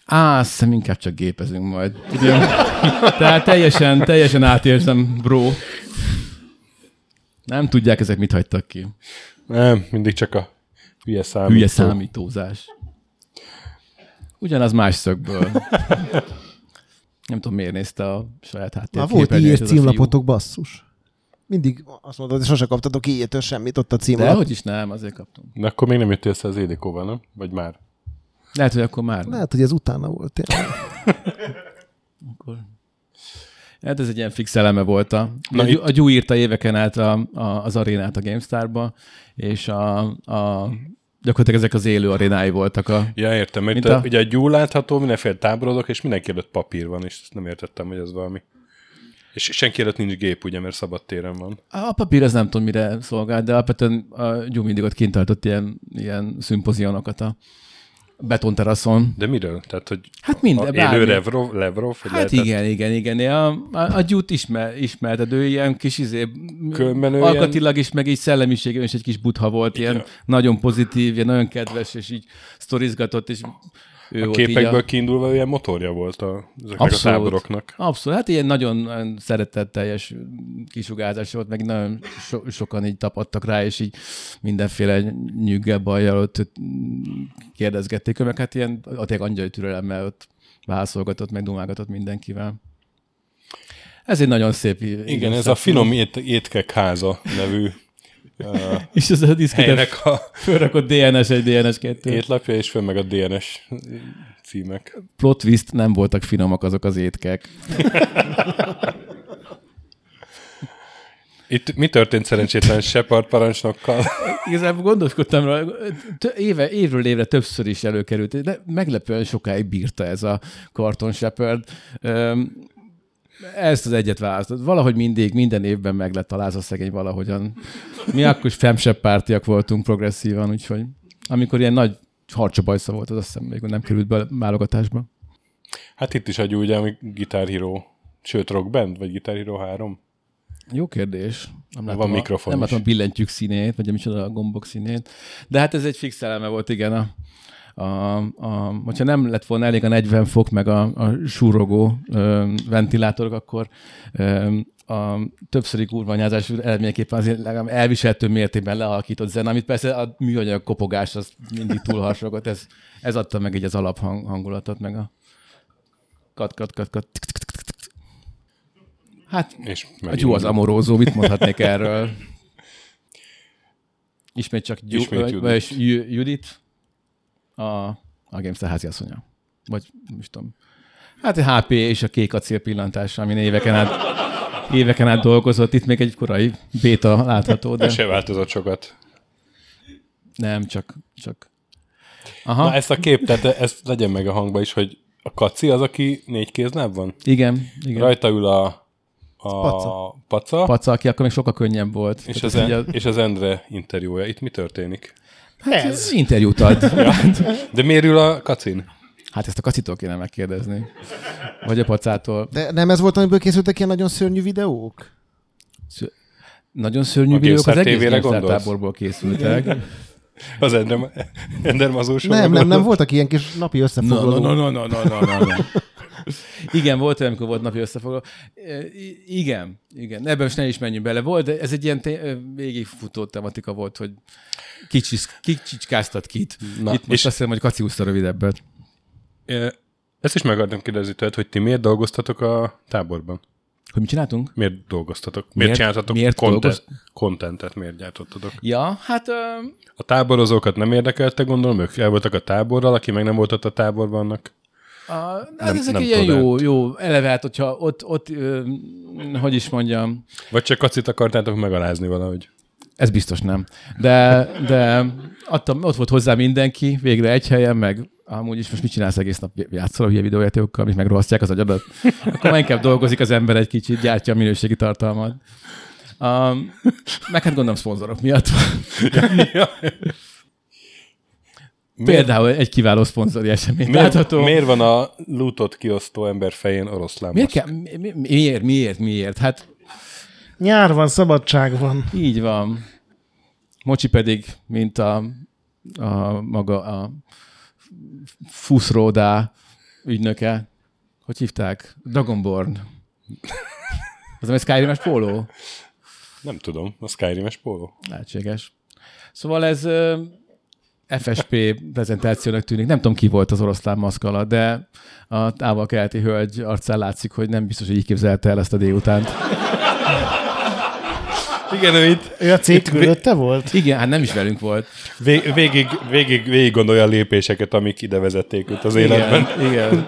Á, azt hiszem inkább csak gépezünk majd. Ugye? Tehát teljesen, teljesen átérzem, bro. Nem tudják ezek mit hagytak ki. Nem, mindig csak a hülye számító. Hülye számítózás. Ugyanaz más szögből. Nem tudom, miért nézte a saját Már háttérképet. volt írt címlapotok, basszus. Mindig azt mondod, hogy sose kaptatok ilyetől semmit ott a De címlap. hogy is nem, azért kaptunk. De akkor még nem jöttél össze az Édikóval, nem? Vagy már? Lehet, hogy akkor már. nem. Lehet, hogy ez utána volt. tényleg. Akkor... Hát ez egy ilyen fix eleme volt. A, Na a, itt- a Gyú írta éveken át a, a, az arénát a GameStar-ba, és a, a, gyakorlatilag ezek az élő arénái voltak. A, Ja, értem, mert a... ugye a gyúl látható, mindenféle táborodok, és mindenki előtt papír van, és ezt nem értettem, hogy ez valami. És senki előtt nincs gép, ugye, mert szabad téren van. a papír az nem tudom, mire szolgál, de alapvetően a Gyú mindig ott kint tartott ilyen, ilyen szimpozionokat a betonteraszon. De miről? Tehát, hogy Hát a minden, élő bármi. Levrov, Levrov Hát lehetett- igen, igen, igen. A, a, a gyút ismer, ismerted, ő ilyen kis izé, Különben alkatilag is, meg így szellemiségében is egy kis butha volt, ilyen Igen. nagyon pozitív, ilyen nagyon kedves, és így sztorizgatott, és ő A képekből kiindulva ilyen motorja volt a, ezeknek Abszolút. a táboroknak. Abszolút, hát ilyen nagyon, szeretetteljes kisugárzás volt, meg nagyon so, sokan így tapadtak rá, és így mindenféle nyüggel, bajjal ott kérdezgették, meg hát ilyen a tényleg angyali türelemmel ott válaszolgatott, meg dumálgatott mindenkivel. Ez egy nagyon szép. Igen, ez a finom ét, étkek háza nevű uh, És ez a helynek a fölrakott DNS egy DNS 2. étlapja, és fönn meg a DNS címek. Plot twist, nem voltak finomak azok az étkek. Itt mi történt szerencsétlen Shepard parancsnokkal? Igazából gondoskodtam rá, éve, évről évre többször is előkerült, de meglepően sokáig bírta ez a Carton Shepard. Ezt az egyet választott. Valahogy mindig, minden évben meg lett alázva szegény valahogyan. Mi akkor is femsebb pártiak voltunk progresszívan, úgyhogy amikor ilyen nagy harcsabajsza volt, az azt hiszem még nem került be a válogatásba. Hát itt is egy ugye, ami Guitar Hero, sőt Rock Band, vagy Guitar Hero 3? Jó kérdés. Nem Van látom a, mikrofon Nem is. látom a billentyűk színét, vagy micsoda a gombok színét. De hát ez egy fix eleme volt, igen. A, a, a, hogyha nem lett volna elég a 40 fok, meg a, a súrogó ö, ventilátorok, akkor ö, a többszöri kurvanyázás eredményeképpen azért legalább elviselhető mértékben lealakított zene, amit persze a műanyag kopogás az mindig túlharsogott, ez, ez adta meg így az alaphangulatot, meg a kat, kat, kat, kat. Hát És a megint- Gyú az amorózó, mit mondhatnék erről? Ismét csak Gyú, Ismét Judit. Ju- Judit, a, a GameStar háziasszonya. Vagy nem is tudom. Hát a HP és a kék acél pillantása, ami éveken át, éveken át dolgozott. Itt még egy korai béta látható, de Ez se változott sokat. nem, csak, csak. Ha? Aha, Na ezt a kép, tehát ez legyen meg a hangba is, hogy a kaci az, aki négy kézláb van? igen, igen. Rajta ül a, a Paca. paca, Paca, aki akkor még sokkal könnyebb volt. és, Tehát az ez így en, és az Endre interjúja. Itt mi történik? Hát ez. Interjút ad. De miért ül a kacin? Hát ezt a kacitól kéne megkérdezni. Vagy a pacától. De nem ez volt, amiből készültek ilyen nagyon szörnyű videók? Nagyon szörnyű A videók az egész táborból készültek. Az Ender Mazur Nem, nem, nem voltak ilyen kis napi összefoglalók. no, no, no, no, no, no. Igen, volt olyan, amikor volt napi összefoglaló. I- Igen, igen. Ebben most ne is menjünk bele. Volt, de ez egy ilyen té- végigfutó tematika volt, hogy kicsis, kicsicskáztat kit. Na, Itt most és- azt hiszem, hogy Kaci úszta rövidebbet. Ezt is meg akartam kérdezni tőled, hogy ti miért dolgoztatok a táborban? Hogy mit csináltunk? Miért dolgoztatok? Miért, Miért- csináltatok miért content, contentet? Miért gyártottatok? Ja, hát ö, A táborozókat nem érdekelte, gondolom, ők el voltak a táborral, aki meg nem volt ott a táborban, annak. A, hát Nem- ezek nem ilyen jó, jó, eleve hát, hogyha ott, ott ö, hogy is mondjam, Vagy csak kacit akartátok megalázni valahogy. Ez biztos nem. De, de adtam, ott volt hozzá mindenki, végre egy helyen, meg amúgy is most mit csinálsz egész nap? Játszol a hülye videójátékokkal, amik megrohasztják az agyadat? Akkor már inkább dolgozik az ember egy kicsit, gyártja a minőségi tartalmat. Um, meg hát gondolom szponzorok miatt. Például egy kiváló szponzori esemény. Miért, Látható. miért van a lootot kiosztó ember fején oroszlán Miért, kell, mi, mi, miért, miért, miért? Hát Nyár van, szabadság van. így van. Mocsi pedig, mint a, a maga a Fuszródá ügynöke. Hogy hívták? Dragonborn. Az nem egy Skyrim-es póló? Nem tudom, a Skyrim-es póló. Lehetséges. Szóval ez FSP prezentációnak tűnik. Nem tudom, ki volt az oroszlán maszk alatt, de a távol-keleti hölgy arcán látszik, hogy nem biztos, hogy így képzelte el ezt a délutánt. Igen, ő itt Ő a cég küldötte volt? Igen, hát nem is velünk volt. vég, végig, végig, végig gondolja a lépéseket, amik ide vezették őt az életben. Igen, igen.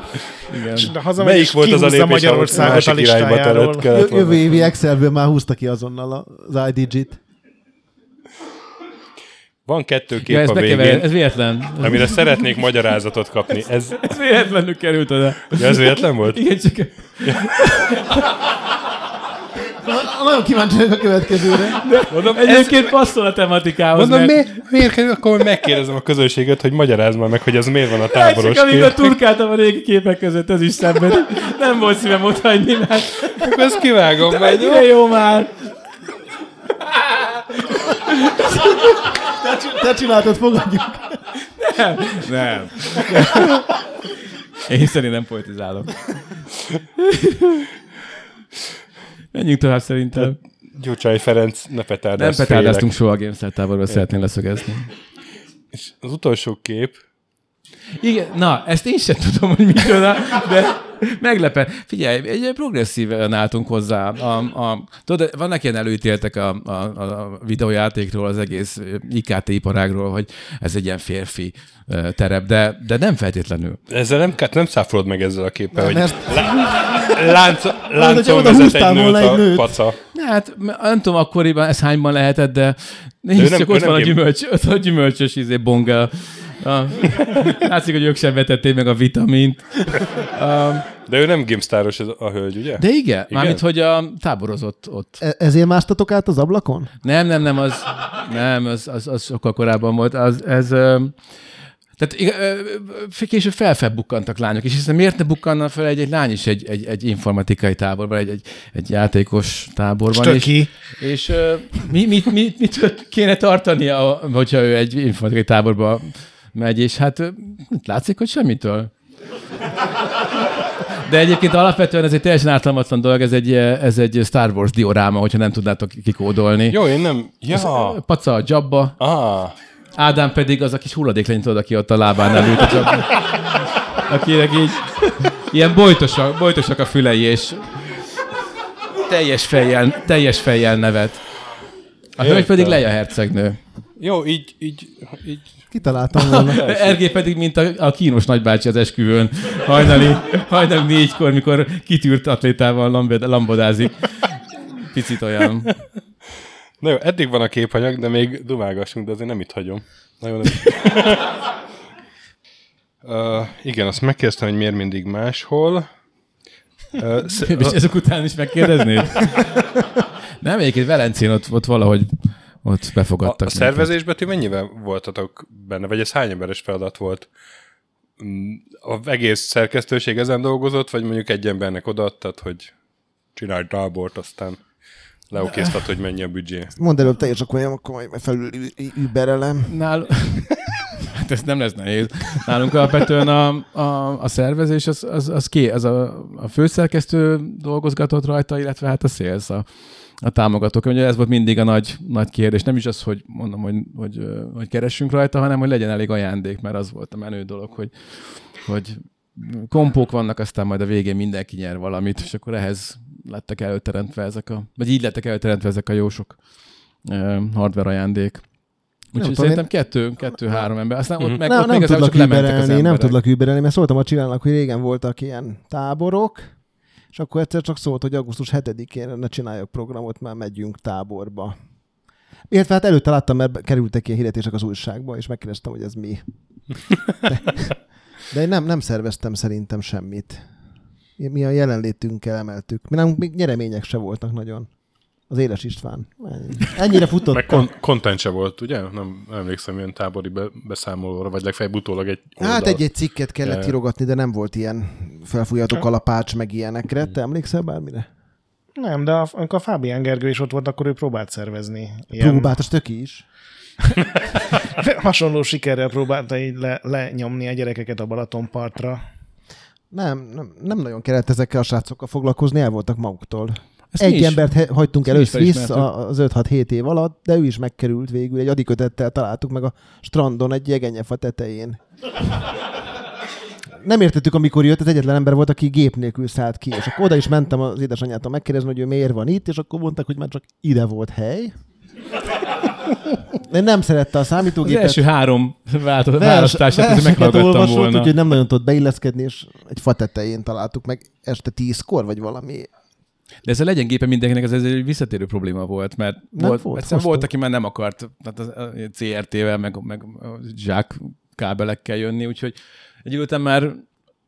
igen. De hazamegy, Melyik és volt az a lépés, Magyarországot a irányba listájáról. Jövő évi Excelből már húzta ki azonnal az IDG-t. Van kettő kép Ja, ez, a bekever, végén, ez véletlen. amire szeretnék magyarázatot kapni. Ez, Ez véletlenül került oda. ja, ez véletlen volt? Igen, csak Nagyon kíváncsi vagyok a következőre. Mondom, ez, egyébként passzol a tematikához. mondom mert- mi, miért kell, akkor megkérdezem a közönséget, hogy magyarázd már meg, hogy ez miért van a táboros Csak amíg a turkáltam a régi képek között, ez is szemben. Nem volt szívem ott hagyni, mert Akkor ezt kivágom majd. jó? de jó már. Te, te csináltad, fogadjuk. Nem. Nem. Én szerint nem politizálok. Menjünk tovább szerintem. Gyurcsány Ferenc, ne Nem petárdás petárdáztunk soha a Gamestar táborról, szeretném leszögezni. És az utolsó kép, Igen, na, ezt én sem tudom, hogy micsoda, de meglepő. Figyelj, egy progresszíven álltunk hozzá. A, a, tudod, vannak ilyen előítéltek a, a, a videójátékról, az egész IKT iparágról, hogy ez egy ilyen férfi terep, de, de nem feltétlenül. ezzel nem, hát nem száfolod meg ezzel a képpel, hogy Mert lánc, hogyha láncon vezet egy nőt egy a nőt. paca. Hát nem tudom akkoriban ez hányban lehetett, de nézd nem- csak ott nem van a, gyümölcs, ott a gyümölcsös izé, bonga. A, látszik, hogy ők sem vetették meg a vitamint. De ő nem gimstáros ez a hölgy, ugye? De igen, igen? mármint, hogy a táborozott ott. e- ezért másztatok át az ablakon? Nem, nem, nem, az, nem, az, az, az sokkal korábban volt. Az, ez, ö, tehát később felfelbukkantak lányok, és hiszen miért ne bukkanna fel egy, egy lány is egy, egy, egy informatikai táborban, egy, egy, egy játékos táborban. Stöki. És, és mi, mit, mit, mit kéne tartania, hogyha ő egy informatikai táborba megy, és hát látszik, hogy semmitől. De egyébként alapvetően ez egy teljesen ártalmatlan dolog, ez egy, ez egy Star Wars dioráma, hogyha nem tudnátok kikódolni. Jó, én nem... Ja. Paca a dzsabba, Ah, Ádám pedig az a kis hulladéklenyt tudod, aki ott a lábánál ült a dzsabba. Akinek így ilyen bojtosak, bojtosak a fülei, és teljes fejjel, teljes fejjel nevet. A hölgy pedig Leia hercegnő. jó, így, így, így Kitaláltam volna. Ergé pedig, mint a, a kínos nagybácsi az esküvőn, hajnali, hajnali négykor, mikor kitűrt atlétával lambod, lambodázik. Picit olyan. Na jó, eddig van a képanyag, de még dumágassunk, de azért nem itt hagyom. Nagyon nem. uh, igen, azt megkérdeztem, hogy miért mindig máshol. Uh, sz- És ezek után is megkérdeznéd? Nem, egyébként Velencén ott, ott valahogy ott a, befogadtak. a szervezésben ti mennyivel voltatok benne, vagy ez hány emberes feladat volt? Mm, Az egész szerkesztőség ezen dolgozott, vagy mondjuk egy embernek odaadtad, hogy csinálj tábort, aztán leokéztat, hogy mennyi a büdzsé. Mondd előbb te, és akkor akkor majd felül überelem. Nál... Hát ez nem lesz nehéz. Nálunk alapvetően a, a, a szervezés, az, az, az, ké, az a, a főszerkesztő dolgozgatott rajta, illetve hát a sales, a, a támogatók. Ugye ez volt mindig a nagy, nagy kérdés. Nem is az, hogy mondom, hogy, hogy, hogy keressünk rajta, hanem hogy legyen elég ajándék, mert az volt a menő dolog, hogy, hogy kompók vannak, aztán majd a végén mindenki nyer valamit, és akkor ehhez lettek előteremtve ezek a, vagy így lettek előteremtve ezek a jó sok ö, hardware ajándék. Úgyhogy szerintem kettő, kettő-három ember. Aztán ott meg, Nem, ott nem még tudlak csak az überelni, nem emberek. tudlak überelni, mert szóltam a csinálnak, hogy régen voltak ilyen táborok, és akkor egyszer csak szólt, hogy augusztus 7-én ne csináljak programot, már megyünk táborba. Illetve hát előtte láttam, mert kerültek ilyen hirdetések az újságba, és megkérdeztem, hogy ez mi. De, de én nem, nem szerveztem szerintem semmit. Mi a jelenlétünkkel emeltük. Mi nem, még nyeremények se voltak nagyon. Az Éles István. Ennyi. Ennyire Meg futottam. kon- content se volt, ugye? Nem emlékszem ilyen tábori be- beszámolóra, vagy legfeljebb utólag egy oldal. Hát egy-egy cikket kellett Ja. írogatni, de nem volt ilyen felfújható kalapács, meg ilyenekre. Te emlékszel bármire? Nem, de a- amikor a Fábián Gergő is ott volt, akkor ő próbált szervezni. Ilyen Próbált, az töki is. hasonló sikerrel próbálta így le, lenyomni a gyerekeket a Balatonpartra. Nem, nem, nem nagyon kellett ezekkel a srácokkal foglalkozni, el voltak maguktól. Ezt Egy is- embert hagytunk vissza felismertük. az 5-6-7 év alatt, de ő is megkerült végül. Egy adikötettel találtuk meg a strandon egy jegenyefa tetején. Nem értettük, amikor jött, az egyetlen ember volt, aki gép nélkül szállt ki, és akkor oda is mentem az édesanyjától megkérdezni, hogy ő miért van itt, és akkor mondták, hogy már csak ide volt hely. De nem szerette a Az számítógépet. első három változat, Vers- választását meghallgattam olvasott, volna. Úgyhogy nem nagyon tudott beilleszkedni, és egy fa tetején találtuk meg este tízkor, vagy valami. De ez a legyen gépe mindenkinek, ez ez egy visszatérő probléma volt, mert Nem volt, volt, volt, volt, aki már nem akart tehát a CRT-vel, meg, meg a zsák kábelekkel jönni, úgyhogy egy idő után már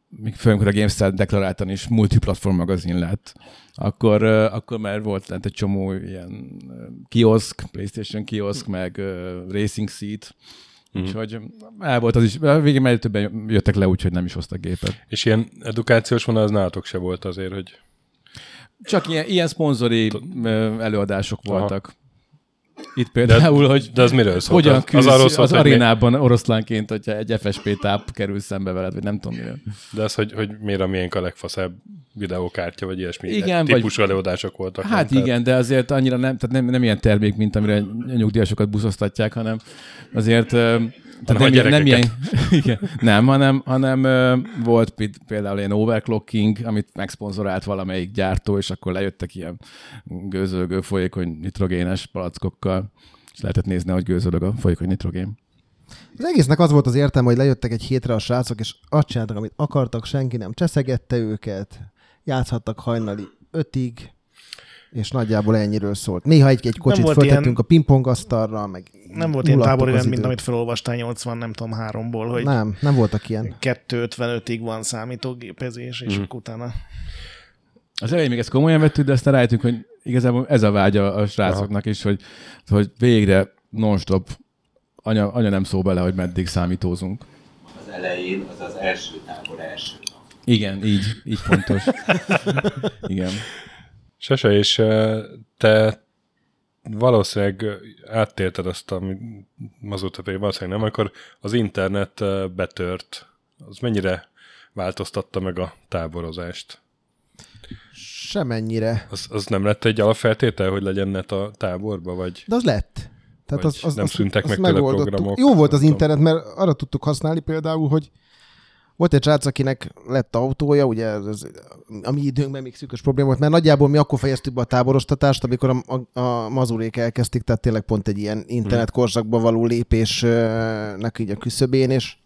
még főleg, amikor a GameStar deklaráltan is multiplatform magazin lett, akkor, akkor már volt lent egy csomó ilyen ö, kioszk, PlayStation kioszk, meg Racing Seat, úgyhogy el volt az is, a végén már többen jöttek le, úgyhogy nem is hoztak gépet. És ilyen edukációs vonal az nálatok se volt azért, hogy Csak ilyen, ilyen szponzori előadások Aha. Itt például, hogy de az miről szólt? hogyan Az- az arról az, szólt, az hogy mi- arénában oroszlánként, hogyha egy FSP táp kerül szembe veled, vagy nem tudom miért. De az, hogy, hogy miért a miénk a legfaszább videókártya, vagy ilyesmi Igen, típusú előadások voltak. Hát nem? igen, de azért annyira nem, tehát nem, nem ilyen termék, mint amire nyugdíjasokat buszoztatják, hanem azért tehát a nem, ilyen- nem ilyen, igen, nem, hanem, hanem ö, volt például ilyen overclocking, amit megszponzorált valamelyik gyártó, és akkor lejöttek ilyen gőzölgő folyékony nitrogénes palackokkal, és lehetett nézni, hogy gőzölög a folyékony nitrogén. Az egésznek az volt az értelme, hogy lejöttek egy hétre a srácok, és azt csináltak, amit akartak, senki nem cseszegette őket, játszhattak hajnali ötig, és nagyjából ennyiről szólt. Néha egy-egy kocsit volt föltettünk ilyen- a pingpongasztalra, meg Nem volt ilyen tábori rend, mint amit felolvastál 80, nem tudom, háromból, hogy Nem, nem voltak ilyen. 2.55-ig van számítógépezés, és Mhm. akkor utána Az elején még ezt komolyan vettük, de aztán rájöttünk, hogy igazából ez a vágya a srácoknak is, hogy, hogy végre non-stop anya, anya nem szól bele, hogy meddig számítózunk. Az elején az az első tábor első nap. Igen, így, így pontos. Igen. Sese, és te valószínűleg áttélted azt, ami azóta pedig valószínűleg nem, amikor az internet betört. Az mennyire változtatta meg a táborozást? Semennyire. Az, az nem lett egy alapfeltétel, hogy legyen net a táborba, vagy... De az lett. Tehát az, az, nem az, szűntek az meg tőle programok, Jó volt az internet, mert arra tudtuk használni például, hogy volt egy srác, akinek lett autója, ugye ez, ez, a mi időnkben még szűkös probléma volt, mert nagyjából mi akkor fejeztük be a táborostatást, amikor a, a, a mazurék elkezdték, tehát tényleg pont egy ilyen internetkorszakba való lépésnek így a küszöbén, és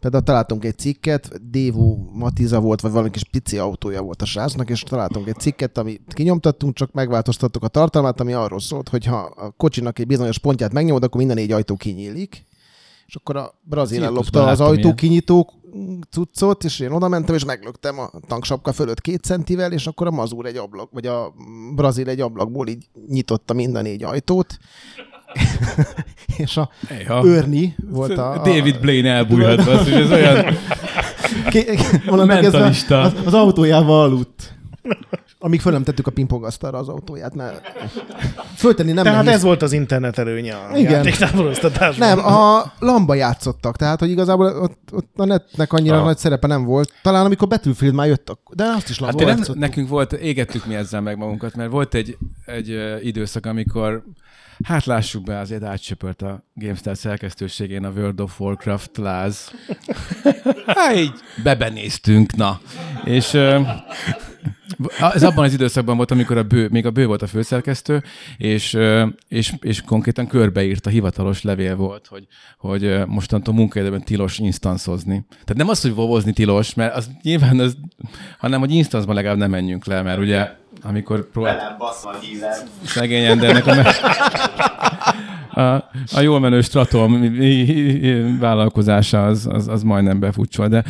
például találtunk egy cikket, Dévó Matiza volt, vagy valami kis pici autója volt a srácnak, és találtunk egy cikket, amit kinyomtattunk, csak megváltoztattuk a tartalmát, ami arról szólt, hogy ha a kocsinak egy bizonyos pontját megnyomod, akkor minden négy ajtó kinyílik. És akkor a brazil ellopta az láttam ilyen. ajtókinyitó cuccot, és én oda mentem, és meglöktem a tanksapka fölött két centivel, és akkor a mazúr egy ablak, vagy a brazil egy ablakból így nyitotta minden négy ajtót. és a Éha. Örni volt a... a David Blaine elbújhat, az, és ez olyan... Ké- onnantól kezdve Mentalista. Az, az autójával aludt. Amíg föl nem tettük a pingpongasztalra az autóját, mert föltenni nem Tehát nehéz. ez volt az internet előnye a Igen. játéktáboroztatásban. Nem, a lamba játszottak, tehát hogy igazából ott, ott a netnek annyira Ah. nagy szerepe nem volt. Talán amikor Battlefield már jött, de azt is lamba Hát nem, nekünk volt, égettük mi ezzel meg magunkat, mert volt egy, egy időszak, amikor hát lássuk be, azért átsöpört a GameStar szerkesztőségén a World of Warcraft láz. hát így bebenéztünk, na. És ez abban az időszakban volt, amikor a bő, még a bő volt a főszerkesztő, és, és, és konkrétan körbeírt a hivatalos levél volt, hogy, hogy mostantól munkaidőben tilos instancozni. Tehát nem az, hogy vovozni tilos, mert az nyilván az, hanem hogy instanszban legalább nem menjünk le, mert ugye amikor próbált Velem szegény Endernek a, me- a, a jól menő Stratom vállalkozása az, az, az majdnem befutcsol, de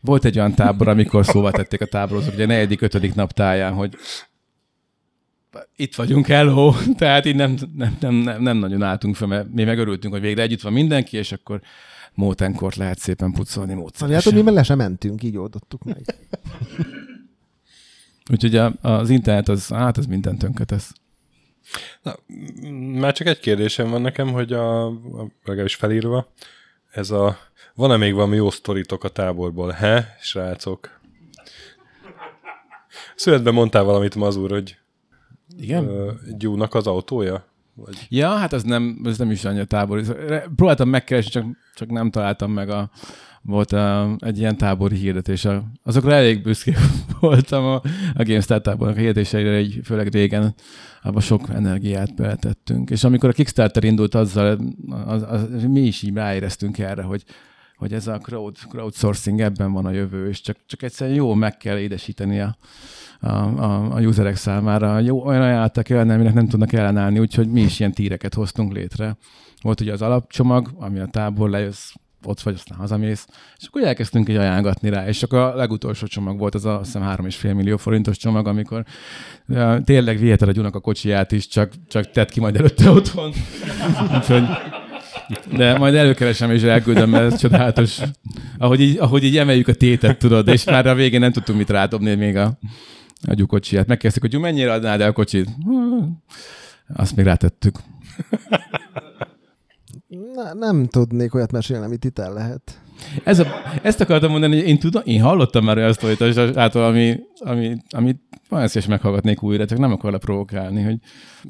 volt egy olyan tábor, amikor szóval tették a táborozók, ugye a negyedik, ötödik nap táján, hogy itt vagyunk, hello, tehát így nem, nem, nem, nem, nem nagyon álltunk fel, mert mi megörültünk, hogy végre együtt van mindenki, és akkor mótenkort lehet szépen pucolni Szóval, hát, hogy módszeresen. mi le sem mentünk, így oldottuk meg. Úgyhogy a, az internet az, hát az minden tönkretesz. Na, már csak egy kérdésem van nekem, hogy a, a legalábbis felírva, ez a, van-e még valami jó sztoritok a táborból? He, srácok? Születben mondtál valamit, Mazur, hogy Igen? ö, Gyúnak az autója? Vagy... Ja, hát ez nem, ez nem is annyira tábor. Próbáltam megkeresni, csak, csak nem találtam meg a, volt a, egy ilyen tábori hirdetés. Azokra elég büszke voltam a, a GameStar tábornak a hirdetéseire, egy, főleg régen abban sok energiát beletettünk. És amikor a Kickstarter indult, azzal az, az, mi is így ráéreztünk erre, hogy hogy ez a crowd, crowdsourcing ebben van a jövő, és csak, csak egyszerűen jó meg kell édesíteni a, a, a, a userek számára. Jó, olyan ajánlatok kell, aminek nem tudnak ellenállni, úgyhogy mi is ilyen tíreket hoztunk létre. Volt ugye az alapcsomag, ami a tábor lejössz, ott vagy, aztán hazamész, és akkor elkezdtünk egy ajánlatni rá, és akkor a legutolsó csomag volt az a, azt hiszem, 3,5 millió forintos csomag, amikor ja, tényleg viheted a gyunak a kocsiját is, csak, csak tedd ki majd előtte otthon. Úgyhogy de majd előkeresem és elküldöm, mert ez csodálatos. Ahogy így, ahogy így emeljük a tétet, tudod, és már a végén nem tudtunk mit rádobni még a, a gyukocsiját. Megkezdtük, hogy mennyire adnád el a kocsit? Azt még rátettük. Na, nem tudnék olyat mesélni, amit itt el lehet. Ez a, ezt akartam mondani, hogy én tudom, én hallottam már olyan sztorit, által, ami, ami, amit olyan szíves meghallgatnék újra, csak nem akarok provokálni, hogy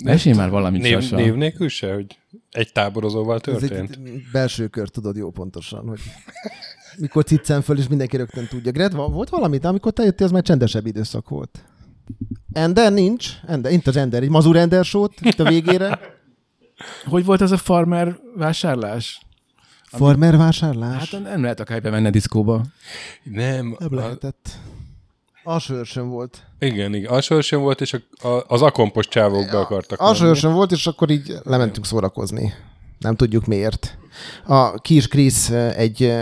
mesélj már valamit, Név, Sasa. név nélkül se, hogy egy táborozóval Ez történt? egy belső kör, tudod jó pontosan, hogy mikor ciccen föl, és mindenki rögtön tudja. Gred, volt valami, de amikor te jöttél, az már csendesebb időszak volt. Ender nincs. Ender, itt az Ender, egy mazur Ender sót itt a végére. Hogy volt ez a farmer vásárlás? Farmer vásárlás? Hát nem lehet akár bemenni a diszkóba. Nem. nem a, lehetett. Alsóörsön volt. igen, igen. Alsó sem volt, és a, a, az akompos csávók be akartak. Alsóörsön volt, és akkor így lementünk szórakozni. Nem tudjuk miért. A Kis Krisz egy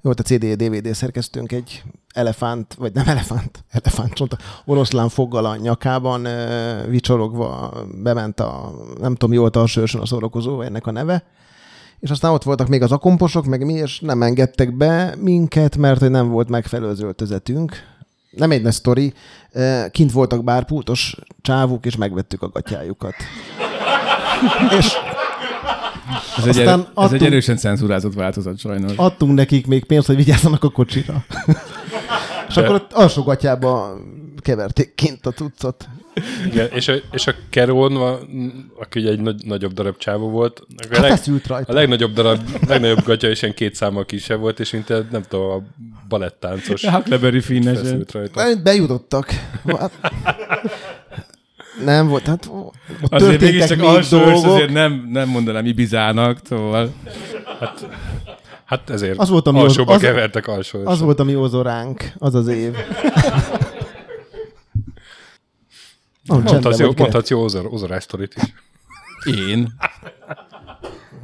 volt a CD-DVD szerkesztőnk, egy elefánt, vagy nem elefánt, elefánt csonta, oroszlán foggal a nyakában eh, vicsorogva bement a, nem tudom, jól alsóörsön a szórakozó, ennek a neve, és aztán ott voltak még az akomposok, meg mi, és nem engedtek be minket, mert hogy nem volt megfelelő az öltözetünk. Nem egy nagy sztori, kint voltak bárpultos csávuk, és megvettük a gatyájukat. és Ez egy, Aztán erő, ez egy erősen cenzúrázott változat sajnos. adtunk nekik még pénzt, hogy vigyázzanak a kocsira. és akkor ott alsó gatyába keverték kint a cuccot. Igen, és a, és a Keron, aki ugye egy nagy, nagyobb darab csávó volt, a, Hát leg, feszült a rajta. legnagyobb darab, legnagyobb gatya is ilyen két számmal kisebb volt, és mint a, nem tudom, a balettáncos Huckleberry finnesen. rajta. Bejutottak. Hát- Nem volt, hát ott Azért mégiscsak még alsó dolgok. azért nem, nem mondanám Ibizának, szóval Hát ezért Az volt, ami alsóba az- kevertek alsó Az volt a mi ózoránk, az az év. Mondhatsz jó, mondhatsz jó ozor, ozorás sztorit is. én.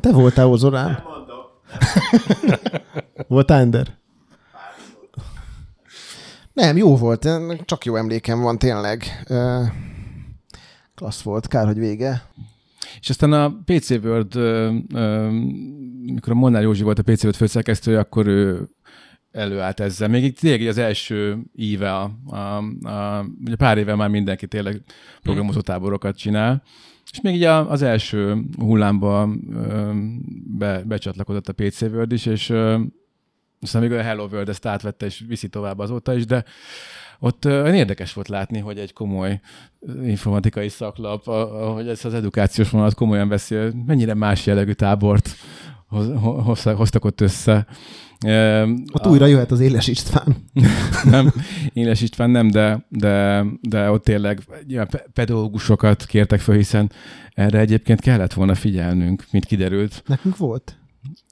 Te voltál ózorán? Voltál Ender? Nem, jó volt, csak jó emlékem van tényleg. Klassz volt, kár, hogy vége. És aztán a PC World, mikor a Molnár Józsi volt a PC World főszerkesztője, akkor ő előállt ezzel. Még itt tényleg az első íve, a, a, a, ugye pár éve már mindenki tényleg programozó táborokat csinál, és még így a, az első hullámba ö, be, becsatlakozott a PC World is, és ö, aztán még a Hello World ezt átvette, és viszi tovább azóta is, de ott olyan érdekes volt látni, hogy egy komoly informatikai szaklap, a- ahogy ez az edukációs vonalat komolyan veszi, mennyire más jellegű tábort hoz, hoz, hoztak ott össze. Ott újra jöhet az Éles István. nem, Éles István nem, de, de, de ott tényleg pe- pedagógusokat kértek fel, hiszen erre egyébként kellett volna figyelnünk, mint kiderült. Nekünk volt.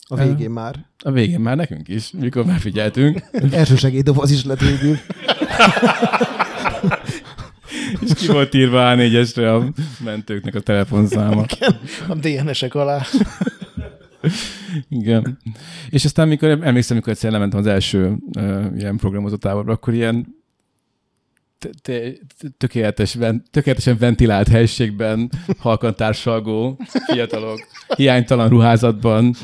A végén már. A végén már nekünk is, mikor már figyeltünk. Első segélydoboz is lett végül. És ki volt írva A4-esre a mentőknek a telefonszáma. A DNS-ek alá. Igen. És aztán, mikor emlékszem, amikor egyszer lementem az első uh, ilyen programozó táborba, akkor ilyen tökéletes, tökéletesen ventilált helységben halkan társalgó fiatalok, hiánytalan ruházatban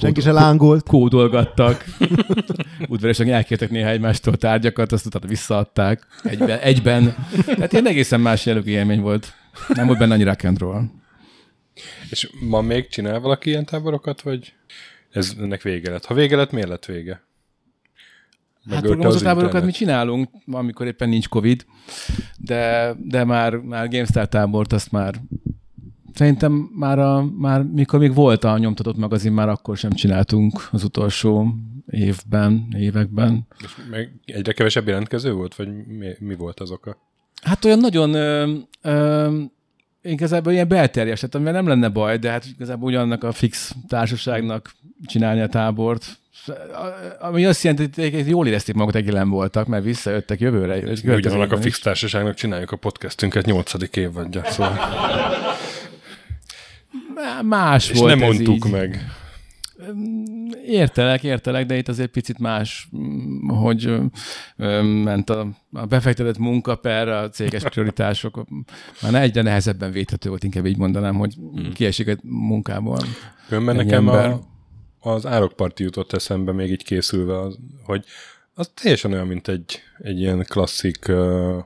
Senki se lángolt. Kódolgattak. Udvariasan elkértek néha egymástól tárgyakat, azt utána visszaadták egyben. egyben. Tehát ilyen egészen más jellegű élmény volt. Nem volt benne annyi rock and roll. És ma még csinál valaki ilyen táborokat, vagy ez ennek vége lett? Ha vége lett, miért lett vége? Hát programozó táborokat mi csinálunk, amikor éppen nincs Covid, de, de már, már GameStar tábort azt már szerintem már, a, már mikor még volt a nyomtatott magazin, már akkor sem csináltunk az utolsó évben, években. És meg egyre kevesebb jelentkező volt, vagy mi, mi volt az oka? Hát olyan nagyon ö, ö, igazából ilyen belterjesett, amivel nem lenne baj, de hát igazából ugyanannak a fix társaságnak csinálni a tábort, ami azt jelenti, hogy jól érezték magukat, egyébként voltak, mert visszajöttek jövőre. És ugyanannak a fix társaságnak csináljuk a podcastünket nyolcadik évadja, szóval... Más és volt nem mondtuk így. meg. Értelek, értelek, de itt azért picit más, hogy ment a, a befektetett munka per a céges prioritások. Már egyre nehezebben védhető volt, inkább így mondanám, hogy hmm. kiesik a munkából. Különben nekem a, az árokparti jutott eszembe még így készülve, az, hogy az teljesen olyan, mint egy, egy ilyen klasszik uh,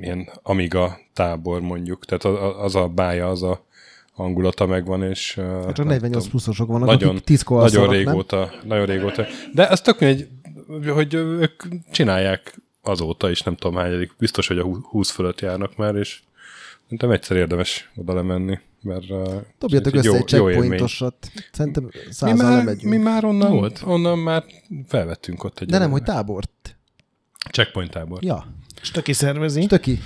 ilyen Amiga tábor mondjuk. Tehát az, az a bája, az a hangulata megvan, és... Hát csak 48 pluszosok vannak, nagyon, akik tiszko Nagyon régóta, nem? nagyon régóta. De ez tök egy, hogy ők csinálják azóta is, nem tudom hányadik, biztos, hogy a 20 fölött járnak már, és szerintem egyszer érdemes oda lemenni, mert... Dobjatok össze jó, egy checkpointosat. Szerintem mi már, nem megyünk. Mi már onnan, volt. onnan már felvettünk ott egy... De nem, hogy tábort. Checkpoint tábor. Ja. Stöki szervezi. Stöki.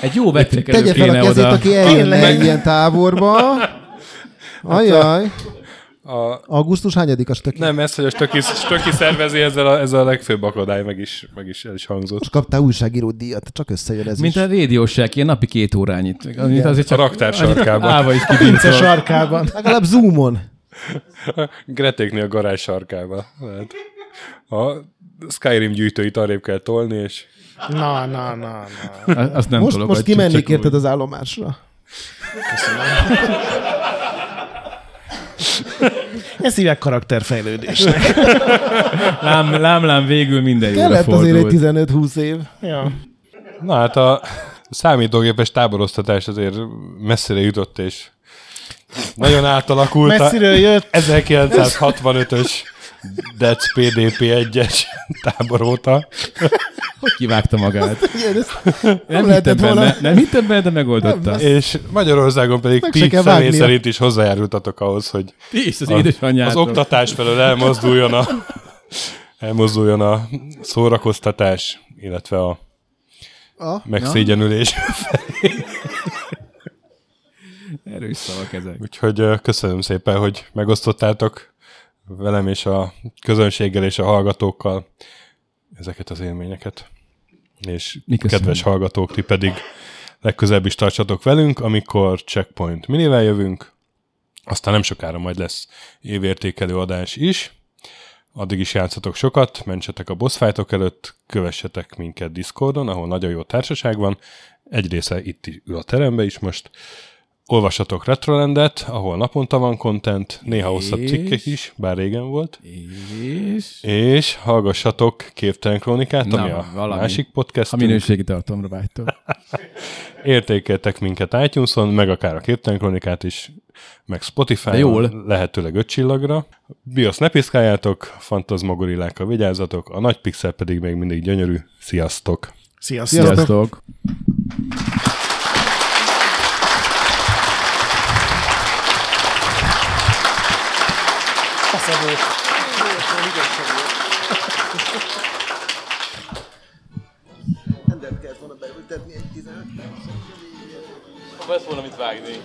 Egy jó vettékelő Tegye fel a kezét, oda. aki eljönne egy ilyen táborba. Ajaj. A... Augusztus hányadik a stöki? Nem, ez, hogy a stöki, stöki szervezi, ez a, ez a legfőbb akadály, meg is, meg is el is hangzott. Most kaptál újságíró díjat, csak összejön ez Mint is. a rádióság, ilyen napi két órányit. Igen. Azért csak a raktár sarkában. Áva is kibince sarkában. Legalább zoomon. Gretéknél a garázs sarkában. Lehet. A Skyrim gyűjtőit arrébb kell tolni, és... Na, na, na, na. Azt nem most, most kimennék érted az állomásra. Köszönöm. Ez hívják karakterfejlődésnek. lám, lám, lám, végül minden jóra Kellett azért egy 15-20 év. Ja. Na hát a számítógépes táboroztatás azért messzire jutott, és nagyon átalakult. Messziről jött. 1965-ös Dec PDP 1-es tábor óta. Hogy kivágta magát? nem, nem hittem benne, nem hittem benne, de megoldotta. Nem, és Magyarországon pedig ti személy szerint is hozzájárultatok ahhoz, hogy is az, a, az oktatás felől elmozduljon a, elmozduljon a szórakoztatás, illetve a, a? megszégyenülés felé. Erős szavak ezek. Úgyhogy köszönöm szépen, hogy megosztottátok velem és a közönséggel és a hallgatókkal ezeket az élményeket. És kedves hallgatók, ti pedig legközelebb is tartsatok velünk, amikor Checkpoint minivel jövünk, aztán nem sokára majd lesz évértékelő adás is, addig is játszatok sokat, mentsetek a boss fightok előtt, kövessetek minket Discordon, ahol nagyon jó társaság van, egy része itt ül a terembe is most, Olvassatok Retrolandet, ahol naponta van content, néha hosszabb cikkek is, bár régen volt. És? És hallgassatok Képtelen Krónikát, Na, ami a valami. másik podcast. A minőségi tartalomra vágytok. Értékeltek minket itunes meg akár a Képtelen Krónikát is, meg Spotify-on, lehetőleg öt csillagra. BIOS ne piszkáljátok, fantazmagorillákkal vigyázzatok, a nagy pixel pedig még mindig gyönyörű. Sziasztok! Sziasztok! Sziasztok. Faszavó. Rendet kellett volna beültetni egy 15 Ha lesz volna mit vágni.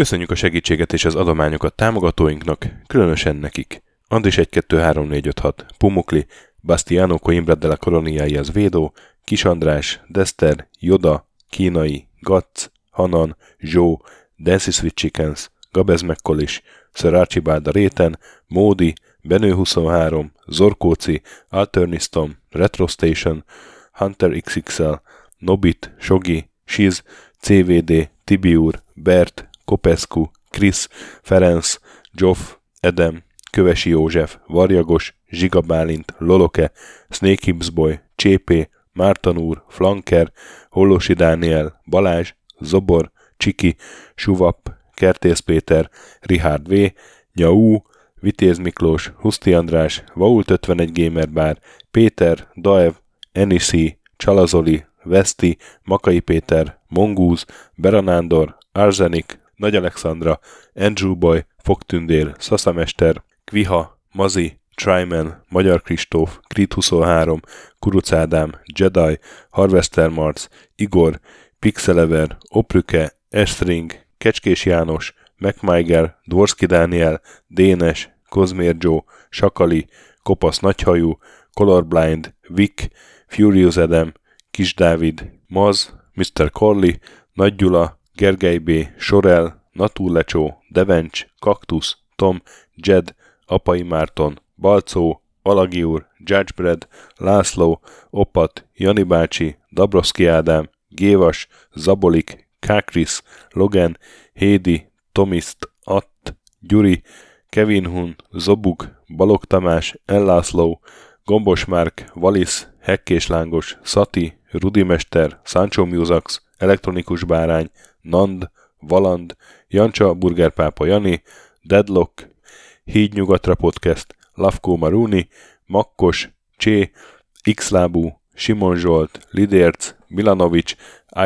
Köszönjük a segítséget és az adományokat támogatóinknak, különösen nekik. Andris 1 2 3 4 5 6, Pumukli, Bastiano Coimbra de la Coloniai az Védó, Kis András, Dester, Joda, Kínai, Gatz, Hanan, Zsó, Dancy Sweet Chickens, Gabez Mekkolis, Sir Archibald a Réten, Módi, Benő 23, Zorkóci, Alternistom, Retro Station, Hunter XXL, Nobit, Sogi, Siz, CVD, Tibiur, Bert, Kopescu, Krisz, Ferenc, Joff, Edem, Kövesi József, Varjagos, Zsiga Bálint, Loloke, Snake Hips Boy, Csépé, Márton úr, Flanker, Hollosi Dániel, Balázs, Zobor, Csiki, Suvap, Kertész Péter, Richard V, Nyau, Vitéz Miklós, Huszti András, Vault 51 Gamer Bar, Péter, Daev, Enisi, Csalazoli, Veszti, Makai Péter, Mongúz, Beranándor, Arzenik, Nagy Alexandra, Andrew Boy, Fogtündér, Szaszamester, Kviha, Mazi, Tryman, Magyar Kristóf, Krit 23, Kuruc Ádám, Jedi, Harvester Marc, Igor, Pixelever, Oprüke, Estring, Kecskés János, MacMiger, Dvorski Dániel, Dénes, Kozmér Joe, Sakali, Kopasz Nagyhajú, Colorblind, Vic, Furious Adam, Kis Dávid, Maz, Mr. Corley, Nagy Gyula, Gergely B., Sorel, Natúrlecsó, Devencs, Kaktusz, Tom, Jed, Apai Márton, Balcó, Alagi úr, Judgebred, László, Opat, Jani bácsi, Dabroszki Ádám, Gévas, Zabolik, Kákris, Logan, Hédi, Tomiszt, Att, Gyuri, Kevin Hun, Zobug, Balog Tamás, Ellászló, Gombos Márk, Valisz, Hekkés Lángos, Szati, Rudimester, Sancho Musax, Elektronikus Bárány, Nand, Valand, Jancsa, Burgerpápa Jani, Deadlock, Híd Nyugatra Podcast, Lavkó Maruni, Makkos, Csé, Xlábú, Simon Zsolt, Lidérc, Milanovic,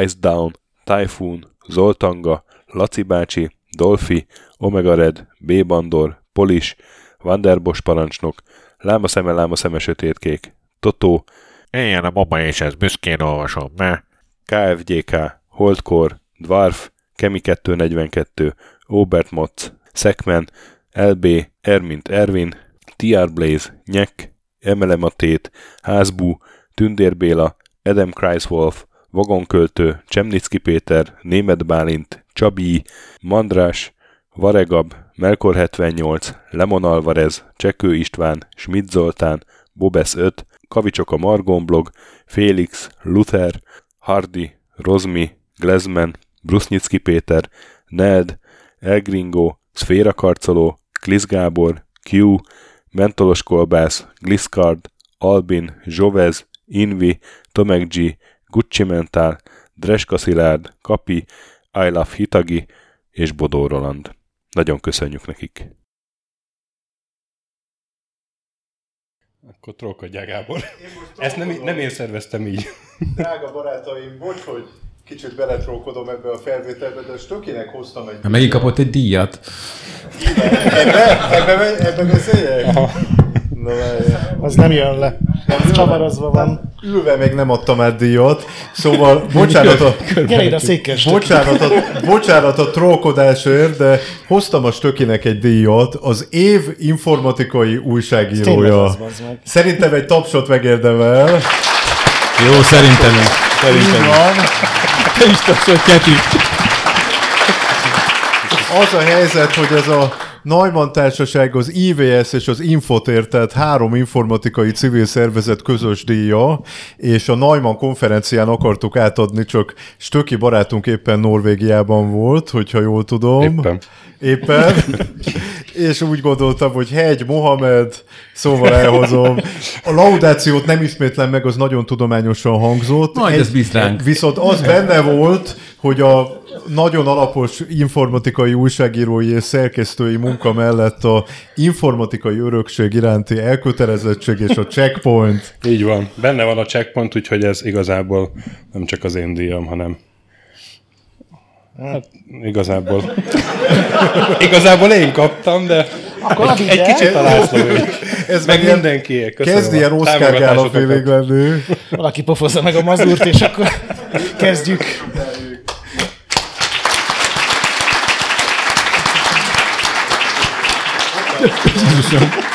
Ice Down, Typhoon, Zoltanga, Laci bácsi, Dolfi, Omega Red, B. Bandor, Polis, Vanderbos parancsnok, Láma szeme, láma szeme sötétkék, Totó, Éljen a mama és ez büszkén olvasom, ne? KFGK, Holdkor, Dwarf, Kemi 242, Obert Motz, Szekmen, LB, Ermint Ervin, TR Blaze, Nyek, Emelematét, Házbú, Tündér Béla, Adam Kreiswolf, Vagonköltő, Csemnicki Péter, Német Bálint, Csabi, Mandrás, Varegab, Melkor 78, Lemon Alvarez, Csekő István, Schmidt Zoltán, Bobesz 5, Kavicsok a Margon blog, Félix, Luther, Hardy, Rozmi, Glezman, Brusnicki Péter, Ned, Elgringo, Szféra Karcoló, Klisz Gábor, Q, Mentolos Kolbász, Gliscard, Albin, Zsovez, Invi, Tomek G, Gucci Mentál, Dreska Szilárd, Kapi, I Love Hitagi és Bodó Roland. Nagyon köszönjük nekik. Akkor trollkodjál, Gábor. Ezt nem, nem én szerveztem így. Drága barátaim, bocs, hogy kicsit beletrókodom ebbe a felvételbe, de Stökinek hoztam egy... Megint kapott egy díjat. Ebbe, ebbe, ebbe beszéljek? Na, várjál. Az nem jön le. Csavarozva van. Ülve még nem adtam át díjat, szóval bocsánat a, székes. bocsánat a, bocsánat a trókodásért, de hoztam a Stökinek egy díjat, az év informatikai újságírója. Szerintem egy tapsot megérdemel. Jó, szerintem is. Így van. Te is hogy Keti. Az a helyzet, hogy ez a Neumann Társaság, az IVS és az Infotér, tehát három informatikai civil szervezet közös díja, és a Neumann konferencián akartuk átadni, csak Stöki barátunk éppen Norvégiában volt, hogyha jól tudom. Éppen. Éppen. és úgy gondoltam, hogy Hegy, Mohamed, szóval elhozom. A laudációt nem ismétlem meg, az nagyon tudományosan hangzott. Majd ez bíz. Viszont az benne volt, hogy a nagyon alapos informatikai újságírói és szerkesztői munka mellett a informatikai örökség iránti elkötelezettség és a checkpoint. Így van. Benne van a checkpoint, úgyhogy ez igazából nem csak az én díjam, hanem Hát igazából. igazából én kaptam, de Akkor egy, egy kicsit a László Ez Meg mindenkié. Kezd ilyen a Oscar gála félig lenni. Valaki pofozza meg a mazurt, és akkor kezdjük. episode.